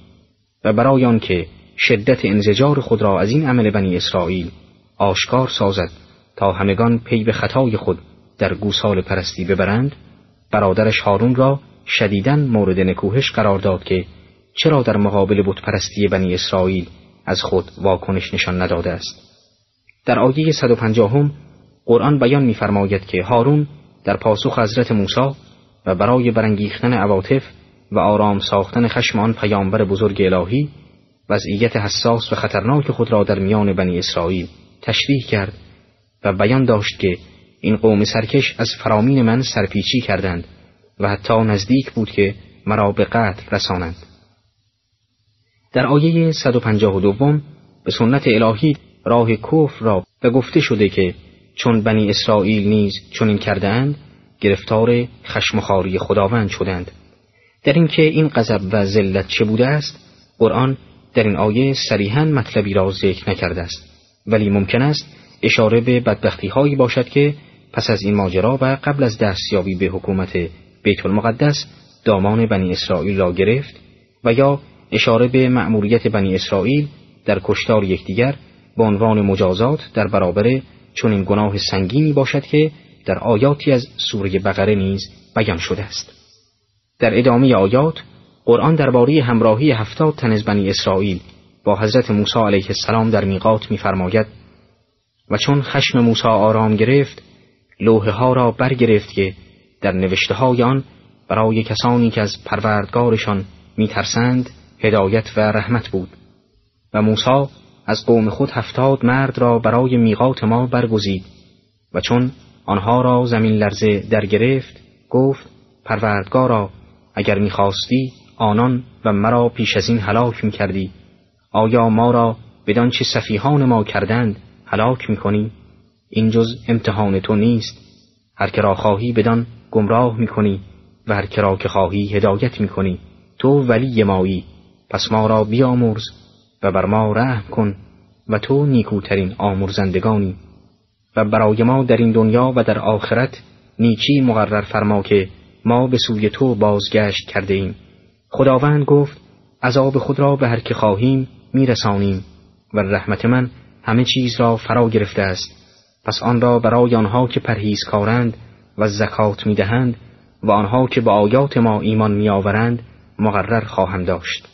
و برای آنکه شدت انزجار خود را از این عمل بنی اسرائیل آشکار سازد تا همگان پی به خطای خود در گوسال پرستی ببرند برادرش هارون را شدیدن مورد نکوهش قرار داد که چرا در مقابل پرستی بنی اسرائیل از خود واکنش نشان نداده است. در آیه 150 قرآن بیان می‌فرماید که هارون در پاسخ حضرت موسی و برای برانگیختن عواطف و آرام ساختن خشم آن پیامبر بزرگ الهی وضعیت حساس و خطرناک خود را در میان بنی اسرائیل تشریح کرد و بیان داشت که این قوم سرکش از فرامین من سرپیچی کردند و حتی نزدیک بود که مرا به قتل رسانند. در آیه 152 به سنت الهی راه کفر را به گفته شده که چون بنی اسرائیل نیز چنین کردهاند گرفتار خشمخاری خداوند شدند. در اینکه این غضب و ذلت چه بوده است قرآن در این آیه صریحا مطلبی را ذکر نکرده است. ولی ممکن است اشاره به بدبختی هایی باشد که پس از این ماجرا و قبل از دستیابی به حکومت بیت المقدس دامان بنی اسرائیل را گرفت و یا اشاره به مأموریت بنی اسرائیل در کشتار یکدیگر به عنوان مجازات در برابر چون این گناه سنگینی باشد که در آیاتی از سوره بقره نیز بیان شده است. در ادامه آیات قرآن درباره همراهی هفتاد تن از بنی اسرائیل با حضرت موسی علیه السلام در میقات می‌فرماید و چون خشم موسی آرام گرفت لوحه ها را برگرفت که در نوشته های آن برای کسانی که از پروردگارشان میترسند هدایت و رحمت بود و موسی از قوم خود هفتاد مرد را برای میقات ما برگزید و چون آنها را زمین لرزه در گرفت گفت پروردگارا اگر می‌خواستی آنان و مرا پیش از این هلاک می‌کردی آیا ما را بدان چه صفیحان ما کردند هلاک می‌کنی؟ این جز امتحان تو نیست. هر که را خواهی بدان گمراه می‌کنی و هر که را که خواهی هدایت می‌کنی. تو ولی مایی. پس ما را بیامرز و بر ما رحم کن و تو نیکوترین آمرزندگانی. و برای ما در این دنیا و در آخرت نیکی مقرر فرما که ما به سوی تو بازگشت کرده ایم خداوند گفت عذاب خود را به هر که خواهیم میرسانیم و رحمت من همه چیز را فرا گرفته است. پس آن را برای آنها که پرهیزکارند و زکات می‌دهند و آنها که به آیات ما ایمان میآورند مقرر خواهم داشت.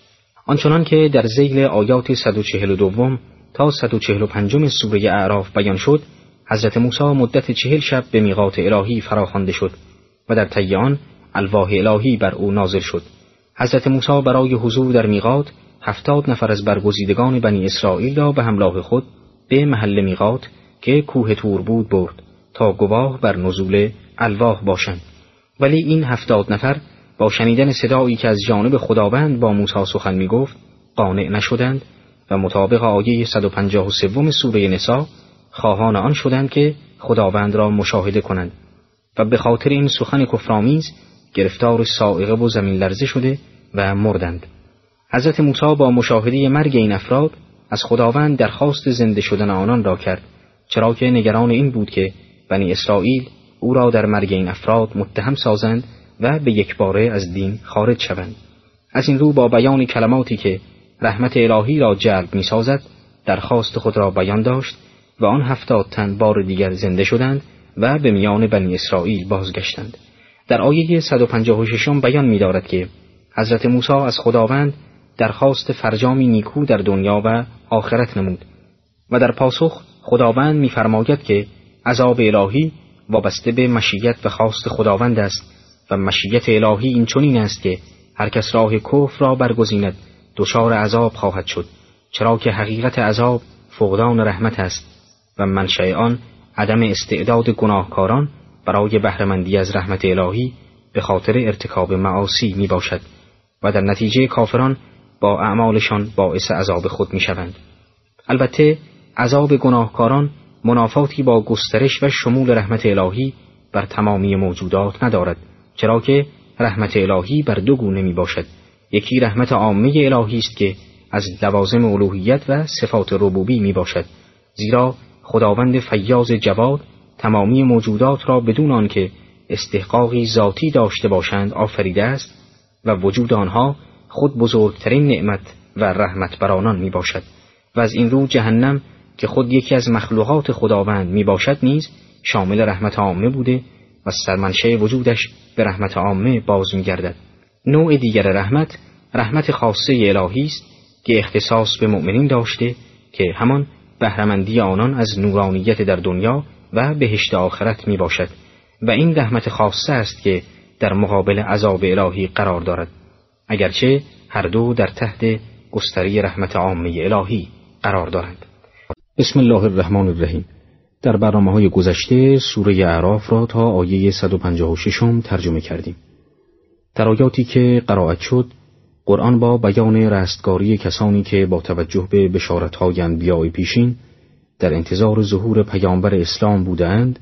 آنچنان که در زیل آیات 142 تا 145 سوره اعراف بیان شد حضرت موسی مدت چهل شب به میقات الهی فراخوانده شد و در طی آن الهی بر او نازل شد. حضرت موسی برای حضور در میقات هفتاد نفر از برگزیدگان بنی اسرائیل را به همراه خود به محل میقات که کوه تور بود برد تا گواه بر نزول الواح باشند. ولی این هفتاد نفر با شنیدن صدایی که از جانب خداوند با موسی سخن می گفت قانع نشدند و مطابق آیه 153 سوره نسا خواهان آن شدند که خداوند را مشاهده کنند و به خاطر این سخن کفرآمیز گرفتار سائقه و زمین لرزه شده و مردند. حضرت موسی با مشاهده مرگ این افراد از خداوند درخواست زنده شدن آنان را کرد. چرا که نگران این بود که بنی اسرائیل او را در مرگ این افراد متهم سازند و به یک باره از دین خارج شوند. از این رو با بیان کلماتی که رحمت الهی را جلب می سازد درخواست خود را بیان داشت و آن هفتاد تن بار دیگر زنده شدند و به میان بنی اسرائیل بازگشتند. در آیه 156 بیان می دارد که حضرت موسی از خداوند درخواست فرجامی نیکو در دنیا و آخرت نمود و در پاسخ خداوند میفرماید که عذاب الهی وابسته به مشیت و خواست خداوند است و مشیت الهی این چنین است که هر کس راه کفر را برگزیند دچار عذاب خواهد شد چرا که حقیقت عذاب فقدان رحمت است و منشأ آن عدم استعداد گناهکاران برای بهرهمندی از رحمت الهی به خاطر ارتکاب معاصی می باشد و در نتیجه کافران با اعمالشان باعث عذاب خود می شوند. البته عذاب گناهکاران منافاتی با گسترش و شمول رحمت الهی بر تمامی موجودات ندارد چرا که رحمت الهی بر دو گونه می باشد یکی رحمت عامه الهی است که از لوازم الوهیت و صفات ربوبی می باشد زیرا خداوند فیاض جواد تمامی موجودات را بدون آنکه استحقاقی ذاتی داشته باشند آفریده است و وجود آنها خود بزرگترین نعمت و رحمت بر آنان می باشد و از این رو جهنم که خود یکی از مخلوقات خداوند می باشد نیز شامل رحمت عامه بوده و سرمنشه وجودش به رحمت عامه باز می گردد. نوع دیگر رحمت رحمت خاصه الهی است که اختصاص به مؤمنین داشته که همان بهرهمندی آنان از نورانیت در دنیا و بهشت آخرت می باشد و این رحمت خاصه است که در مقابل عذاب الهی قرار دارد اگرچه هر دو در تحت گستری رحمت عامه الهی قرار دارند بسم الله الرحمن الرحیم در برنامه های گذشته سوره اعراف را تا آیه 156 ترجمه کردیم در آیاتی که قرائت شد قرآن با بیان رستگاری کسانی که با توجه به بشارتهای انبیاء پیشین در انتظار ظهور پیامبر اسلام بودند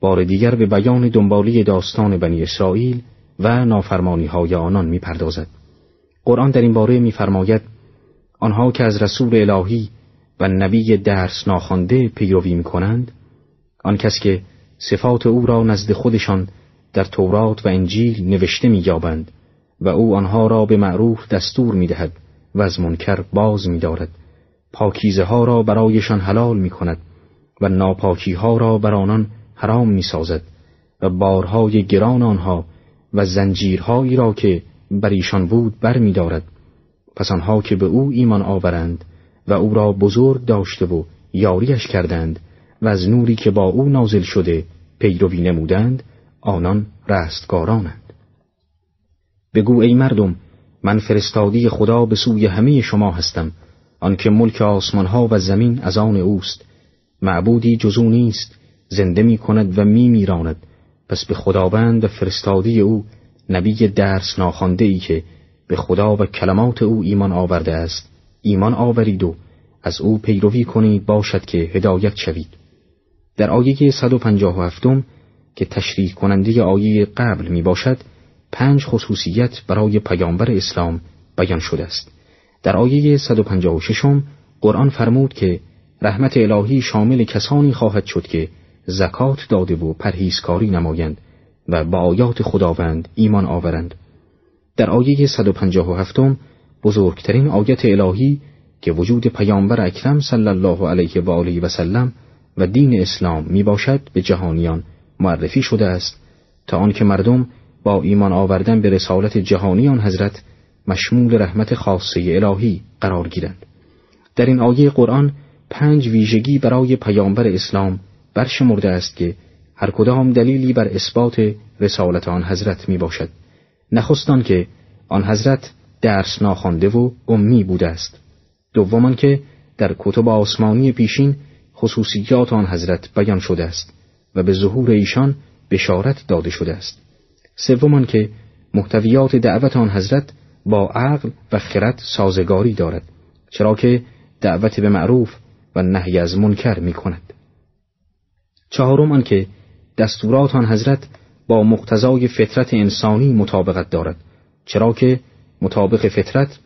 بار دیگر به بیان دنبالی داستان بنی اسرائیل و نافرمانی های آنان می پردازد. قرآن در این باره میفرماید آنها که از رسول الهی و نبی درس ناخوانده پیروی می کنند آن کس که صفات او را نزد خودشان در تورات و انجیل نوشته می یابند و او آنها را به معروف دستور می دهد و از منکر باز می دارد پاکیزه ها را برایشان حلال می کند و ناپاکی ها را بر آنان حرام می سازد و بارهای گران آنها و زنجیرهایی را که بر ایشان بود بر می دارد. پس آنها که به او ایمان آورند و او را بزرگ داشته و یاریش کردند و از نوری که با او نازل شده پیروی نمودند آنان رستگارانند. بگو ای مردم من فرستادی خدا به سوی همه شما هستم آنکه ملک آسمانها و زمین از آن اوست. معبودی جزو نیست زنده می کند و می میراند پس به خداوند و فرستادی او نبی درس ناخوانده ای که به خدا و کلمات او ایمان آورده است. ایمان آورید و از او پیروی کنید باشد که هدایت شوید. در آیه 157 که تشریح کننده آیه قبل می باشد پنج خصوصیت برای پیامبر اسلام بیان شده است. در آیه 156 قرآن فرمود که رحمت الهی شامل کسانی خواهد شد که زکات داده و پرهیزکاری نمایند و با آیات خداوند ایمان آورند. در آیه 157 بزرگترین آیت الهی که وجود پیامبر اکرم صلی الله علیه و آله و سلم و دین اسلام می باشد به جهانیان معرفی شده است تا آنکه مردم با ایمان آوردن به رسالت جهانی آن حضرت مشمول رحمت خاصه الهی قرار گیرند. در این آیه قرآن پنج ویژگی برای پیامبر اسلام برشمرده است که هر کدام دلیلی بر اثبات رسالت آن حضرت می باشد. نخستان که آن حضرت درس ناخوانده و امی بوده است. دومان که در کتب آسمانی پیشین خصوصیات آن حضرت بیان شده است و به ظهور ایشان بشارت داده شده است. سومان که محتویات دعوت آن حضرت با عقل و خرد سازگاری دارد چرا که دعوت به معروف و نهی از منکر می کند چهارم آنکه دستورات آن حضرت با مقتضای فطرت انسانی مطابقت دارد چرا که مطابق فطرت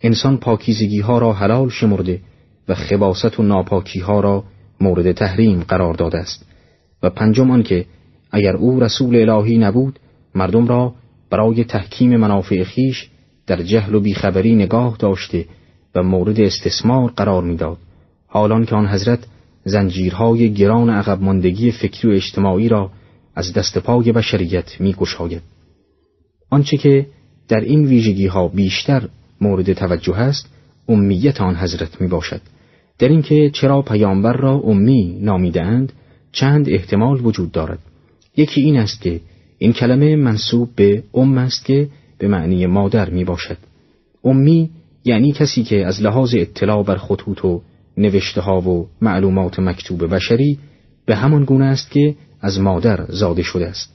انسان پاکیزگی ها را حلال شمرده و خباست و ناپاکی ها را مورد تحریم قرار داده است و پنجم آنکه اگر او رسول الهی نبود مردم را برای تحکیم منافع خیش در جهل و بیخبری نگاه داشته و مورد استثمار قرار می‌داد حالان که آن حضرت زنجیرهای گران عقب ماندگی فکری و اجتماعی را از دست پای بشریت می گشاید. آنچه که در این ویژگی ها بیشتر مورد توجه است امیت آن حضرت می باشد در اینکه چرا پیامبر را امی نامیدهاند چند احتمال وجود دارد. یکی این است که این کلمه منصوب به ام است که به معنی مادر می باشد امی یعنی کسی که از لحاظ اطلاع بر خطوط و نوشته ها و معلومات مکتوب بشری به همان گونه است که از مادر زاده شده است.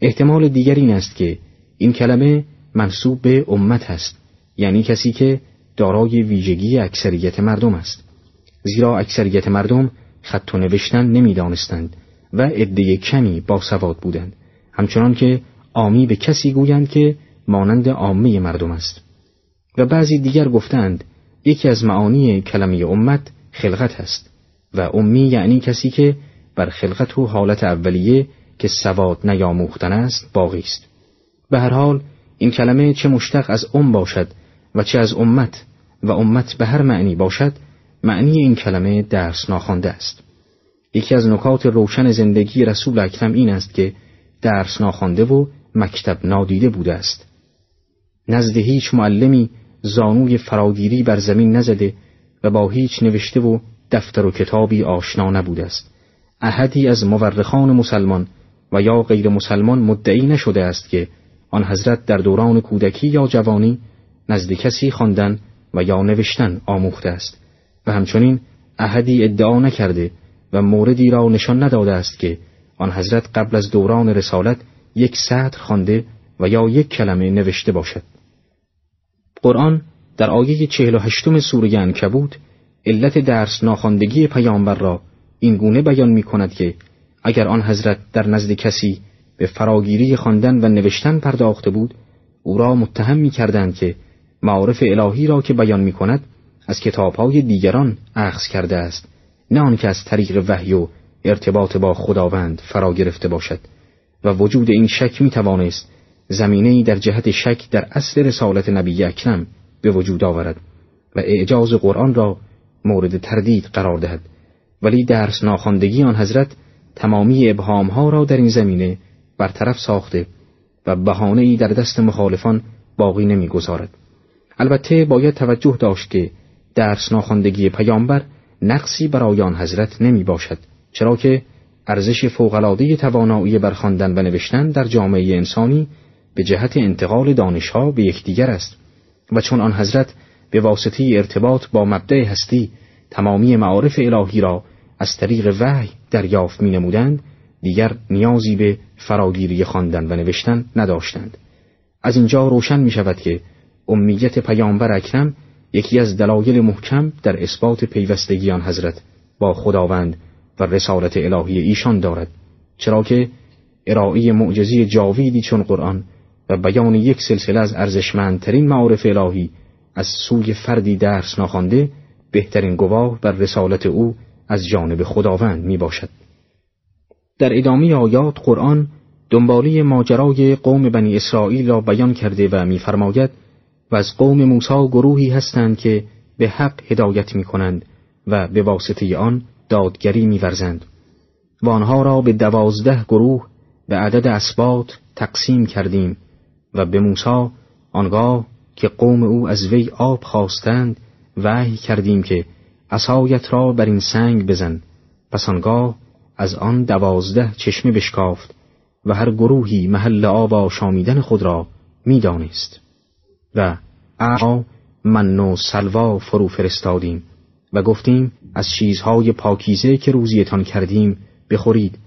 احتمال دیگر این است که این کلمه منصوب به امت است یعنی کسی که دارای ویژگی اکثریت مردم است. زیرا اکثریت مردم خط و نوشتن نمی‌دانستند و عده کمی باسواد بودند. همچنان که آمی به کسی گویند که مانند عامه مردم است. و بعضی دیگر گفتند یکی از معانی کلمه امت خلقت است و امی یعنی کسی که بر خلقت و حالت اولیه که سواد نیاموختن است باقی است. به هر حال این کلمه چه مشتق از ام باشد و چه از امت و امت به هر معنی باشد معنی این کلمه درس ناخوانده است. یکی از نکات روشن زندگی رسول اکرم این است که درس ناخوانده و مکتب نادیده بوده است. نزد هیچ معلمی زانوی فراگیری بر زمین نزده و با هیچ نوشته و دفتر و کتابی آشنا نبوده است. احدی از مورخان مسلمان و یا غیر مسلمان مدعی نشده است که آن حضرت در دوران کودکی یا جوانی نزد کسی خواندن و یا نوشتن آموخته است و همچنین احدی ادعا نکرده و موردی را نشان نداده است که آن حضرت قبل از دوران رسالت یک سطر خوانده و یا یک کلمه نوشته باشد. قرآن در آیه چهل و هشتم سوره انکبوت علت درس ناخواندگی پیامبر را این گونه بیان می کند که اگر آن حضرت در نزد کسی به فراگیری خواندن و نوشتن پرداخته بود او را متهم می کردند که معارف الهی را که بیان می کند از کتابهای دیگران اخذ کرده است نه آنکه از طریق وحی و ارتباط با خداوند فرا گرفته باشد و وجود این شک می توانست زمینه در جهت شک در اصل رسالت نبی اکرم به وجود آورد و اعجاز قرآن را مورد تردید قرار دهد. ولی درس ناخواندگی آن حضرت تمامی ابهام را در این زمینه برطرف ساخته و بهانه ای در دست مخالفان باقی نمی‌گذارد. البته باید توجه داشت که درس ناخواندگی پیامبر نقصی برای آن حضرت نمی باشد چرا که ارزش فوقالعاده توانایی برخواندن و نوشتن در جامعه انسانی به جهت انتقال دانشها به یکدیگر است و چون آن حضرت به واسطه ارتباط با مبدع هستی تمامی معارف الهی را از طریق وحی دریافت می نمودند دیگر نیازی به فراگیری خواندن و نوشتن نداشتند از اینجا روشن می شود که امیت پیامبر اکرم یکی از دلایل محکم در اثبات پیوستگی آن حضرت با خداوند و رسالت الهی ایشان دارد چرا که ارائه معجزی جاویدی چون قرآن و بیان یک سلسله از ارزشمندترین معارف الهی از سوی فردی درس ناخوانده بهترین گواه بر رسالت او از جانب خداوند می باشد. در ادامه آیات قرآن دنبالی ماجرای قوم بنی اسرائیل را بیان کرده و میفرماید و از قوم موسی گروهی هستند که به حق هدایت می کنند و به واسطه آن دادگری میورزند. و آنها را به دوازده گروه به عدد اسبات تقسیم کردیم و به موسی آنگاه که قوم او از وی آب خواستند وحی کردیم که عصایت را بر این سنگ بزن. پس آنگاه از آن دوازده چشمه بشکافت و هر گروهی محل آب آشامیدن خود را می‌دانست. و اعا من و سلوا فرو فرستادیم و گفتیم از چیزهای پاکیزه که روزیتان کردیم بخورید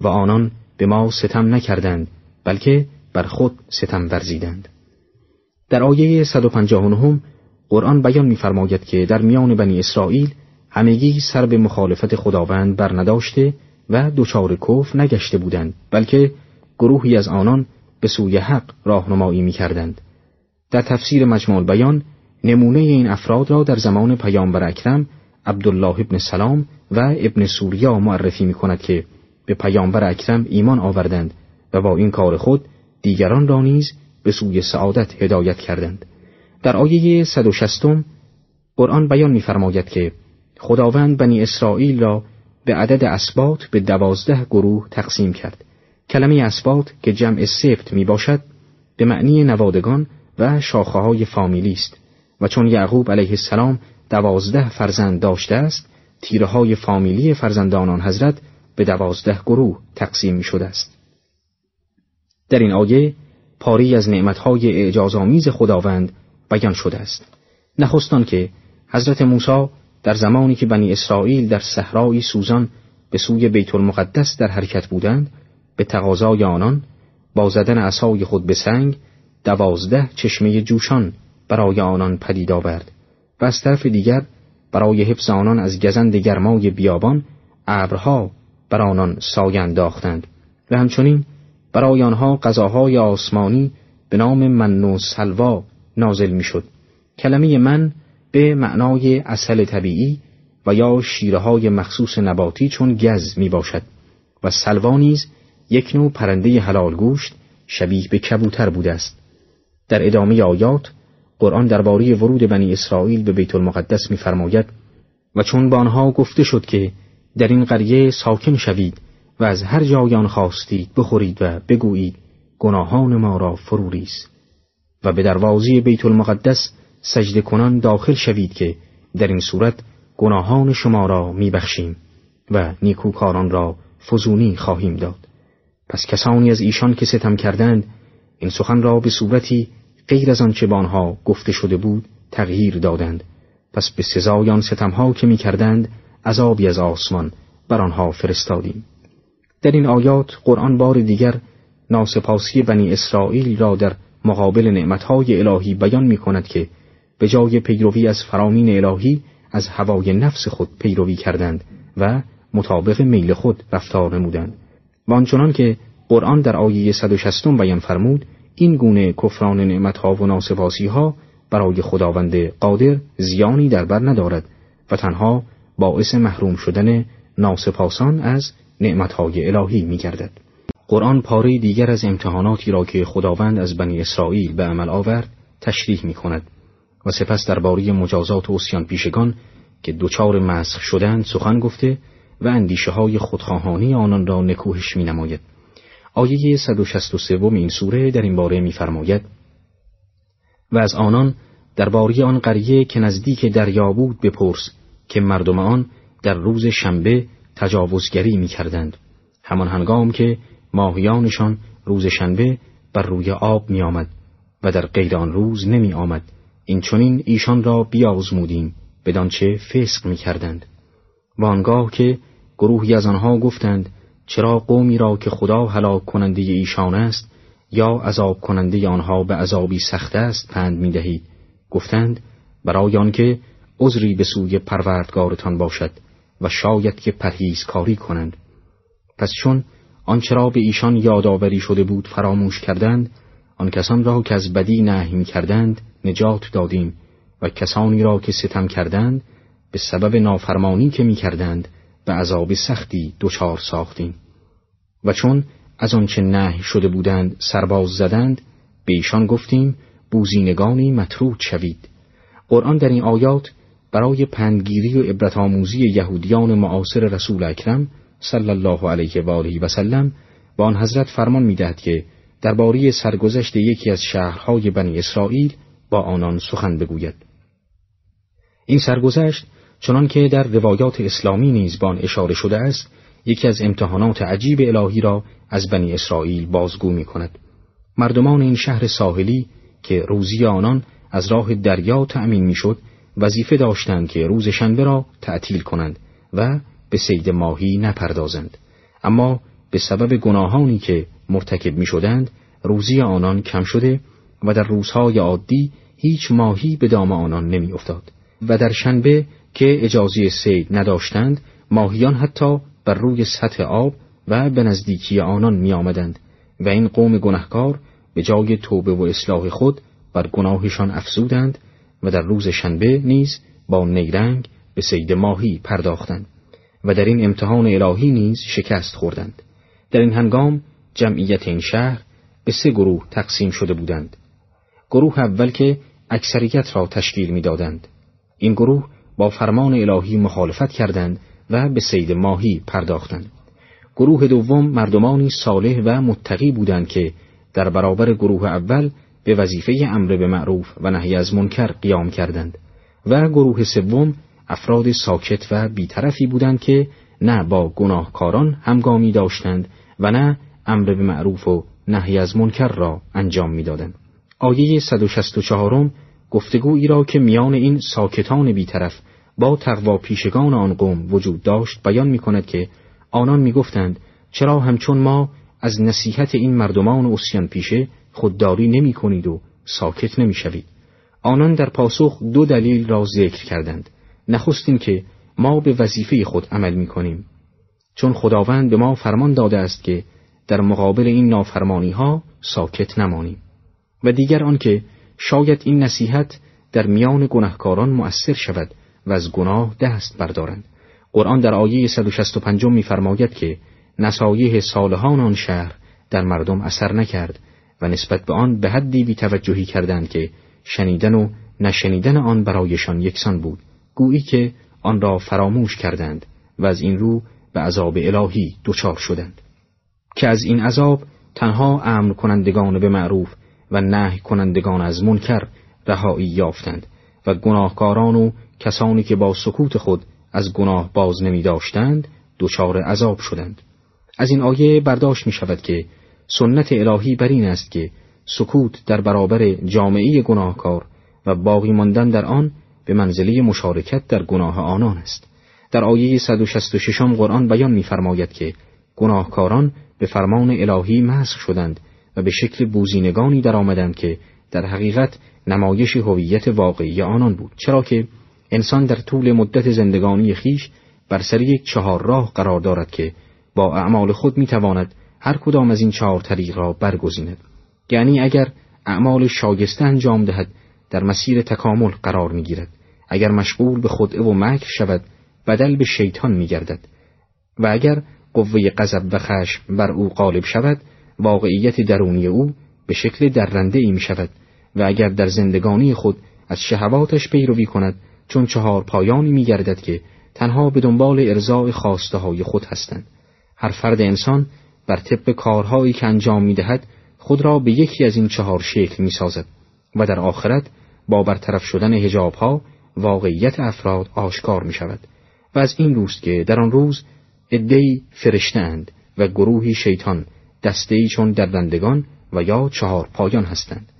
و آنان به ما ستم نکردند بلکه بر خود ستم ورزیدند. در آیه 159 قرآن بیان می‌فرماید که در میان بنی اسرائیل همگی سر به مخالفت خداوند برنداشته و دچار کفر نگشته بودند بلکه گروهی از آنان به سوی حق راهنمایی می‌کردند. در تفسیر مجموع بیان نمونه این افراد را در زمان پیامبر اکرم عبدالله ابن سلام و ابن سوریا معرفی می کند که به پیامبر اکرم ایمان آوردند و با این کار خود دیگران را نیز به سوی سعادت هدایت کردند. در آیه 160 قرآن بیان می‌فرماید که خداوند بنی اسرائیل را به عدد اسبات به دوازده گروه تقسیم کرد. کلمه اسبات که جمع سفت می باشد به معنی نوادگان و شاخه های فامیلی است و چون یعقوب علیه السلام دوازده فرزند داشته است تیره های فامیلی فرزندان حضرت به دوازده گروه تقسیم می شده است. در این آیه پاری از نعمتهای اعجازآمیز خداوند بیان شده است. نخستان که حضرت موسی در زمانی که بنی اسرائیل در صحرای سوزان به سوی بیت المقدس در حرکت بودند به تقاضای آنان با زدن عصای خود به سنگ دوازده چشمه جوشان برای آنان پدید آورد و از طرف دیگر برای حفظ آنان از گزند گرمای بیابان ابرها بر آنان سایه انداختند و همچنین برای آنها غذاهای آسمانی به نام من و سلوا نازل می‌شد. کلمه من به معنای اصل طبیعی و یا شیره های مخصوص نباتی چون گز می باشد و سلوا نیز یک نوع پرنده حلال گوشت شبیه به کبوتر بوده است. در ادامه آیات قرآن درباره ورود بنی اسرائیل به بیت المقدس می‌فرماید و چون به آنها گفته شد که در این قریه ساکن شوید و از هر جای آن خواستید بخورید و بگویید گناهان ما را فروریز و به دروازی بیت المقدس سجده کنان داخل شوید که در این صورت گناهان شما را میبخشیم و نیکوکاران را فزونی خواهیم داد. پس کسانی از ایشان که ستم کردند این سخن را به صورتی غیر از آنچه به گفته شده بود تغییر دادند. پس به سزای آن ستمها که می‌کردند عذابی از آسمان بر آنها فرستادیم. در این آیات قرآن بار دیگر ناسپاسی بنی اسرائیل را در مقابل نعمتهای الهی بیان می کند که به جای پیروی از فرامین الهی از هوای نفس خود پیروی کردند و مطابق میل خود رفتار نمودند و آنچنان که قرآن در آیه 160 بیان فرمود این گونه کفران نعمتها و ناسپاسی ها برای خداوند قادر زیانی در بر ندارد و تنها باعث محروم شدن ناسپاسان از نعمتهای الهی می گردد. قرآن پاره دیگر از امتحاناتی را که خداوند از بنی اسرائیل به عمل آورد تشریح می کند و سپس درباره مجازات و اسیان پیشگان که دوچار مسخ شدند سخن گفته و اندیشه های خودخواهانی آنان را نکوهش می نماید. آیه 163 این سوره در این باره می‌فرماید و از آنان درباره آن قریه که نزدیک دریا بود بپرس که مردم آن در روز شنبه تجاوزگری می‌کردند همان هنگام که ماهیانشان روز شنبه بر روی آب می آمد و در غیر آن روز نمی آمد این چونین ایشان را بیازمودیم بدانچه فسق می کردند و آنگاه که گروهی از آنها گفتند چرا قومی را که خدا هلاک کننده ایشان است یا عذاب کننده آنها به عذابی سخت است پند می دهید گفتند برای آنکه عذری به سوی پروردگارتان باشد و شاید که پرهیز کاری کنند. پس چون آنچه را به ایشان یادآوری شده بود فراموش کردند آن کسان را که از بدی نهی کردند نجات دادیم و کسانی را که ستم کردند به سبب نافرمانی که می کردند به عذاب سختی دچار ساختیم. و چون از آنچه نه شده بودند سرباز زدند به ایشان گفتیم بوزینگانی مطرود شوید. قرآن در این آیات برای پندگیری و عبرت آموزی یهودیان معاصر رسول اکرم صلی الله علیه و آله و سلم با آن حضرت فرمان می‌دهد که درباره سرگذشت یکی از شهرهای بنی اسرائیل با آنان سخن بگوید این سرگذشت چنان که در روایات اسلامی نیز با اشاره شده است یکی از امتحانات عجیب الهی را از بنی اسرائیل بازگو می کند. مردمان این شهر ساحلی که روزی آنان از راه دریا تأمین می‌شد وظیفه داشتند که روز شنبه را تعطیل کنند و به سید ماهی نپردازند اما به سبب گناهانی که مرتکب می شدند روزی آنان کم شده و در روزهای عادی هیچ ماهی به دام آنان نمی افتاد و در شنبه که اجازه سید نداشتند ماهیان حتی بر روی سطح آب و به نزدیکی آنان می آمدند و این قوم گنهکار به جای توبه و اصلاح خود بر گناهشان افزودند و در روز شنبه نیز با نیرنگ به سید ماهی پرداختند و در این امتحان الهی نیز شکست خوردند. در این هنگام جمعیت این شهر به سه گروه تقسیم شده بودند. گروه اول که اکثریت را تشکیل می‌دادند. این گروه با فرمان الهی مخالفت کردند و به سید ماهی پرداختند. گروه دوم مردمانی صالح و متقی بودند که در برابر گروه اول به وظیفه امر به معروف و نهی از منکر قیام کردند و گروه سوم افراد ساکت و بیطرفی بودند که نه با گناهکاران همگامی داشتند و نه امر به معروف و نهی از منکر را انجام می‌دادند. آیه 164 گفتگویی را که میان این ساکتان بیطرف با تقوا پیشگان آن قوم وجود داشت بیان می کند که آنان می گفتند چرا همچون ما از نصیحت این مردمان اسیان پیشه خودداری نمی کنید و ساکت نمی شوید. آنان در پاسخ دو دلیل را ذکر کردند. نخست که ما به وظیفه خود عمل می کنیم. چون خداوند به ما فرمان داده است که در مقابل این نافرمانی ها ساکت نمانیم. و دیگر آنکه شاید این نصیحت در میان گناهکاران مؤثر شود و از گناه دست بردارند. قرآن در آیه 165 می‌فرماید که نصایح صالحان آن شهر در مردم اثر نکرد و نسبت به آن به حدی بی توجهی کردند که شنیدن و نشنیدن آن برایشان یکسان بود گویی که آن را فراموش کردند و از این رو به عذاب الهی دچار شدند که از این عذاب تنها امر کنندگان به معروف و نه کنندگان از منکر رهایی یافتند و گناهکاران و کسانی که با سکوت خود از گناه باز نمی داشتند دچار عذاب شدند. از این آیه برداشت می شود که سنت الهی بر این است که سکوت در برابر جامعه گناهکار و باقی ماندن در آن به منزله مشارکت در گناه آنان است. در آیه 166 قرآن بیان می‌فرماید که گناهکاران به فرمان الهی مسخ شدند و به شکل بوزینگانی در آمدند که در حقیقت نمایش هویت واقعی آنان بود. چرا که انسان در طول مدت زندگانی خیش بر سر یک چهار راه قرار دارد که با اعمال خود می‌تواند هر کدام از این چهار طریق را برگزیند. یعنی اگر اعمال شاگسته انجام دهد در مسیر تکامل قرار می‌گیرد. اگر مشغول به خود و مکر شود بدل به شیطان میگردد. و اگر قوه غضب و خشم بر او غالب شود واقعیت درونی او به شکل درنده ای می شود و اگر در زندگانی خود از شهواتش پیروی کند چون چهار پایانی می گردد که تنها به دنبال ارزاع خواسته های خود هستند. هر فرد انسان بر طبق کارهایی که انجام می دهد خود را به یکی از این چهار شکل می سازد و در آخرت با برطرف شدن هجاب ها واقعیت افراد آشکار می شود و از این روز که در آن روز ادهی فرشتند و گروهی شیطان دستهی چون دردندگان و یا چهار پایان هستند.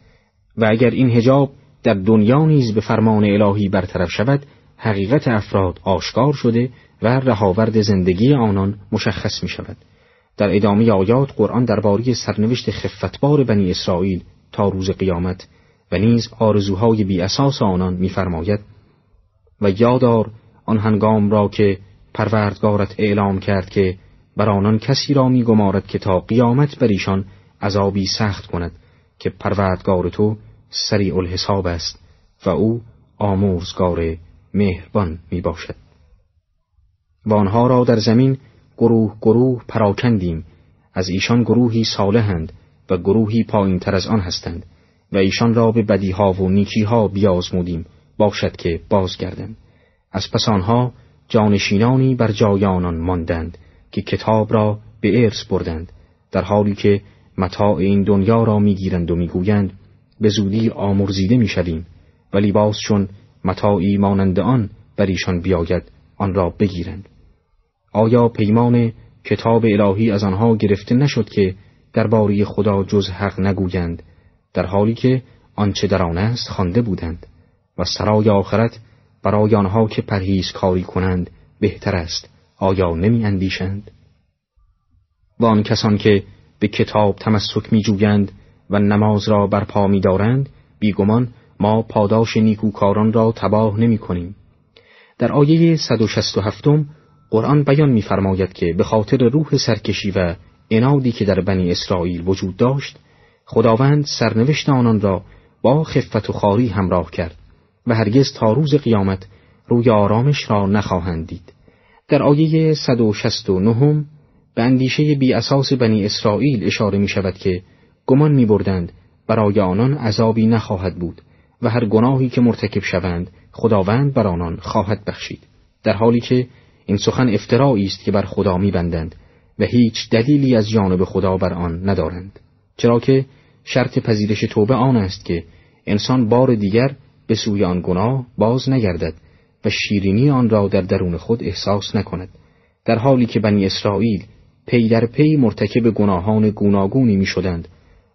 و اگر این هجاب در دنیا نیز به فرمان الهی برطرف شود حقیقت افراد آشکار شده و رهاورد زندگی آنان مشخص می شود در ادامه آیات قرآن درباره سرنوشت خفتبار بنی اسرائیل تا روز قیامت و نیز آرزوهای بی اساس آنان می‌فرماید و یادار آن هنگام را که پروردگارت اعلام کرد که بر آنان کسی را میگمارد که تا قیامت بر ایشان عذابی سخت کند که پروردگار تو سریع الحساب است و او آموزگار مهربان می باشد. و آنها را در زمین گروه گروه پراکندیم از ایشان گروهی صالحند و گروهی پایین تر از آن هستند و ایشان را به بدیها و نیکیها بیازمودیم باشد که بازگردند از پس آنها جانشینانی بر جای آنان ماندند که کتاب را به ارث بردند در حالی که متاع این دنیا را می‌گیرند و می‌گویند به زودی آمرزیده می‌شویم ولی باز چون متاعی مانند آن بر ایشان بیاید آن را بگیرند. آیا پیمان کتاب الهی از آنها گرفته نشد که درباره خدا جز حق نگویند در حالی که آنچه در آن است خوانده بودند و سرای آخرت برای آنها که پرهیز کاری کنند بهتر است آیا نمی اندیشند؟ و آن کسان که به کتاب تمسک می جویند و نماز را برپا می دارند بیگمان ما پاداش نیکوکاران را تباه نمی کنیم. در آیه 167 قرآن بیان می‌فرماید که به خاطر روح سرکشی و انادی که در بنی اسرائیل وجود داشت خداوند سرنوشت آنان را با خفت و خاری همراه کرد و هرگز تا روز قیامت روی آرامش را نخواهند دید. در آیه 169 به اندیشه بی اساس بنی اسرائیل اشاره می شود که گمان می بردند برای آنان عذابی نخواهد بود و هر گناهی که مرتکب شوند خداوند بر آنان خواهد بخشید. در حالی که این سخن افترایی است که بر خدا میبندند و هیچ دلیلی از جانب خدا بر آن ندارند. چرا که شرط پذیرش توبه آن است که انسان بار دیگر به سوی آن گناه باز نگردد و شیرینی آن را در درون خود احساس نکند. در حالی که بنی اسرائیل پی در پی مرتکب گناهان گوناگونی می شدند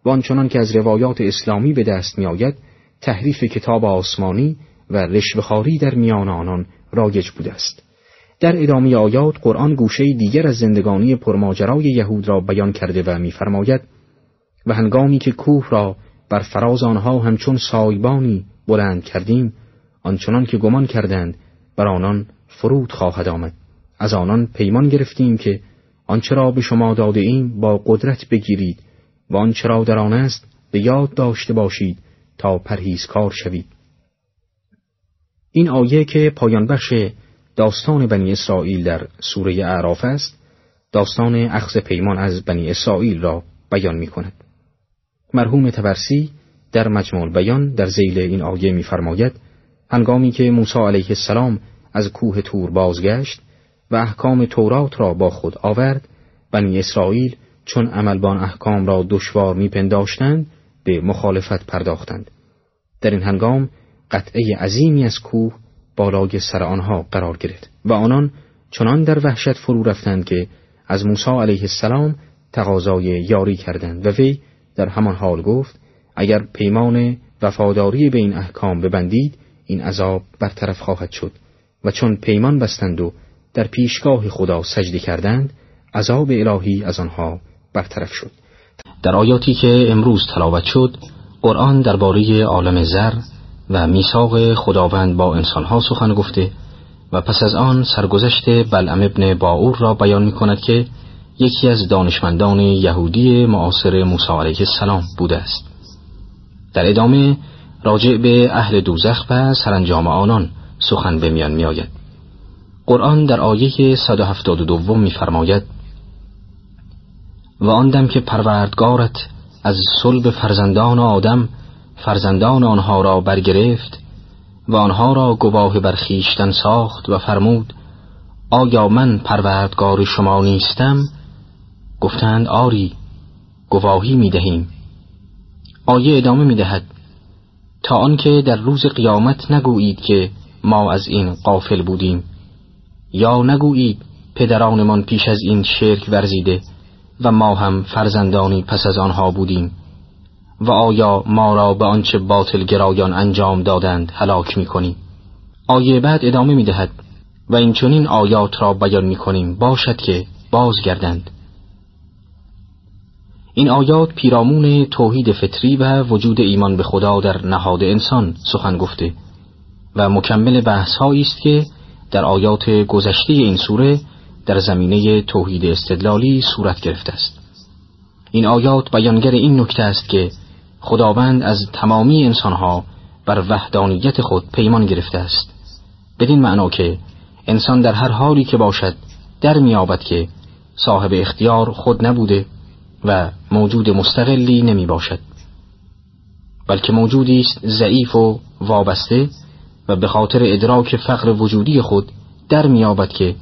و آنچنان که از روایات اسلامی به دست می آید تحریف کتاب آسمانی و رشوهخواری در میان آنان رایج بوده است. در ادامه آیات قرآن گوشه دیگر از زندگانی پرماجرای یهود را بیان کرده و می‌فرماید و هنگامی که کوه را بر فراز آنها همچون سایبانی بلند کردیم آنچنان که گمان کردند بر آنان فرود خواهد آمد از آنان پیمان گرفتیم که آنچه را به شما داده ایم با قدرت بگیرید و آنچه را در آن است به یاد داشته باشید تا پرهیزکار شوید این آیه که پایان بخش داستان بنی اسرائیل در سوره اعراف است داستان اخذ پیمان از بنی اسرائیل را بیان می کند. مرحوم تبرسی در مجموع بیان در زیل این آیه می‌فرماید هنگامی که موسی علیه السلام از کوه تور بازگشت و احکام تورات را با خود آورد بنی اسرائیل چون عملبان احکام را دشوار میپنداشتند به مخالفت پرداختند. در این هنگام قطعه عظیمی از کوه بالای سر آنها قرار گرفت و آنان چنان در وحشت فرو رفتند که از موسی علیه السلام تقاضای یاری کردند و وی در همان حال گفت اگر پیمان وفاداری به این احکام ببندید این عذاب برطرف خواهد شد. و چون پیمان بستند و در پیشگاه خدا سجده کردند عذاب الهی از آنها برطرف شد. در آیاتی که امروز تلاوت شد قرآن درباره عالم زر و میثاق خداوند با انسانها سخن گفته و پس از آن سرگذشت بلعم ابن باور را بیان می کند که یکی از دانشمندان یهودی معاصر موسی علیه السلام بوده است. در ادامه راجع به اهل دوزخ و سرانجام آنان سخن به میان می آید. قرآن در آیه 172 میفرماید و آن دم که پروردگارت از صلب فرزندان آدم فرزندان آنها را برگرفت و آنها را گواه بر خیشتن ساخت و فرمود آیا من پروردگار شما نیستم گفتند آری گواهی می دهیم آیه ادامه می دهد تا آنکه در روز قیامت نگویید که ما از این قافل بودیم یا نگویید پدرانمان پیش از این شرک ورزیده و ما هم فرزندانی پس از آنها بودیم و آیا ما را به آنچه باطل گرایان انجام دادند هلاک می کنیم آیه بعد ادامه می دهد و این چنین آیات را بیان می کنیم باشد که بازگردند. این آیات پیرامون توحید فطری و وجود ایمان به خدا در نهاد انسان سخن گفته و مکمل بحث است که در آیات گذشته این سوره در زمینه توحید استدلالی صورت گرفته است. این آیات بیانگر این نکته است که خداوند از تمامی انسانها بر وحدانیت خود پیمان گرفته است. بدین معنا که انسان در هر حالی که باشد در میابد که صاحب اختیار خود نبوده و موجود مستقلی نمی باشد. بلکه موجودی است ضعیف و وابسته و به خاطر ادراک فقر وجودی خود در میابد که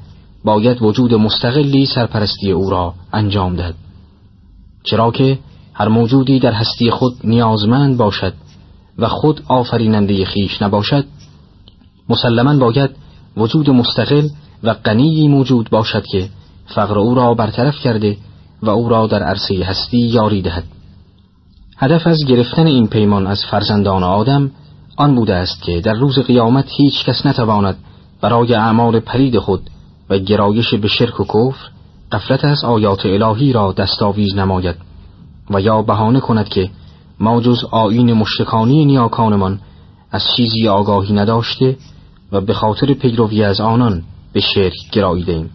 باید وجود مستقلی سرپرستی او را انجام دهد. چرا که هر موجودی در هستی خود نیازمند باشد و خود آفریننده خیش نباشد مسلما باید وجود مستقل و غنی موجود باشد که فقر او را برطرف کرده و او را در عرصه هستی یاری دهد. هدف از گرفتن این پیمان از فرزندان آدم آن بوده است که در روز قیامت هیچ کس نتواند برای اعمال پرید خود و گرایش به شرک و کفر قفلت از آیات الهی را دستاویز نماید و یا بهانه کند که ما جز آین مشتکانی نیاکانمان از چیزی آگاهی نداشته و به خاطر پیروی از آنان به شرک گراییده ایم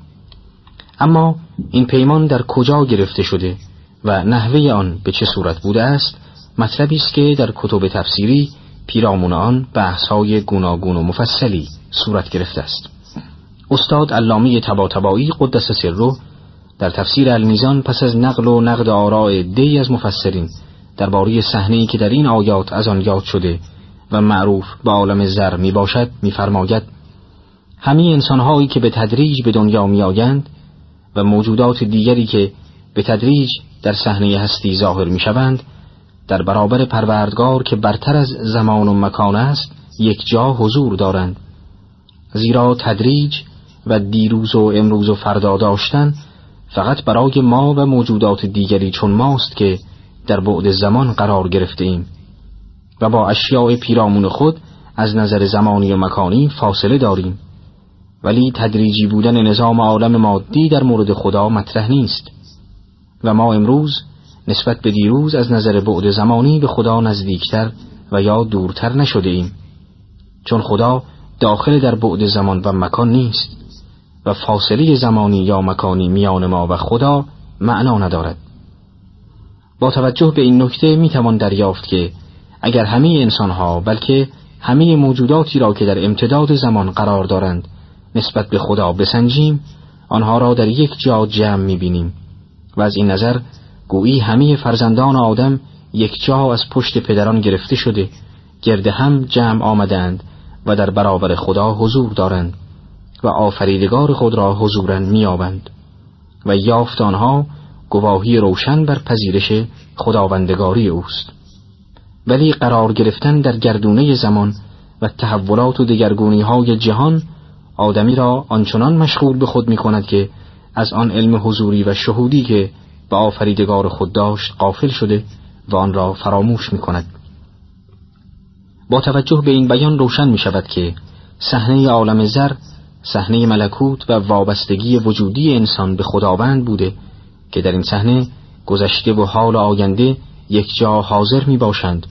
اما این پیمان در کجا گرفته شده و نحوه آن به چه صورت بوده است؟ مطلبی است که در کتب تفسیری پیرامون آن بحث‌های گوناگون و مفصلی صورت گرفته است. استاد علامه تباتبایی قدس سره در تفسیر المیزان پس از نقل و نقد آراء دی از مفسرین درباره صحنه‌ای که در این آیات از آن یاد شده و معروف به عالم زر می باشد میفرماید همه انسانهایی که به تدریج به دنیا می آیند و موجودات دیگری که به تدریج در صحنه هستی ظاهر می شوند در برابر پروردگار که برتر از زمان و مکان است یک جا حضور دارند. زیرا تدریج و دیروز و امروز و فردا داشتن فقط برای ما و موجودات دیگری چون ماست که در بعد زمان قرار گرفته ایم. و با اشیاء پیرامون خود از نظر زمانی و مکانی فاصله داریم. ولی تدریجی بودن نظام عالم مادی در مورد خدا مطرح نیست. و ما امروز نسبت به دیروز از نظر بعد زمانی به خدا نزدیکتر و یا دورتر نشده ایم. چون خدا داخل در بعد زمان و مکان نیست و فاصله زمانی یا مکانی میان ما و خدا معنا ندارد. با توجه به این نکته می‌توان دریافت که اگر همه انسانها بلکه همه موجوداتی را که در امتداد زمان قرار دارند نسبت به خدا بسنجیم آنها را در یک جا جمع می‌بینیم و از این نظر گویی همه فرزندان آدم یک جا از پشت پدران گرفته شده گرد هم جمع آمدند و در برابر خدا حضور دارند و آفریدگار خود را حضورا میابند و یافت آنها گواهی روشن بر پذیرش خداوندگاری اوست. ولی قرار گرفتن در گردونه زمان و تحولات و دگرگونی های جهان آدمی را آنچنان مشغول به خود می کند که از آن علم حضوری و شهودی که به آفریدگار خود داشت قافل شده و آن را فراموش می کند. با توجه به این بیان روشن می شود که صحنه عالم زر صحنه ملکوت و وابستگی وجودی انسان به خداوند بوده که در این صحنه گذشته و حال آینده یک جا حاضر می باشند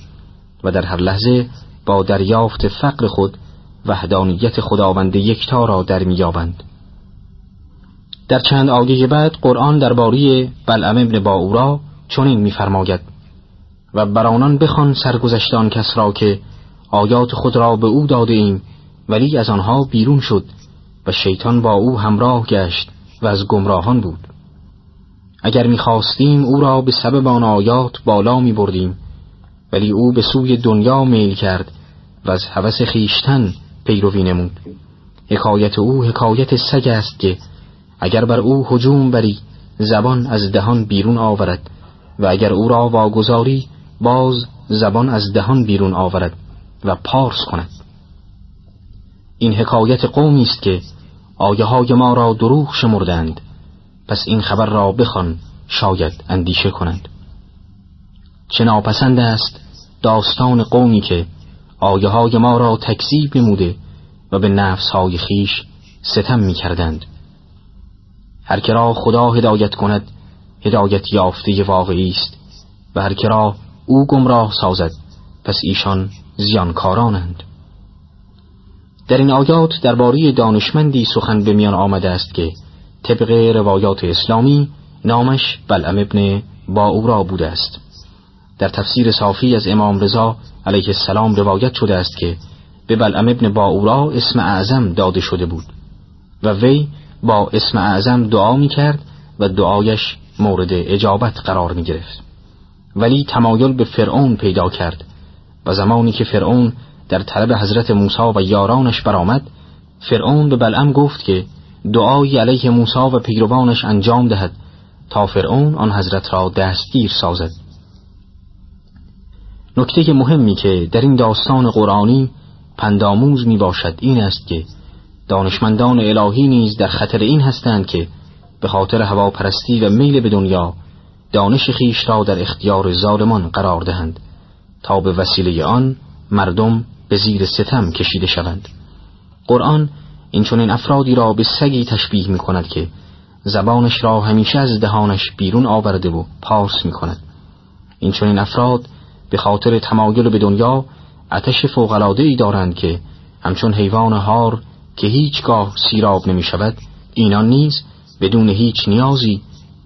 و در هر لحظه با دریافت فقر خود وحدانیت خداوند یکتا را در میابند در چند آیه بعد قرآن درباره بلعم ابن باورا چنین میفرماید. و بر آنان بخوان سرگذشتان کس را که آیات خود را به او داده ایم ولی از آنها بیرون شد و شیطان با او همراه گشت و از گمراهان بود. اگر می‌خواستیم او را به سبب آن آیات بالا می بردیم ولی او به سوی دنیا میل کرد و از هوس خیشتن پیروی نمود. حکایت او حکایت سگ است که اگر بر او هجوم بری زبان از دهان بیرون آورد و اگر او را واگذاری باز زبان از دهان بیرون آورد و پارس کند. این حکایت قومی است که آیه های ما را دروغ شمردند پس این خبر را بخوان شاید اندیشه کنند. چه ناپسند است داستان قومی که آیه های ما را تکذیب نموده و به نفس های خیش ستم می کردند. هر را خدا هدایت کند هدایت یافته واقعی است و هر را او گمراه سازد پس ایشان زیانکارانند در این آیات درباره دانشمندی سخن به میان آمده است که طبق روایات اسلامی نامش بلعم ابن باورا بوده است در تفسیر صافی از امام رضا علیه السلام روایت شده است که به بلعم ابن باورا اسم اعظم داده شده بود و وی با اسم اعظم دعا می کرد و دعایش مورد اجابت قرار می گرفت ولی تمایل به فرعون پیدا کرد و زمانی که فرعون در طلب حضرت موسی و یارانش برآمد فرعون به بلعم گفت که دعایی علیه موسی و پیروانش انجام دهد تا فرعون آن حضرت را دستگیر سازد. نکته مهمی که در این داستان قرآنی پنداموز می باشد این است که دانشمندان الهی نیز در خطر این هستند که به خاطر هواپرستی و میل به دنیا دانش خیش را در اختیار ظالمان قرار دهند تا به وسیله آن مردم به زیر ستم کشیده شوند. قرآن این این افرادی را به سگی تشبیه می کند که زبانش را همیشه از دهانش بیرون آورده و پارس می کند این این افراد به خاطر تمایل به دنیا آتش فوقلاده ای دارند که همچون حیوان هار که هیچگاه سیراب نمی شود اینان نیز بدون هیچ نیازی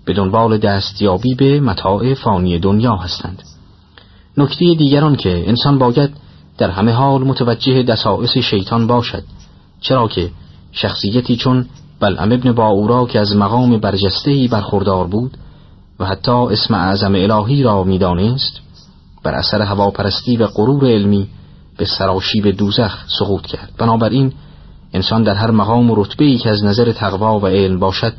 به دنبال دستیابی به متاع فانی دنیا هستند. نکته دیگران که انسان باید در همه حال متوجه دسائس شیطان باشد چرا که شخصیتی چون بلعم ابن باورا که از مقام برجستهی برخوردار بود و حتی اسم اعظم الهی را می‌دانست بر اثر هواپرستی و غرور علمی به سراشیب دوزخ سقوط کرد. بنابراین انسان در هر مقام و رتبه ای که از نظر تقوا و علم باشد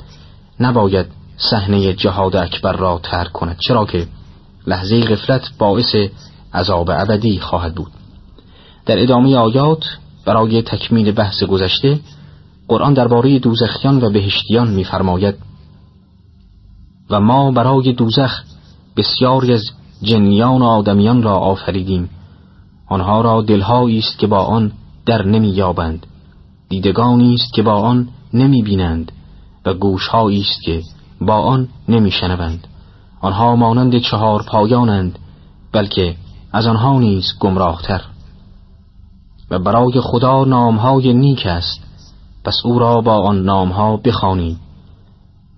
نباید صحنه جهاد اکبر را ترک کند چرا که لحظه غفلت باعث عذاب ابدی خواهد بود. در ادامه آیات برای تکمیل بحث گذشته قرآن درباره دوزخیان و بهشتیان می‌فرماید و ما برای دوزخ بسیاری از جنیان و آدمیان را آفریدیم. آنها را دلهایی است که با آن در نمییابند. دیدگانی است که با آن نمی‌بینند و گوشهایی است که با آن نمیشنوند. آنها مانند چهار پایانند بلکه از آنها نیز گمراهتر. و برای خدا نامهای نیک است پس او را با آن نامها بخوانید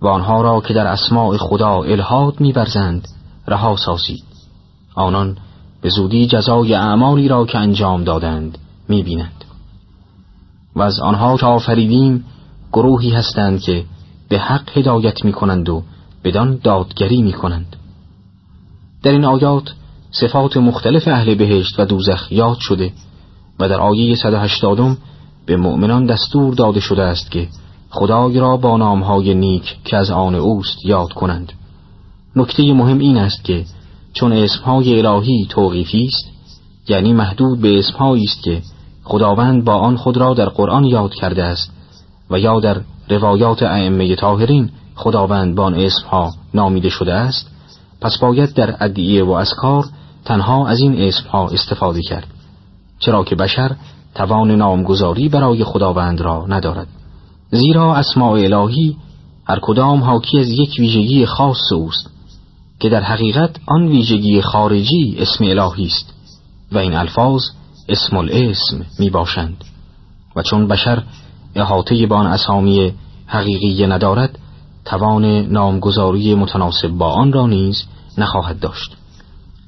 و آنها را که در اسماع خدا الهاد میبرزند رها سازید. آنان به زودی جزای اعمالی را که انجام دادند می‌بینند. و از آنها که آفریدیم گروهی هستند که به حق هدایت می‌کنند و بدان دادگری می‌کنند. در این آیات صفات مختلف اهل بهشت و دوزخ یاد شده و در آیه 180 به مؤمنان دستور داده شده است که خدای را با نامهای نیک که از آن اوست یاد کنند. نکته مهم این است که چون اسمهای الهی توقیفی است یعنی محدود به اسمهایی است که خداوند با آن خود را در قرآن یاد کرده است و یا در روایات ائمه طاهرین خداوند با آن اسمها نامیده شده است پس باید در ادعیه و اسکار تنها از این اسمها استفاده کرد چرا که بشر توان نامگذاری برای خداوند را ندارد. زیرا اسماع الهی هر کدام حاکی از یک ویژگی خاص اوست. که در حقیقت آن ویژگی خارجی اسم الهی است و این الفاظ اسم الاسم می باشند و چون بشر احاطه با آن اسامی حقیقی ندارد توان نامگذاری متناسب با آن را نیز نخواهد داشت.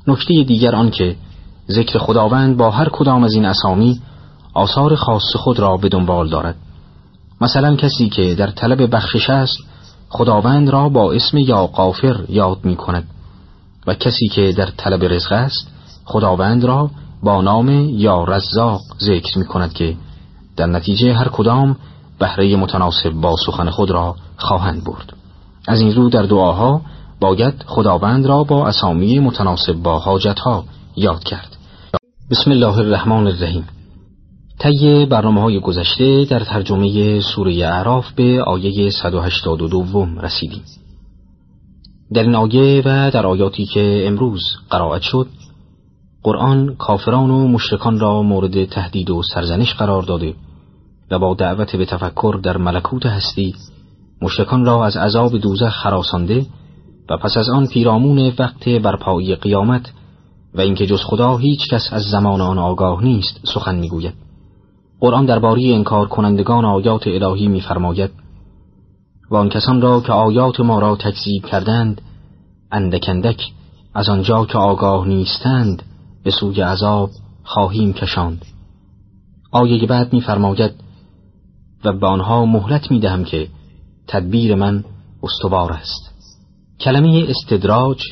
نکته دیگر آن که ذکر خداوند با هر کدام از این اسامی آثار خاص خود را به دنبال دارد. مثلا کسی که در طلب بخشش است خداوند را با اسم یا قافر یاد می کند و کسی که در طلب رزق است خداوند را با نام یا رزاق ذکر می کند که در نتیجه هر کدام بهره متناسب با سخن خود را خواهند برد. از این رو در دعاها باید خداوند را با اسامی متناسب با حاجتها یاد کرد. بسم الله الرحمن الرحیم. طی برنامه های گذشته در ترجمه سوره اعراف به آیه 182 رسیدیم. در این آیه و در آیاتی که امروز قرائت شد قرآن کافران و مشرکان را مورد تهدید و سرزنش قرار داده و با دعوت به تفکر در ملکوت هستی مشرکان را از عذاب دوزخ خراسانده و پس از آن پیرامون وقت برپایی قیامت و اینکه جز خدا هیچ کس از زمان آن آگاه نیست سخن می‌گوید. قرآن درباره انکار کنندگان آیات الهی میفرماید و آن کسان را که آیات ما را تکذیب کردند اندکندک از آنجا که آگاه نیستند به سوی عذاب خواهیم کشاند. آیه بعد میفرماید و به آنها مهلت می‌دهم که تدبیر من استوار است. کلمه استدراج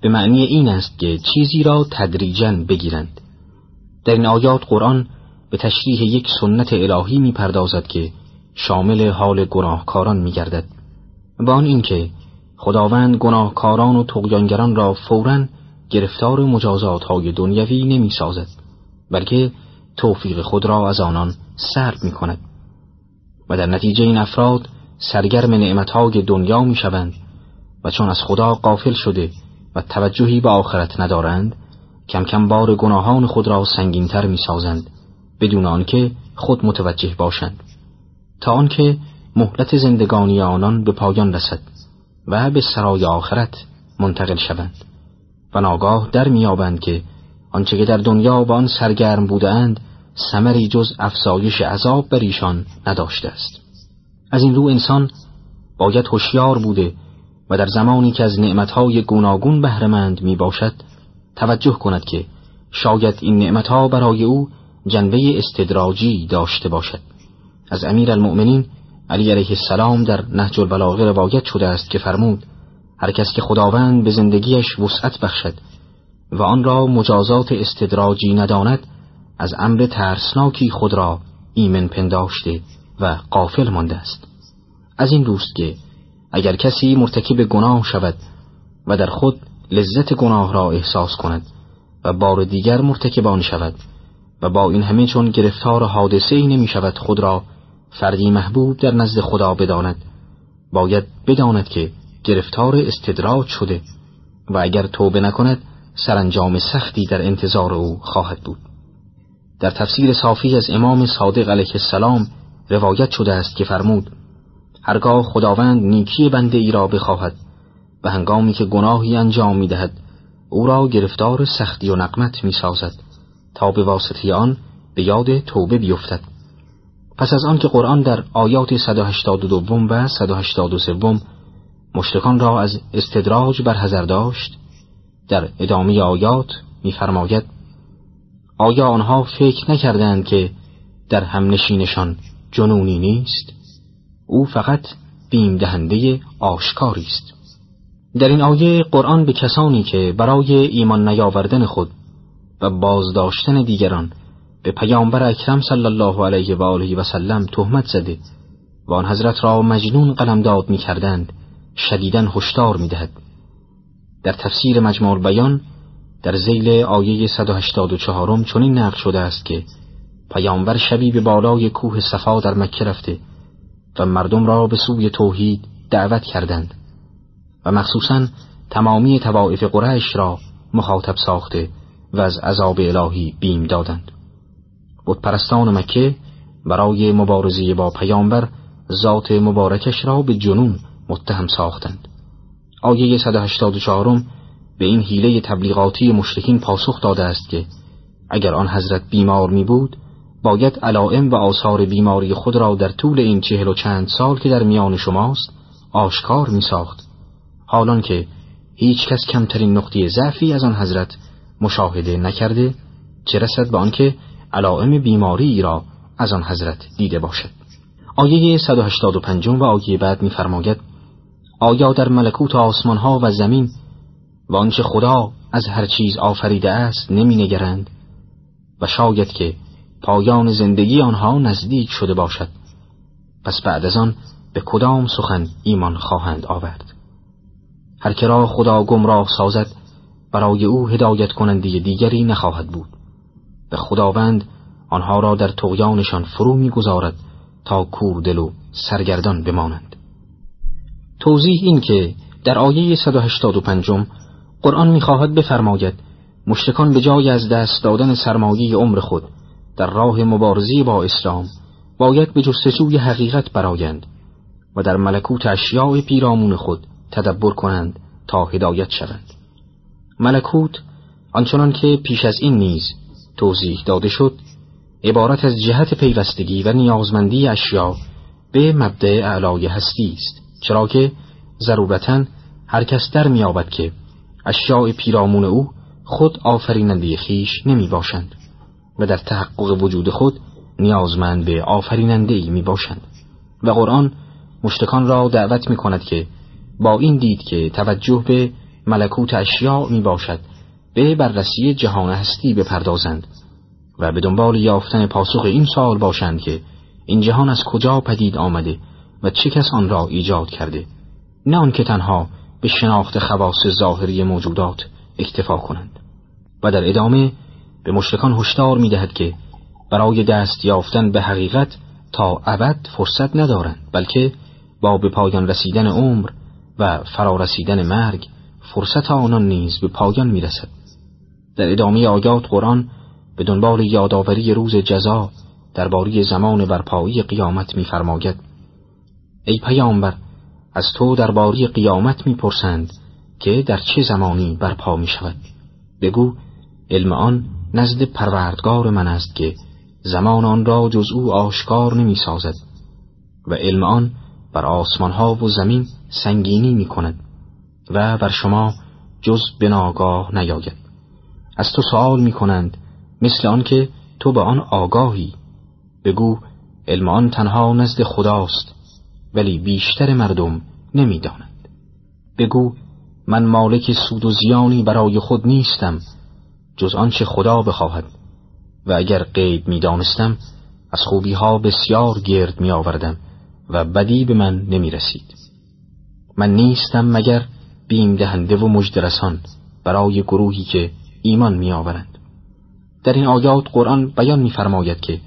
به معنی این است که چیزی را تدریجا بگیرند. در این آیات قرآن به تشریح یک سنت الهی می‌پردازد که شامل حال گناهکاران میگردد. و آن اینکه خداوند گناهکاران و تقیانگران را فورا گرفتار مجازات های دنیوی نمی سازد بلکه توفیق خود را از آنان سرب می کند و در نتیجه این افراد سرگرم نعمتهای دنیا می شوند و چون از خدا قافل شده و توجهی به آخرت ندارند کم کم بار گناهان خود را سنگینتر می سازند بدون آنکه خود متوجه باشند. تا آنکه مهلت زندگانی آنان به پایان رسد و به سرای آخرت منتقل شوند. و ناگاه در میابند که آنچه که در دنیا با آن سرگرم بودند ثمری جز افزایش عذاب بر ایشان نداشته است. از این رو انسان باید هوشیار بوده و در زمانی که از نعمتهای گوناگون بهرهمند می باشد توجه کند که شاید این نعمتها برای او جنبه استدراجی داشته باشد. از امیر المؤمنین علی علیه السلام در نهج البلاغه روایت شده است که فرمود هر کس که خداوند به زندگیش وسعت بخشد و آن را مجازات استدراجی نداند از امر ترسناکی خود را ایمن پنداشته و قافل مانده است. از این روست که اگر کسی مرتکب گناه شود و در خود لذت گناه را احساس کند و بار دیگر مرتکبان شود و با این همه چون گرفتار حادثه ای نمی شود خود را فردی محبوب در نزد خدا بداند باید بداند که گرفتار استدراج شده و اگر توبه نکند سرانجام سختی در انتظار او خواهد بود. در تفسیر صافی از امام صادق علیه السلام روایت شده است که فرمود هرگاه خداوند نیکی بنده ای را بخواهد و هنگامی که گناهی انجام می دهد او را گرفتار سختی و نقمت می سازد تا به واسطه آن به یاد توبه بیفتد. پس از آن که قرآن در آیات 182 و 183 مشتکان را از استدراج برحذر داشت در ادامه آیات می‌فرماید آیا آنها فکر نکردند که در همنشینشان جنونی نیست؟ او فقط بیم دهنده آشکاری است. در این آیه قرآن به کسانی که برای ایمان نیاوردن خود و بازداشتن دیگران به پیامبر اکرم صلی الله علیه و آله و سلم تهمت زده و آن حضرت را مجنون قلمداد می کردند شدیدن هشدار می دهد. در تفسیر مجموع بیان در زیل آیه 184 چنین نقل شده است که پیامبر شبی به بالای کوه صفا در مکه رفته و مردم را به سوی توحید دعوت کردند و مخصوصا تمامی توائف قریش را مخاطب ساخته و از عذاب الهی بیم دادند. پرستان مکه برای مبارزی با پیامبر ذات مبارکش را به جنون متهم ساختند. آیه 184 به این حیله تبلیغاتی مشرکین پاسخ داده است که اگر آن حضرت بیمار می بود باید علائم و آثار بیماری خود را در طول این چهل و چند سال که در میان شماست آشکار می ساخت حالان که هیچ کس کمترین نقطه ضعفی از آن حضرت مشاهده نکرده چه رسد به آنکه علائم بیماری را از آن حضرت دیده باشد. آیه 185 و آیه بعد می‌فرماید آیا در ملکوت آسمانها و زمین و آنچه خدا از هر چیز آفریده است نگرند و شاید که پایان زندگی آنها نزدیک شده باشد. پس بعد از آن به کدام سخن ایمان خواهند آورد؟ هر که را خدا گمراه سازد برای او هدایت کننده دیگری نخواهد بود. و خداوند آنها را در تغیانشان فرو می‌گذارد تا کوردل و سرگردان بمانند. توضیح این که در آیه 185 قرآن می‌خواهد بفرماید مشتکان به جای از دست دادن سرمایه عمر خود در راه مبارزی با اسلام باید به جستجوی حقیقت برایند و در ملکوت اشیاء پیرامون خود تدبر کنند تا هدایت شوند. ملکوت آنچنان که پیش از این نیز توضیح داده شد عبارت از جهت پیوستگی و نیازمندی اشیا به مبدع اعلای هستی است. چرا که ضرورتا هر کس در میابد که اشیاء پیرامون او خود آفریننده خیش نمی باشند و در تحقق وجود خود نیازمند به آفریننده ای می باشند و قرآن مشتکان را دعوت می کند که با این دید که توجه به ملکوت اشیاء می باشد به بررسی جهان هستی بپردازند و به دنبال یافتن پاسخ این سوال باشند که این جهان از کجا پدید آمده و چه کس آن را ایجاد کرده. نه آنکه تنها به شناخت خواص ظاهری موجودات اکتفا کنند. و در ادامه به مشرکان هشدار می‌دهد که برای دست یافتن به حقیقت تا ابد فرصت ندارند بلکه با به پایان رسیدن عمر و فرارسیدن مرگ فرصت آنان نیز به پایان می‌رسد. در ادامه آیات قرآن به دنبال یادآوری روز جزا درباره زمان برپایی قیامت می‌فرماید. ای پیامبر از تو درباره قیامت می‌پرسند که در چه زمانی برپا می شود بگو علم آن نزد پروردگار من است که زمان آن را جز او آشکار نمی سازد و علم آن بر آسمانها و زمین سنگینی می کند و بر شما جز به ناگاه نیاید. از تو سوال می کنند مثل آنکه تو به آن آگاهی. بگو علم آن تنها نزد خداست ولی بیشتر مردم نمی‌دانند. بگو من مالک سود و زیانی برای خود نیستم جز آنچه خدا بخواهد. و اگر غیب می‌دانستم از خوبی ها بسیار گرد می آوردم و بدی به من نمی رسید. من نیستم مگر بیم دهنده و مجدرسان برای گروهی که ایمان می آورند. در این آیات قرآن بیان می‌فرماید که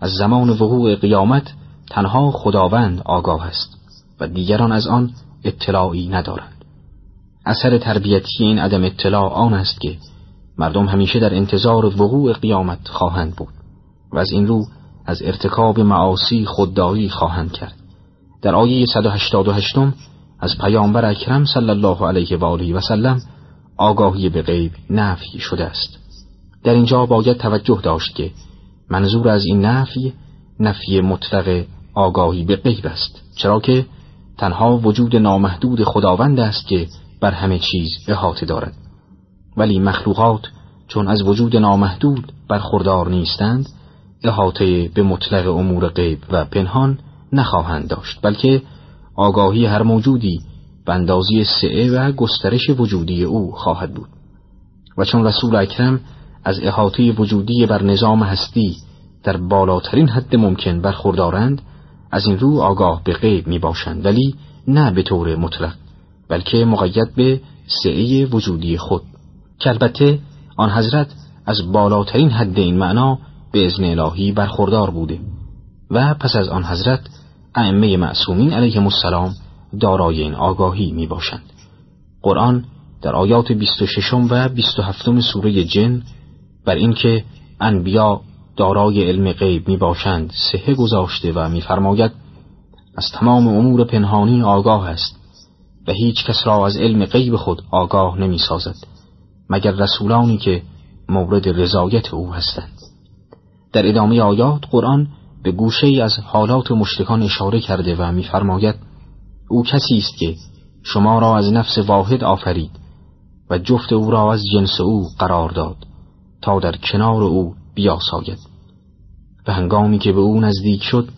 از زمان وقوع قیامت تنها خداوند آگاه است و دیگران از آن اطلاعی ندارند. اثر تربیتی این عدم اطلاع آن است که مردم همیشه در انتظار وقوع قیامت خواهند بود و از این رو از ارتکاب معاصی خودداری خواهند کرد در آیه 188 از پیامبر اکرم صلی الله علیه و آله و سلم آگاهی به غیب نفی شده است. در اینجا باید توجه داشت که منظور از این نفی نفی مطلق آگاهی به غیب است. چرا که تنها وجود نامحدود خداوند است که بر همه چیز احاطه دارد. ولی مخلوقات چون از وجود نامحدود برخوردار نیستند احاطه به مطلق امور غیب و پنهان نخواهند داشت بلکه آگاهی هر موجودی به اندازی سعه و گسترش وجودی او خواهد بود. و چون رسول اکرم از احاطه وجودی بر نظام هستی در بالاترین حد ممکن برخوردارند از این رو آگاه به غیب می باشند ولی نه به طور مطلق بلکه مقید به سعه وجودی خود. که البته آن حضرت از بالاترین حد این معنا به ازن الهی برخوردار بوده و پس از آن حضرت ائمه معصومین علیهم السلام دارای این آگاهی می باشند. قرآن در آیات 26 و 27 سوره جن بر اینکه انبیا دارای علم غیب می باشند سهه گذاشته و میفرماید از تمام امور پنهانی آگاه است و هیچ کس را از علم غیب خود آگاه نمی سازد مگر رسولانی که مورد رضایت او هستند در ادامه آیات قرآن به گوشه ای از حالات مشتکان اشاره کرده و میفرماید او کسی است که شما را از نفس واحد آفرید و جفت او را از جنس او قرار داد تا در کنار او بیاساید. و هنگامی که به او نزدیک شد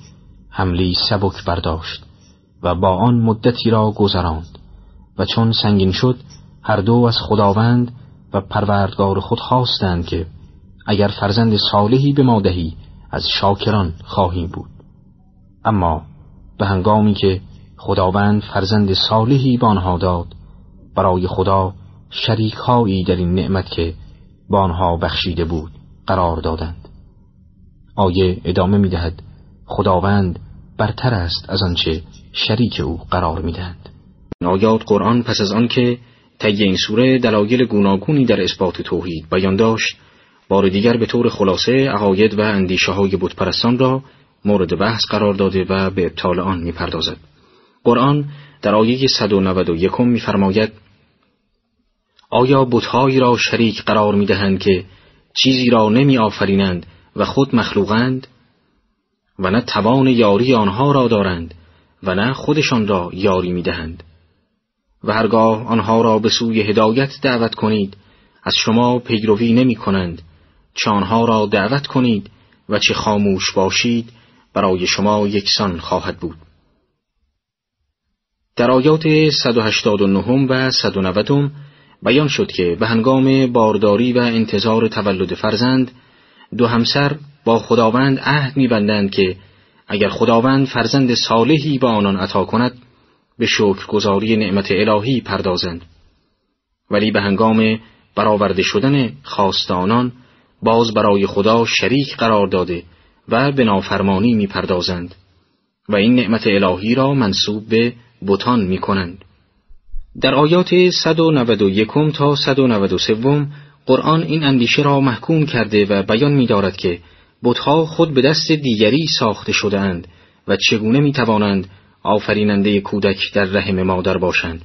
حملی سبک برداشت و با آن مدتی را گذراند و چون سنگین شد هر دو از خداوند و پروردگار خود خواستند که اگر فرزند صالحی به ما دهی از شاکران خواهیم بود. اما به هنگامی که خداوند فرزند صالحی به آنها داد برای خدا شریک هایی در این نعمت که به آنها بخشیده بود قرار دادند. آیه ادامه می دهد خداوند برتر است از آنچه شریک او قرار می‌دهند آیات قرآن پس از آنکه طی این سوره دلایل گوناگونی در اثبات توحید بیان داشت بار دیگر به طور خلاصه عقاید و اندیشه های بتپرستان را مورد بحث قرار داده و به ابطال آن می‌پردازد. قرآن در آیه 191 میفرماید آیا بتهایی را شریک قرار می‌دهند که چیزی را نمی آفرینند و خود مخلوقند؟ و نه توان یاری آنها را دارند و نه خودشان را یاری می‌دهند. و هرگاه آنها را به سوی هدایت دعوت کنید از شما پیروی نمی کنند چه آنها را دعوت کنید و چه خاموش باشید برای شما یکسان خواهد بود. در آیات 189 و 190 بیان شد که به هنگام بارداری و انتظار تولد فرزند دو همسر با خداوند عهد میبندند که اگر خداوند فرزند صالحی به آنان عطا کند به شکرگزاری نعمت الهی پردازند. ولی به هنگام برآورده شدن خواست آنان باز برای خدا شریک قرار داده و به نافرمانی می‌پردازند و این نعمت الهی را منصوب به بتان می کنند. در آیات 191 تا 193 قرآن این اندیشه را محکوم کرده و بیان می دارد که بتها خود به دست دیگری ساخته شدهاند و چگونه می توانند آفریننده کودک در رحم مادر باشند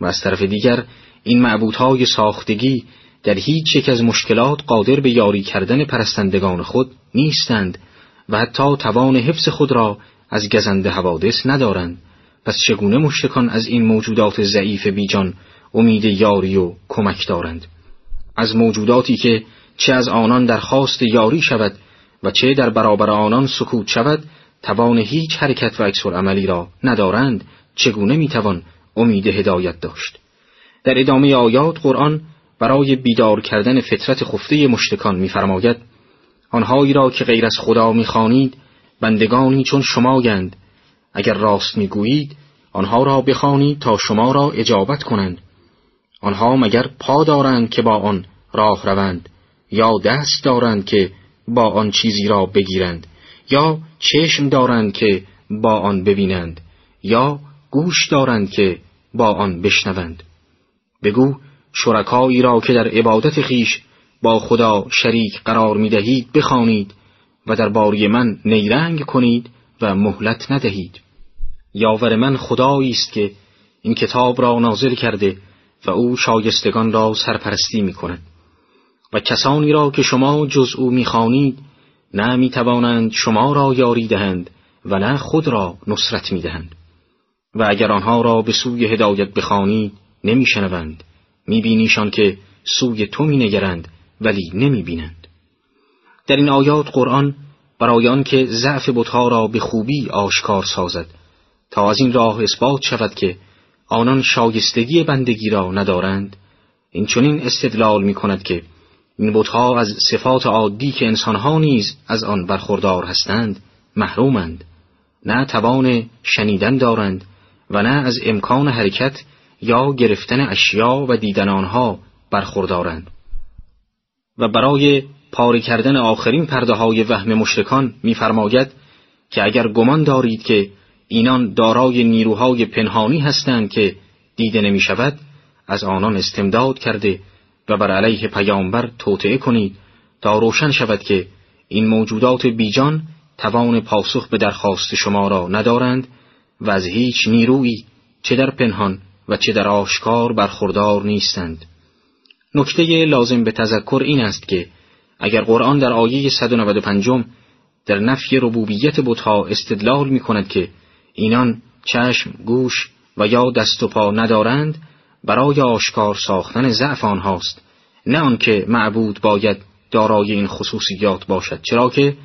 و از طرف دیگر این معبودهای ساختگی در هیچ یک از مشکلات قادر به یاری کردن پرستندگان خود نیستند و حتی توان حفظ خود را از گزند حوادث ندارند. پس چگونه مشتکان از این موجودات ضعیف بیجان امید یاری و کمک دارند؟ از موجوداتی که چه از آنان درخواست یاری شود و چه در برابر آنان سکوت شود توان هیچ حرکت و اکسر عملی را ندارند. چگونه می‌توان امید هدایت داشت؟ در ادامه آیات قرآن برای بیدار کردن فطرت خفته مشتکان میفرماید آنهایی را که غیر از خدا می‌خوانید بندگانی چون شمایند اگر راست می‌گویید آنها را بخوانید تا شما را اجابت کنند. آنها مگر پا دارند که با آن راه روند یا دست دارند که با آن چیزی را بگیرند یا چشم دارند که با آن ببینند یا گوش دارند که با آن بشنوند. بگو شرکایی را که در عبادت خیش با خدا شریک قرار می دهید بخوانید و در باری من نیرنگ کنید و مهلت ندهید. یاور من خدایی است که این کتاب را نازل کرده و او شایستگان را سرپرستی می کند و کسانی را که شما جز او می‌خوانید نه می‌توانند شما را یاری دهند و نه خود را نصرت می‌دهند. و اگر آنها را به سوی هدایت بخوانید نمیشنوند. میبینیشان که سوی تو مینگرند ولی نمی‌بینند. در این آیات قرآن برای آنکه ضعف بتها را به خوبی آشکار سازد تا از این راه اثبات شود که آنان شایستگی بندگی را ندارند این چنین استدلال می کند که این بتها از صفات عادی که انسانها نیز از آن برخوردار هستند محرومند نه توان شنیدن دارند و نه از امکان حرکت یا گرفتن اشیا و دیدن آنها برخوردارند. و برای پاره کردن آخرین پرده های وهم مشرکان میفرماید که اگر گمان دارید که اینان دارای نیروهای پنهانی هستند که دیده نمی شود از آنان استمداد کرده و بر علیه پیامبر توطعه کنید تا روشن شود که این موجودات بیجان توان پاسخ به درخواست شما را ندارند و از هیچ نیرویی چه در پنهان و چه در آشکار برخوردار نیستند نکته لازم به تذکر این است که اگر قرآن در آیه 195 در نفی ربوبیت بتها استدلال می کند که اینان چشم، گوش و یا دست و پا ندارند برای آشکار ساختن ضعف آنهاست نه آنکه معبود باید دارای این خصوصیات باشد چرا که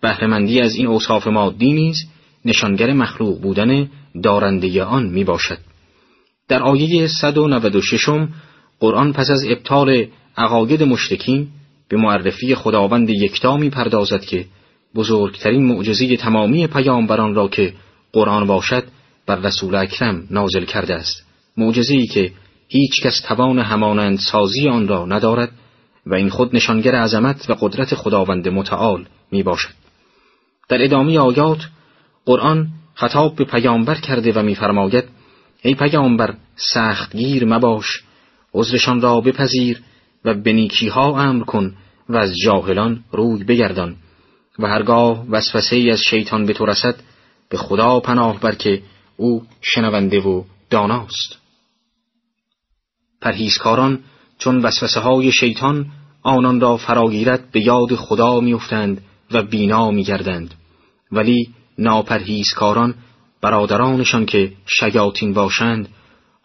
بهرهمندی از این اوصاف مادی نیز نشانگر مخلوق بودن دارنده آن می باشد. در آیه 196 قرآن پس از ابطال عقاید مشرکین به معرفی خداوند یکتا می پردازد که بزرگترین معجزه تمامی پیامبران را که قرآن باشد بر رسول اکرم نازل کرده است معجزه‌ای که هیچ کس توان همانند سازی آن را ندارد و این خود نشانگر عظمت و قدرت خداوند متعال می باشد. در ادامه آیات قرآن خطاب به پیامبر کرده و میفرماید ای پیامبر سختگیر مباش عذرشان را بپذیر و به نیکیها امر کن و از جاهلان روی بگردان و هرگاه وسوسه ای از شیطان به تو رسد به خدا پناه بر که او شنونده و داناست. پرهیزکاران چون وسوسه های شیطان آنان را فراگیرد به یاد خدا میافتند و بینا میگردند. ولی ناپرهیزکاران برادرانشان که شیاطین باشند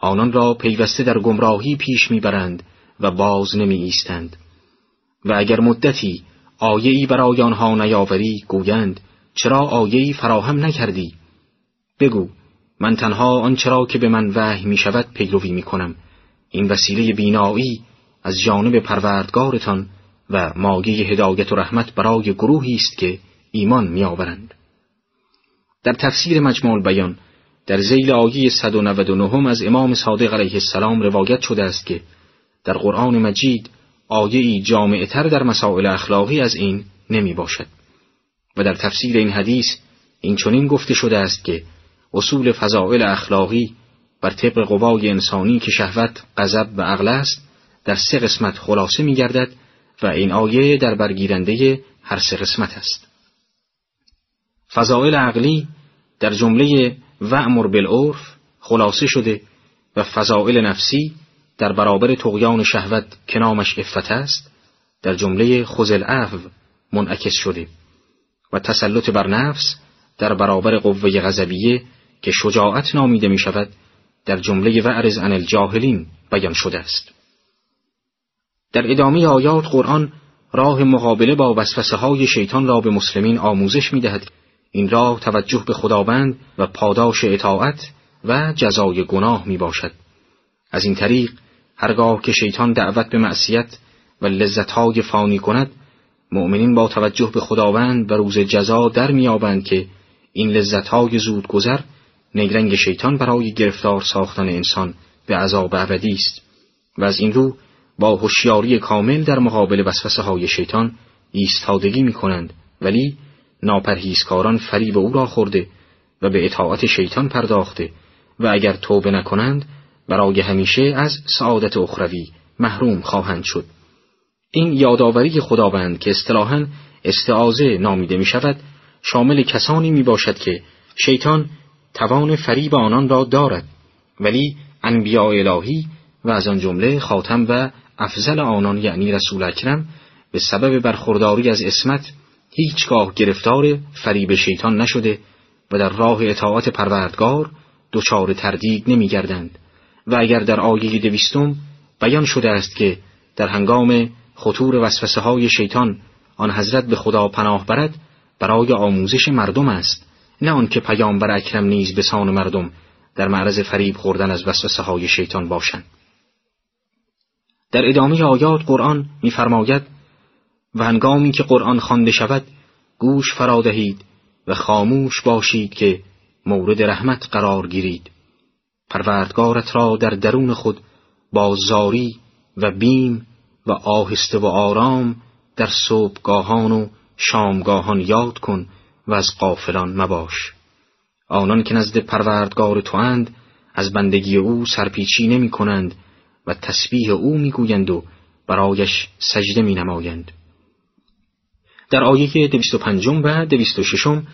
آنان را پیوسته در گمراهی پیش می‌برند و باز نمی ایستند و اگر مدتی آیهی برای آنها نیاوری گویند چرا آیهی فراهم نکردی؟ بگو من تنها آنچرا که به من وحی می شود پیروی می کنم این وسیله بینایی از جانب پروردگارتان و ماگی هدایت و رحمت برای گروهی است که ایمان میآورند. در تفسیر مجموع بیان در زیل آیه 199 از امام صادق علیه السلام روایت شده است که در قرآن مجید آیه‌ای جامعتر در مسائل اخلاقی از این نمی باشد و در تفسیر این حدیث این چنین گفته شده است که اصول فضائل اخلاقی بر طبق قوای انسانی که شهوت، غضب و عقل است در سه قسمت خلاصه می گردد و این آیه در برگیرنده هر سه قسمت است. فضائل عقلی در جمله وعمر بالعرف خلاصه شده و فضائل نفسی در برابر تقیان شهوت که نامش افت است در جمله خزل عفو منعکس شده و تسلط بر نفس در برابر قوه غضبیه که شجاعت نامیده می شود در جمله وعرز عن الجاهلین بیان شده است. در ادامه آیات قرآن راه مقابله با وسوسه های شیطان را به مسلمین آموزش می دهد. این راه توجه به خداوند و پاداش اطاعت و جزای گناه می باشد. از این طریق هرگاه که شیطان دعوت به معصیت و لذتهای فانی کند مؤمنین با توجه به خداوند و روز جزا در میابند که این لذتهای زود گذر نگرنگ شیطان برای گرفتار ساختن انسان به عذاب ابدی است و از این رو با هوشیاری کامل در مقابل وسوسه های شیطان ایستادگی می کنند ولی ناپرهیزکاران فریب او را خورده و به اطاعت شیطان پرداخته و اگر توبه نکنند برای همیشه از سعادت اخروی محروم خواهند شد. این یادآوری خداوند که اصطلاحا استعازه نامیده می شود شامل کسانی می باشد که شیطان توان فریب آنان را دارد ولی انبیاء الهی و از آن جمله خاتم و افضل آنان یعنی رسول اکرم به سبب برخورداری از اسمت هیچگاه گرفتار فریب شیطان نشده و در راه اطاعت پروردگار دچار تردید نمیگردند. و اگر در آیه دویستم بیان شده است که در هنگام خطور وسوسه های شیطان آن حضرت به خدا پناه برد برای آموزش مردم است نه آنکه پیامبر اکرم نیز به سان مردم در معرض فریب خوردن از وسوسه های شیطان باشند. در ادامه آیات قرآن می‌فرماید و هنگامی که قرآن خوانده شود گوش فرا دهید و خاموش باشید که مورد رحمت قرار گیرید پروردگارت را در درون خود با زاری و بیم و آهسته و آرام در صبحگاهان و شامگاهان یاد کن و از قافلان مباش آنان که نزد پروردگار تو اند از بندگی او سرپیچی نمی کنند و تسبیح او می‌گویند و برایش سجده می نمایند. در آیه دویست و پنجم و دویست و ششم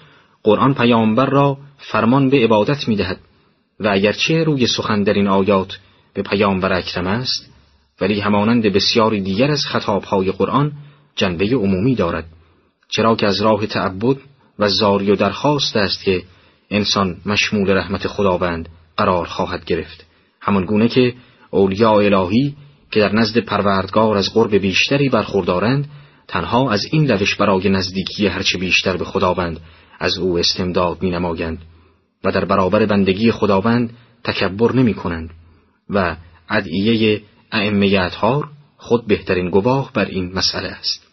قرآن پیامبر را فرمان به عبادت می دهد و اگرچه روی سخن در این آیات به پیامبر اکرم است ولی همانند بسیاری دیگر از خطابهای قرآن جنبه عمومی دارد چرا که از راه تعبد و زاری و درخواست است که انسان مشمول رحمت خداوند قرار خواهد گرفت. همان گونه که اولیاء الهی که در نزد پروردگار از قرب بیشتری برخوردارند تنها از این روش برای نزدیکی هرچه بیشتر به خداوند از او استمداد می نمایند و در برابر بندگی خداوند تکبر نمی کنند و ادعیه ائمه اطهار خود بهترین گواه بر این مسئله است.